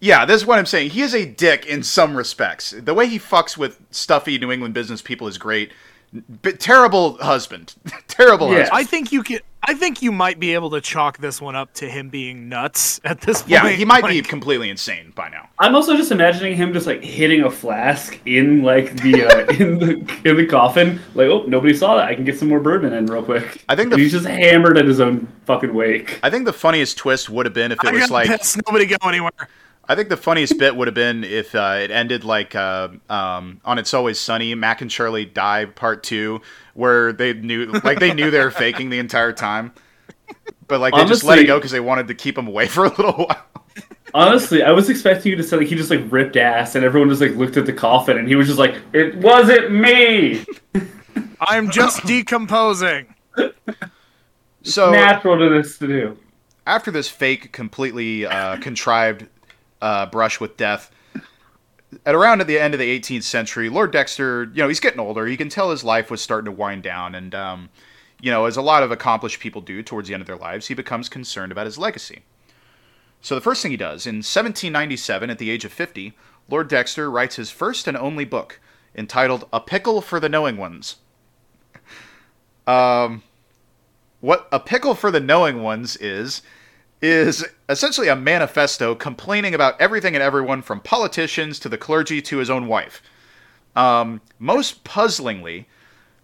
Yeah, this is what I'm saying. He is a dick in some respects. The way he fucks with stuffy New England business people is great. But terrible husband. terrible Yeah. husband. I think you can. I think you might be able to chalk this one up to him being nuts at this point. Yeah, he might be completely insane by now. I'm also just imagining him just like hitting a flask in like the uh, in the in the coffin. Like, oh, nobody saw that. I can get some more bourbon in real quick. I think And the- he's just hammered at his own fucking wake. I think the funniest twist would have been if it I was like pissed. Nobody go anywhere. I think the funniest bit would have been if uh, it ended like uh, um, on "It's Always Sunny," Mac and Charlie die part two, where they knew like they knew they were faking the entire time, but like they just let it go because they wanted to keep him away for a little while. Honestly, I was expecting you to say like he just like ripped ass and everyone just like looked at the coffin and he was just like, "It wasn't me." I'm just decomposing. So Natural to this to do. after this fake, completely uh, contrived uh, brush with death, at around at the end of the 18th century, Lord Dexter, you know, he's getting older. You can tell his life was starting to wind down, and um, you know, as a lot of accomplished people do towards the end of their lives, he becomes concerned about his legacy. So the first thing he does in 1797, at the age of 50, Lord Dexter writes his first and only book entitled "A Pickle for the Knowing Ones." Um, what a pickle for the knowing ones is is essentially a manifesto complaining about everything and everyone from politicians to the clergy to his own wife. Um, most puzzlingly,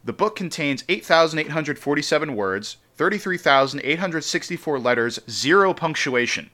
the book contains 8,847 words, 33,864 letters, zero punctuation.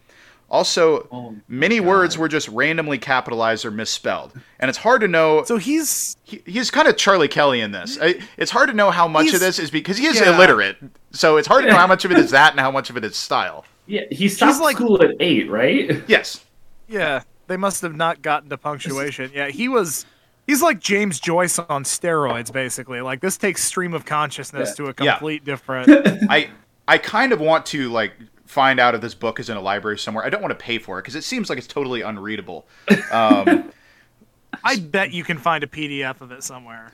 Also, Oh, many God. words were just randomly capitalized or misspelled. And it's hard to know So he's he, he's kind of Charlie Kelly in this. I, it's hard to know how much of this is because he is yeah. illiterate. So it's hard to know how much of it is that and how much of it is style. Yeah, he stopped like- school at eight, right? Yes. yeah. They must have not gotten to punctuation. Yeah, he was. He's like James Joyce on steroids, basically. Like this takes stream of consciousness Yeah. to a Yeah. complete different. I I kind of want to like find out if this book is in a library somewhere. I don't want to pay for it because it seems like it's totally unreadable. Um, I bet you can find a PDF of it somewhere.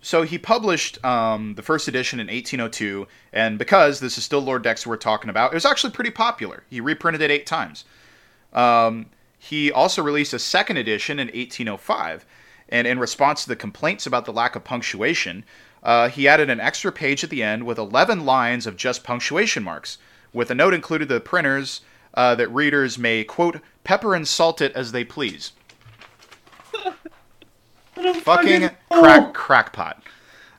So he published um, the first edition in 1802, and because this is still Lord Dexter we're talking about, it was actually pretty popular. He reprinted it eight times. Um, he also released a second edition in 1805, and in response to the complaints about the lack of punctuation, uh, he added an extra page at the end with 11 lines of just punctuation marks, with a note included to the printers uh, that readers may, quote, pepper and salt it as they please. Fucking crack crackpot.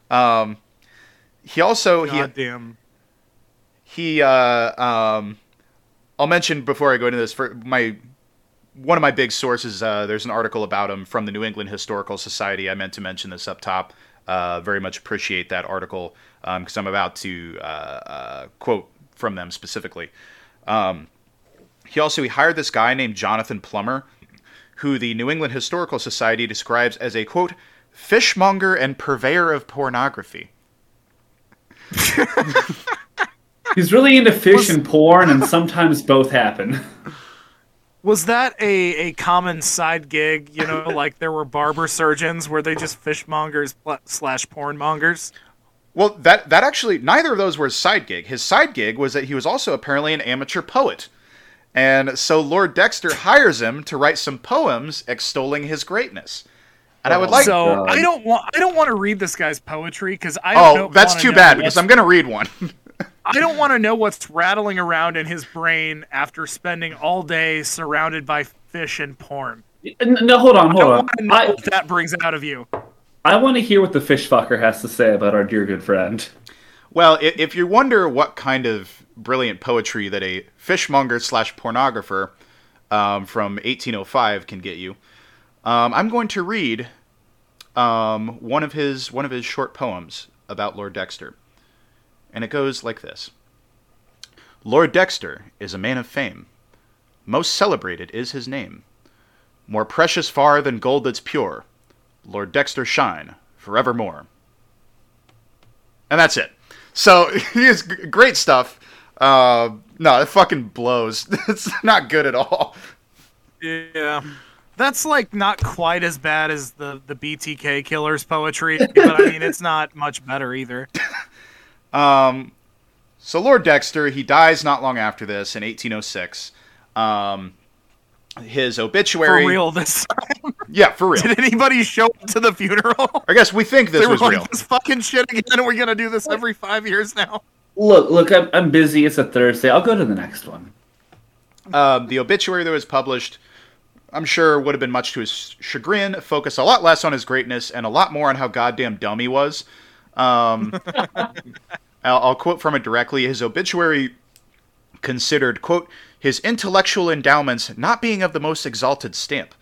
Um, he also he Goddamn. he uh, um, I'll mention before I go into this for my one of my big sources. Uh, there's an article about him from the New England Historical Society. I meant to mention this up top. Uh, very much appreciate that article because I'm about to uh, uh, quote from them specifically. Um, he also he hired this guy named Jonathan Plummer, who the New England Historical Society describes as a quote fishmonger and purveyor of pornography. He's really into fish Was- and porn, and sometimes both happen. Was that a, a common side gig? You know, like there were barber surgeons where they just fishmongers slash pornmongers. Well, that that actually neither of those were his side gig. His side gig was that he was also apparently an amateur poet. And so Lord Dexter hires him to write some poems extolling his greatness. And I would oh, like so God. I don't want I don't want to read this guy's poetry oh, because I don't Oh, know, that's too bad because I'm going to read one. I don't want to know what's rattling around in his brain after spending all day surrounded by fish and porn. No, hold on, I hold don't on. want to know I, what that brings out of you. I want to hear what the fish fucker has to say about our dear good friend. well, if you wonder what kind of brilliant poetry that a fishmonger slash pornographer um, from 1805 can get you, um, I'm going to read um, one of his one of his short poems about Lord Dexter. And it goes like this Lord Dexter is a man of fame. Most celebrated is his name. More precious far than gold that's pure. Lord Dexter shine forevermore. And that's it. So he is great stuff. Uh, no, it fucking blows. it's not good at all. Yeah. That's like not quite as bad as the the BTK killers poetry, but I mean it's not much better either. Um, so Lord Dexter, he dies not long after this in 1806. Um, his obituary. For real this time. Yeah, for real. Did anybody show up to the funeral? I guess we think this they was like, real. this fucking shit again, and we're gonna do this every five years now. Look, look, I'm, I'm busy. It's a Thursday. I'll go to the next one. Um, the obituary that was published, I'm sure, would have been much to his chagrin, focused a lot less on his greatness and a lot more on how goddamn dumb he was. Um, I'll, I'll quote from it directly. His obituary considered, quote, his intellectual endowments not being of the most exalted stamp,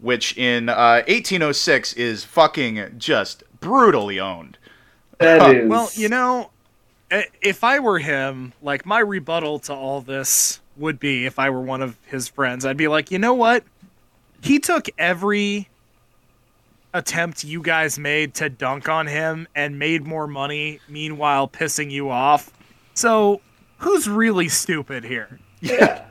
which in uh, 1806 is fucking just brutally owned. That is. Well, you know, i- if I were him, like my rebuttal to all this would be if I were one of his friends, I'd be like, you know what? He took every attempt you guys made to dunk on him and made more money, meanwhile pissing you off. So, who's really stupid here? yeah.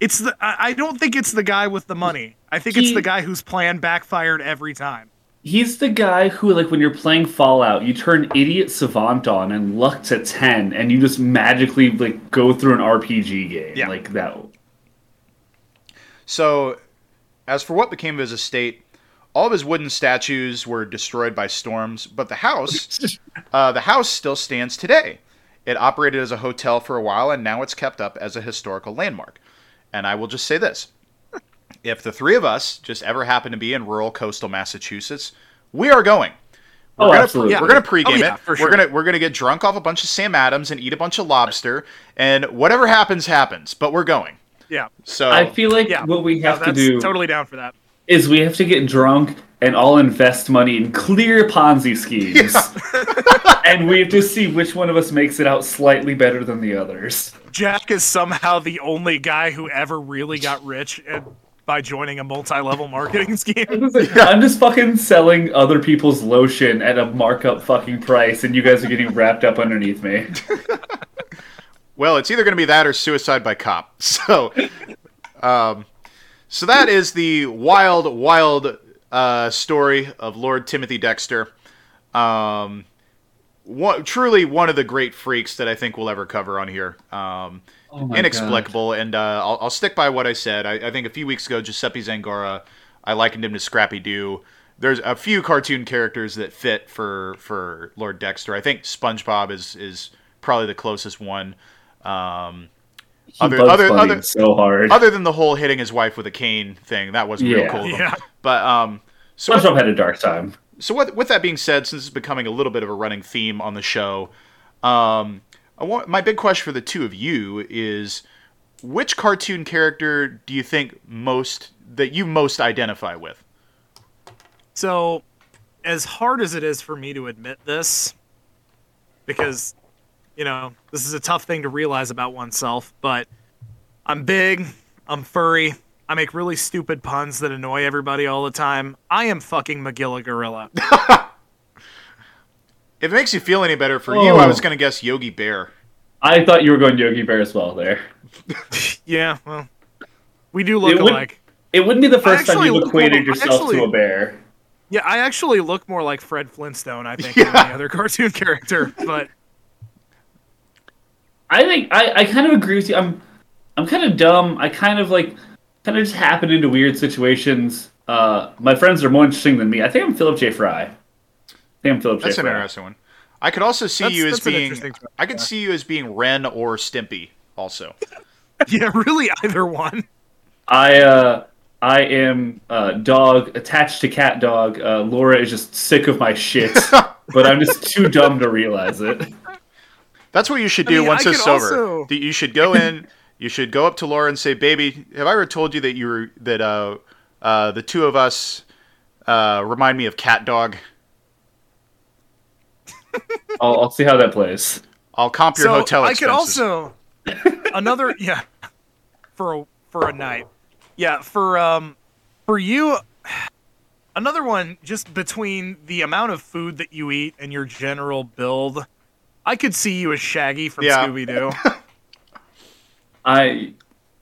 It's the I I don't think it's the guy with the money. I think it's the guy whose plan backfired every time. He's the guy who, like, when you're playing Fallout, you turn Idiot Savant on and luck to 10, and you just magically, like, go through an RPG game. Yeah. Like that. So, as for what became of his estate, all of his wooden statues were destroyed by storms, but the house, uh, the house still stands today. It operated as a hotel for a while, and now it's kept up as a historical landmark. And I will just say this: if the three of us just ever happen to be in rural coastal Massachusetts, we are going. We're Oh, gonna, absolutely. We're gonna pregame Oh, yeah, it. for We're gonna we're gonna get drunk off a bunch of Sam Adams and eat a bunch of lobster, and whatever happens, happens. But we're going. Yeah. So I feel like Yeah. what we No, have to do totally down for that. is we have to get drunk and all invest money in clear Ponzi schemes. and we have to see which one of us makes it out slightly better than the others. Jack is somehow the only guy who ever really got rich and, by joining a multi-level marketing scheme. I'm just fucking selling other people's lotion at a markup fucking price, and you guys are getting wrapped up underneath me. Well, it's either going to be that or suicide by cop. So, um, so that is the wild, wild uh, story of Lord Timothy Dexter. Um, one, truly one of the great freaks that I think we'll ever cover on here. Um, Oh my inexplicable, and uh, I'll, I'll stick by what I said. I, I think a few weeks ago, Giuseppe Zangara, I likened him to Scrappy Doo. There's a few cartoon characters that fit for for Lord Dexter. I think SpongeBob is is probably the closest one. Um, He Other- other- other- so hard. other than the whole hitting his wife with a cane thing, that wasn't real cool. Yeah. But um, so SpongeBob had a dark time. so what, with that being said, since it's becoming a little bit of a running theme on the show, um, I want my big question for the two of you is which cartoon character do you think most that you most identify with? So, as hard as it is for me to admit this, because, you know, this is a tough thing to realize about oneself, but I'm big, I'm furry, I make really stupid puns that annoy everybody all the time. I am fucking Magilla Gorilla. If it makes you feel any better for you, I Oh. was going to guess Yogi Bear. I thought you were going Yogi Bear as well there. yeah, well, we do look It Would, it wouldn't be the first time you've equated more- I yourself to a bear. Yeah, I actually look more like Fred Flintstone, I think, than Yeah. any other cartoon character, but I think I, I kind of agree with you. I'm I'm kind of dumb. I kind of like kind of just happen into weird situations. Uh, my friends are more interesting than me. I think I'm Philip J. Fry. I think I'm Philip That's J. an interesting one. I could also see That's- you as that's an being I could yeah. see you as being Ren or Stimpy also. yeah, really either one. I uh I am uh, dog attached to cat dog. Uh, Laura is just sick of my shit, but I'm just too dumb to realize it. That's what you should I do mean, once I it's could sober. also- That You should go in. you should go up to Laura and say, "Baby, have I ever told you that you were that uh, uh, the two of us uh, remind me of Cat Dog?" I'll, I'll see how that plays. I'll comp your hotel. so hotel I could also another yeah for a for a night. Yeah, for um for you another one just between the amount of food that you eat and your general build. I could see you as Shaggy from Yeah. Scooby Doo. I,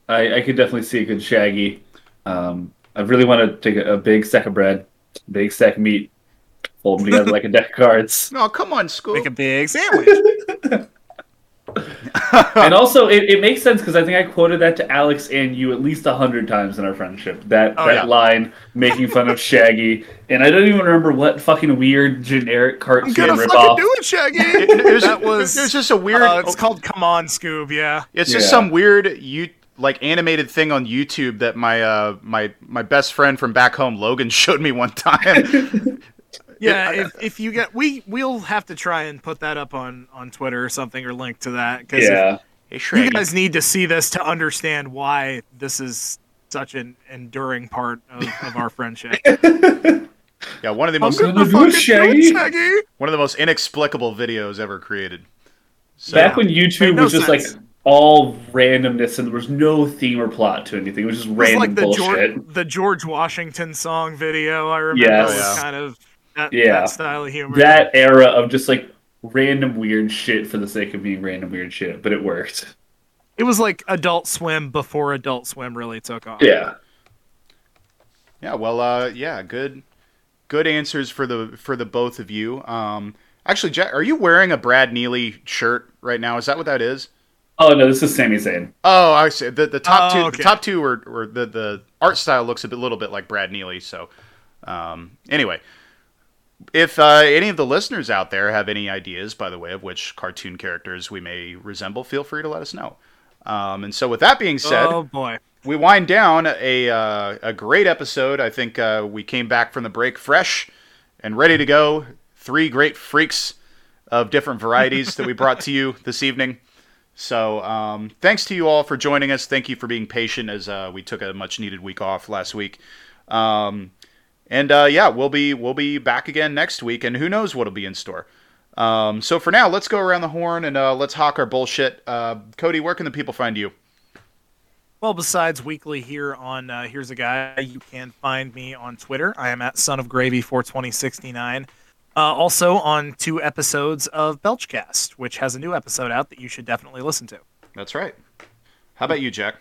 I, I could definitely see a good Shaggy. Um, I really want to take a, a big stack of bread, big stack of meat, fold them together like a deck of cards. No, come on, school. Make a big sandwich. and also, it, it makes sense because I think I quoted that to Alex and you at least a hundred times in our friendship. That Oh, that yeah. line making fun of Shaggy, and I don't even remember what fucking weird generic I'm cartoon gonna ripoff. fucking do it, Shaggy. It- it was, that was it was just a weird. uh, it's called Come On, Scoob. Yeah. It's just Yeah. some weird you like animated thing on YouTube that my uh my my best friend from back home Logan showed me one time. Yeah, if, if you get we we'll have to try and put that up on on Twitter or something or link to that because Yeah, hey you guys need to see this to understand why this is such an enduring part of, of our friendship. yeah, one of the most gonna do it, Shaggy. Shaggy. one of the most inexplicable videos ever created. So, back when YouTube no was just sense. like all randomness and there was no theme or plot to anything. It was just It was random like the bullshit. George, the George Washington song video. I remember Yes. was Yeah. kind of that, Yeah. that style of humor. That era of just like random weird shit for the sake of being random weird shit, but it worked. it was like Adult Swim before Adult Swim really took off. Yeah. Yeah, well, uh, yeah, good, good answers for the for the both of you. Um, actually, Jack, are you wearing a Brad Neely shirt right now? Is that what that is? Oh no, this is Sami Zayn. Oh, I see. The the top Oh, two, okay. the top two, or or the the art style looks a bit, little bit like Brad Neely. So, um, anyway, if uh, any of the listeners out there have any ideas, by the way, of which cartoon characters we may resemble, feel free to let us know. Um, and so, with that being said, Oh boy. we wind down a uh, a great episode. I think uh, we came back from the break fresh and ready to go. Three great freaks of different varieties that we brought to you this evening. So um, thanks to you all for joining us. Thank you for being patient as uh, we took a much needed week off last week. Um, and uh, yeah, we'll be we'll be back again next week, and who knows what'll be in store. Um, so for now, let's go around the horn and uh, let's hawk our bullshit. Uh, Cody, where can the people find you? Well, besides weekly here on uh, Here's a Guy, you can find me on Twitter. I am at Son of Gravy 42069. Uh, also on two episodes of Belchcast, which has a new episode out that you should definitely listen to. That's right. How about you, Jack?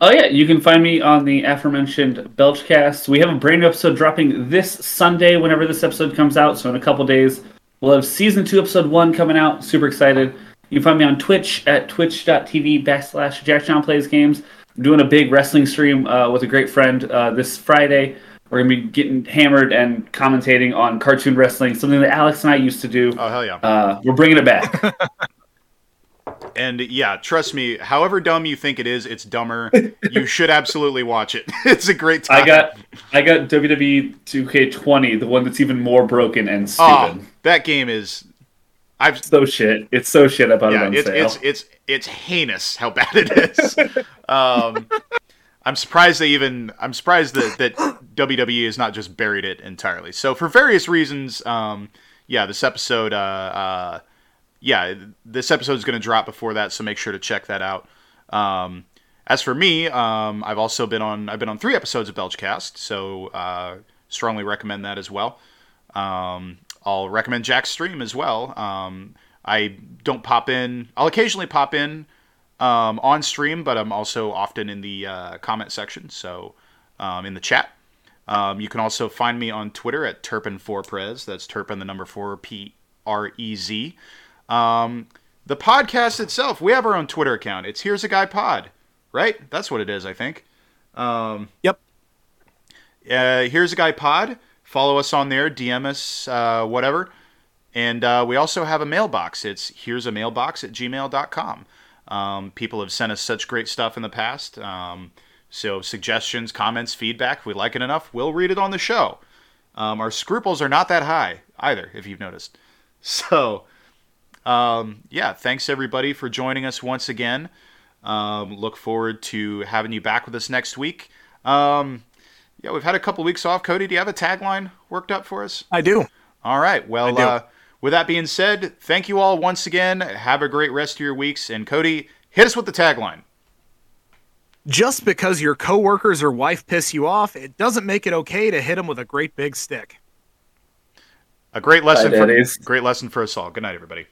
Oh yeah, you can find me on the aforementioned Belchcast. We have a brand new episode dropping this Sunday whenever this episode comes out, so in a couple days. We'll have season two, episode one coming out. Super excited. You can find me on Twitch at twitch.tv backslash Jack Plays Games. I'm doing a big wrestling stream uh, with a great friend uh, this Friday. We're going to be getting hammered and commentating on cartoon wrestling, something that Alex and I used to do. Oh hell yeah! Uh, we're bringing it back. And yeah, trust me. However dumb you think it is, it's dumber. you should absolutely watch it. it's a great time. I got I got WWE 2K20, the one that's even more broken and Oh, stupid. that game is. I've so shit. It's so shit. about bought it yeah, on it's sale. it's it's it's heinous how bad it is. um, I'm surprised they even. I'm surprised that that WWE has not just buried it entirely. So for various reasons, um, yeah, this episode, uh, uh, yeah, this episode is going to drop before that, so make sure to check that out. Um, as for me, um, I've also been on. I've been on three episodes of Belchcast, so uh, strongly recommend that as well. Um, I'll recommend Jack's stream as well. Um, I don't pop in. I'll occasionally pop in um, on stream, but I'm also often in the uh, comment section, so um, in the chat. You can also find me on Twitter at Turpin4Prez. That's Turpin, the number four, P R E Z. Um, the podcast itself, we have our own Twitter account. It's Here's a Guy Pod, right? That's what it is, I think. Um, Yep. uh, Here's a Guy Pod. Follow us on there, DM us, uh, whatever. And uh, we also have a mailbox. It's here's a mailbox at gmail.com. Um, people have sent us such great stuff in the past. Um, so suggestions, comments, feedback, if we like it enough, we'll read it on the show. Um, our scruples are not that high either, if you've noticed. So, um, yeah, thanks everybody for joining us once again. Um, look forward to having you back with us next week. Um, yeah, we've had a couple weeks off. Cody, do you have a tagline worked up for us? I do. All right. Well, uh, with that being said, thank you all once again. Have a great rest of your weeks. And Cody, hit us with the tagline. Just because your coworkers or wife piss you off, it doesn't make it okay to hit them with a great big stick. A great lesson Bye, for great lesson for us all. Good night, everybody.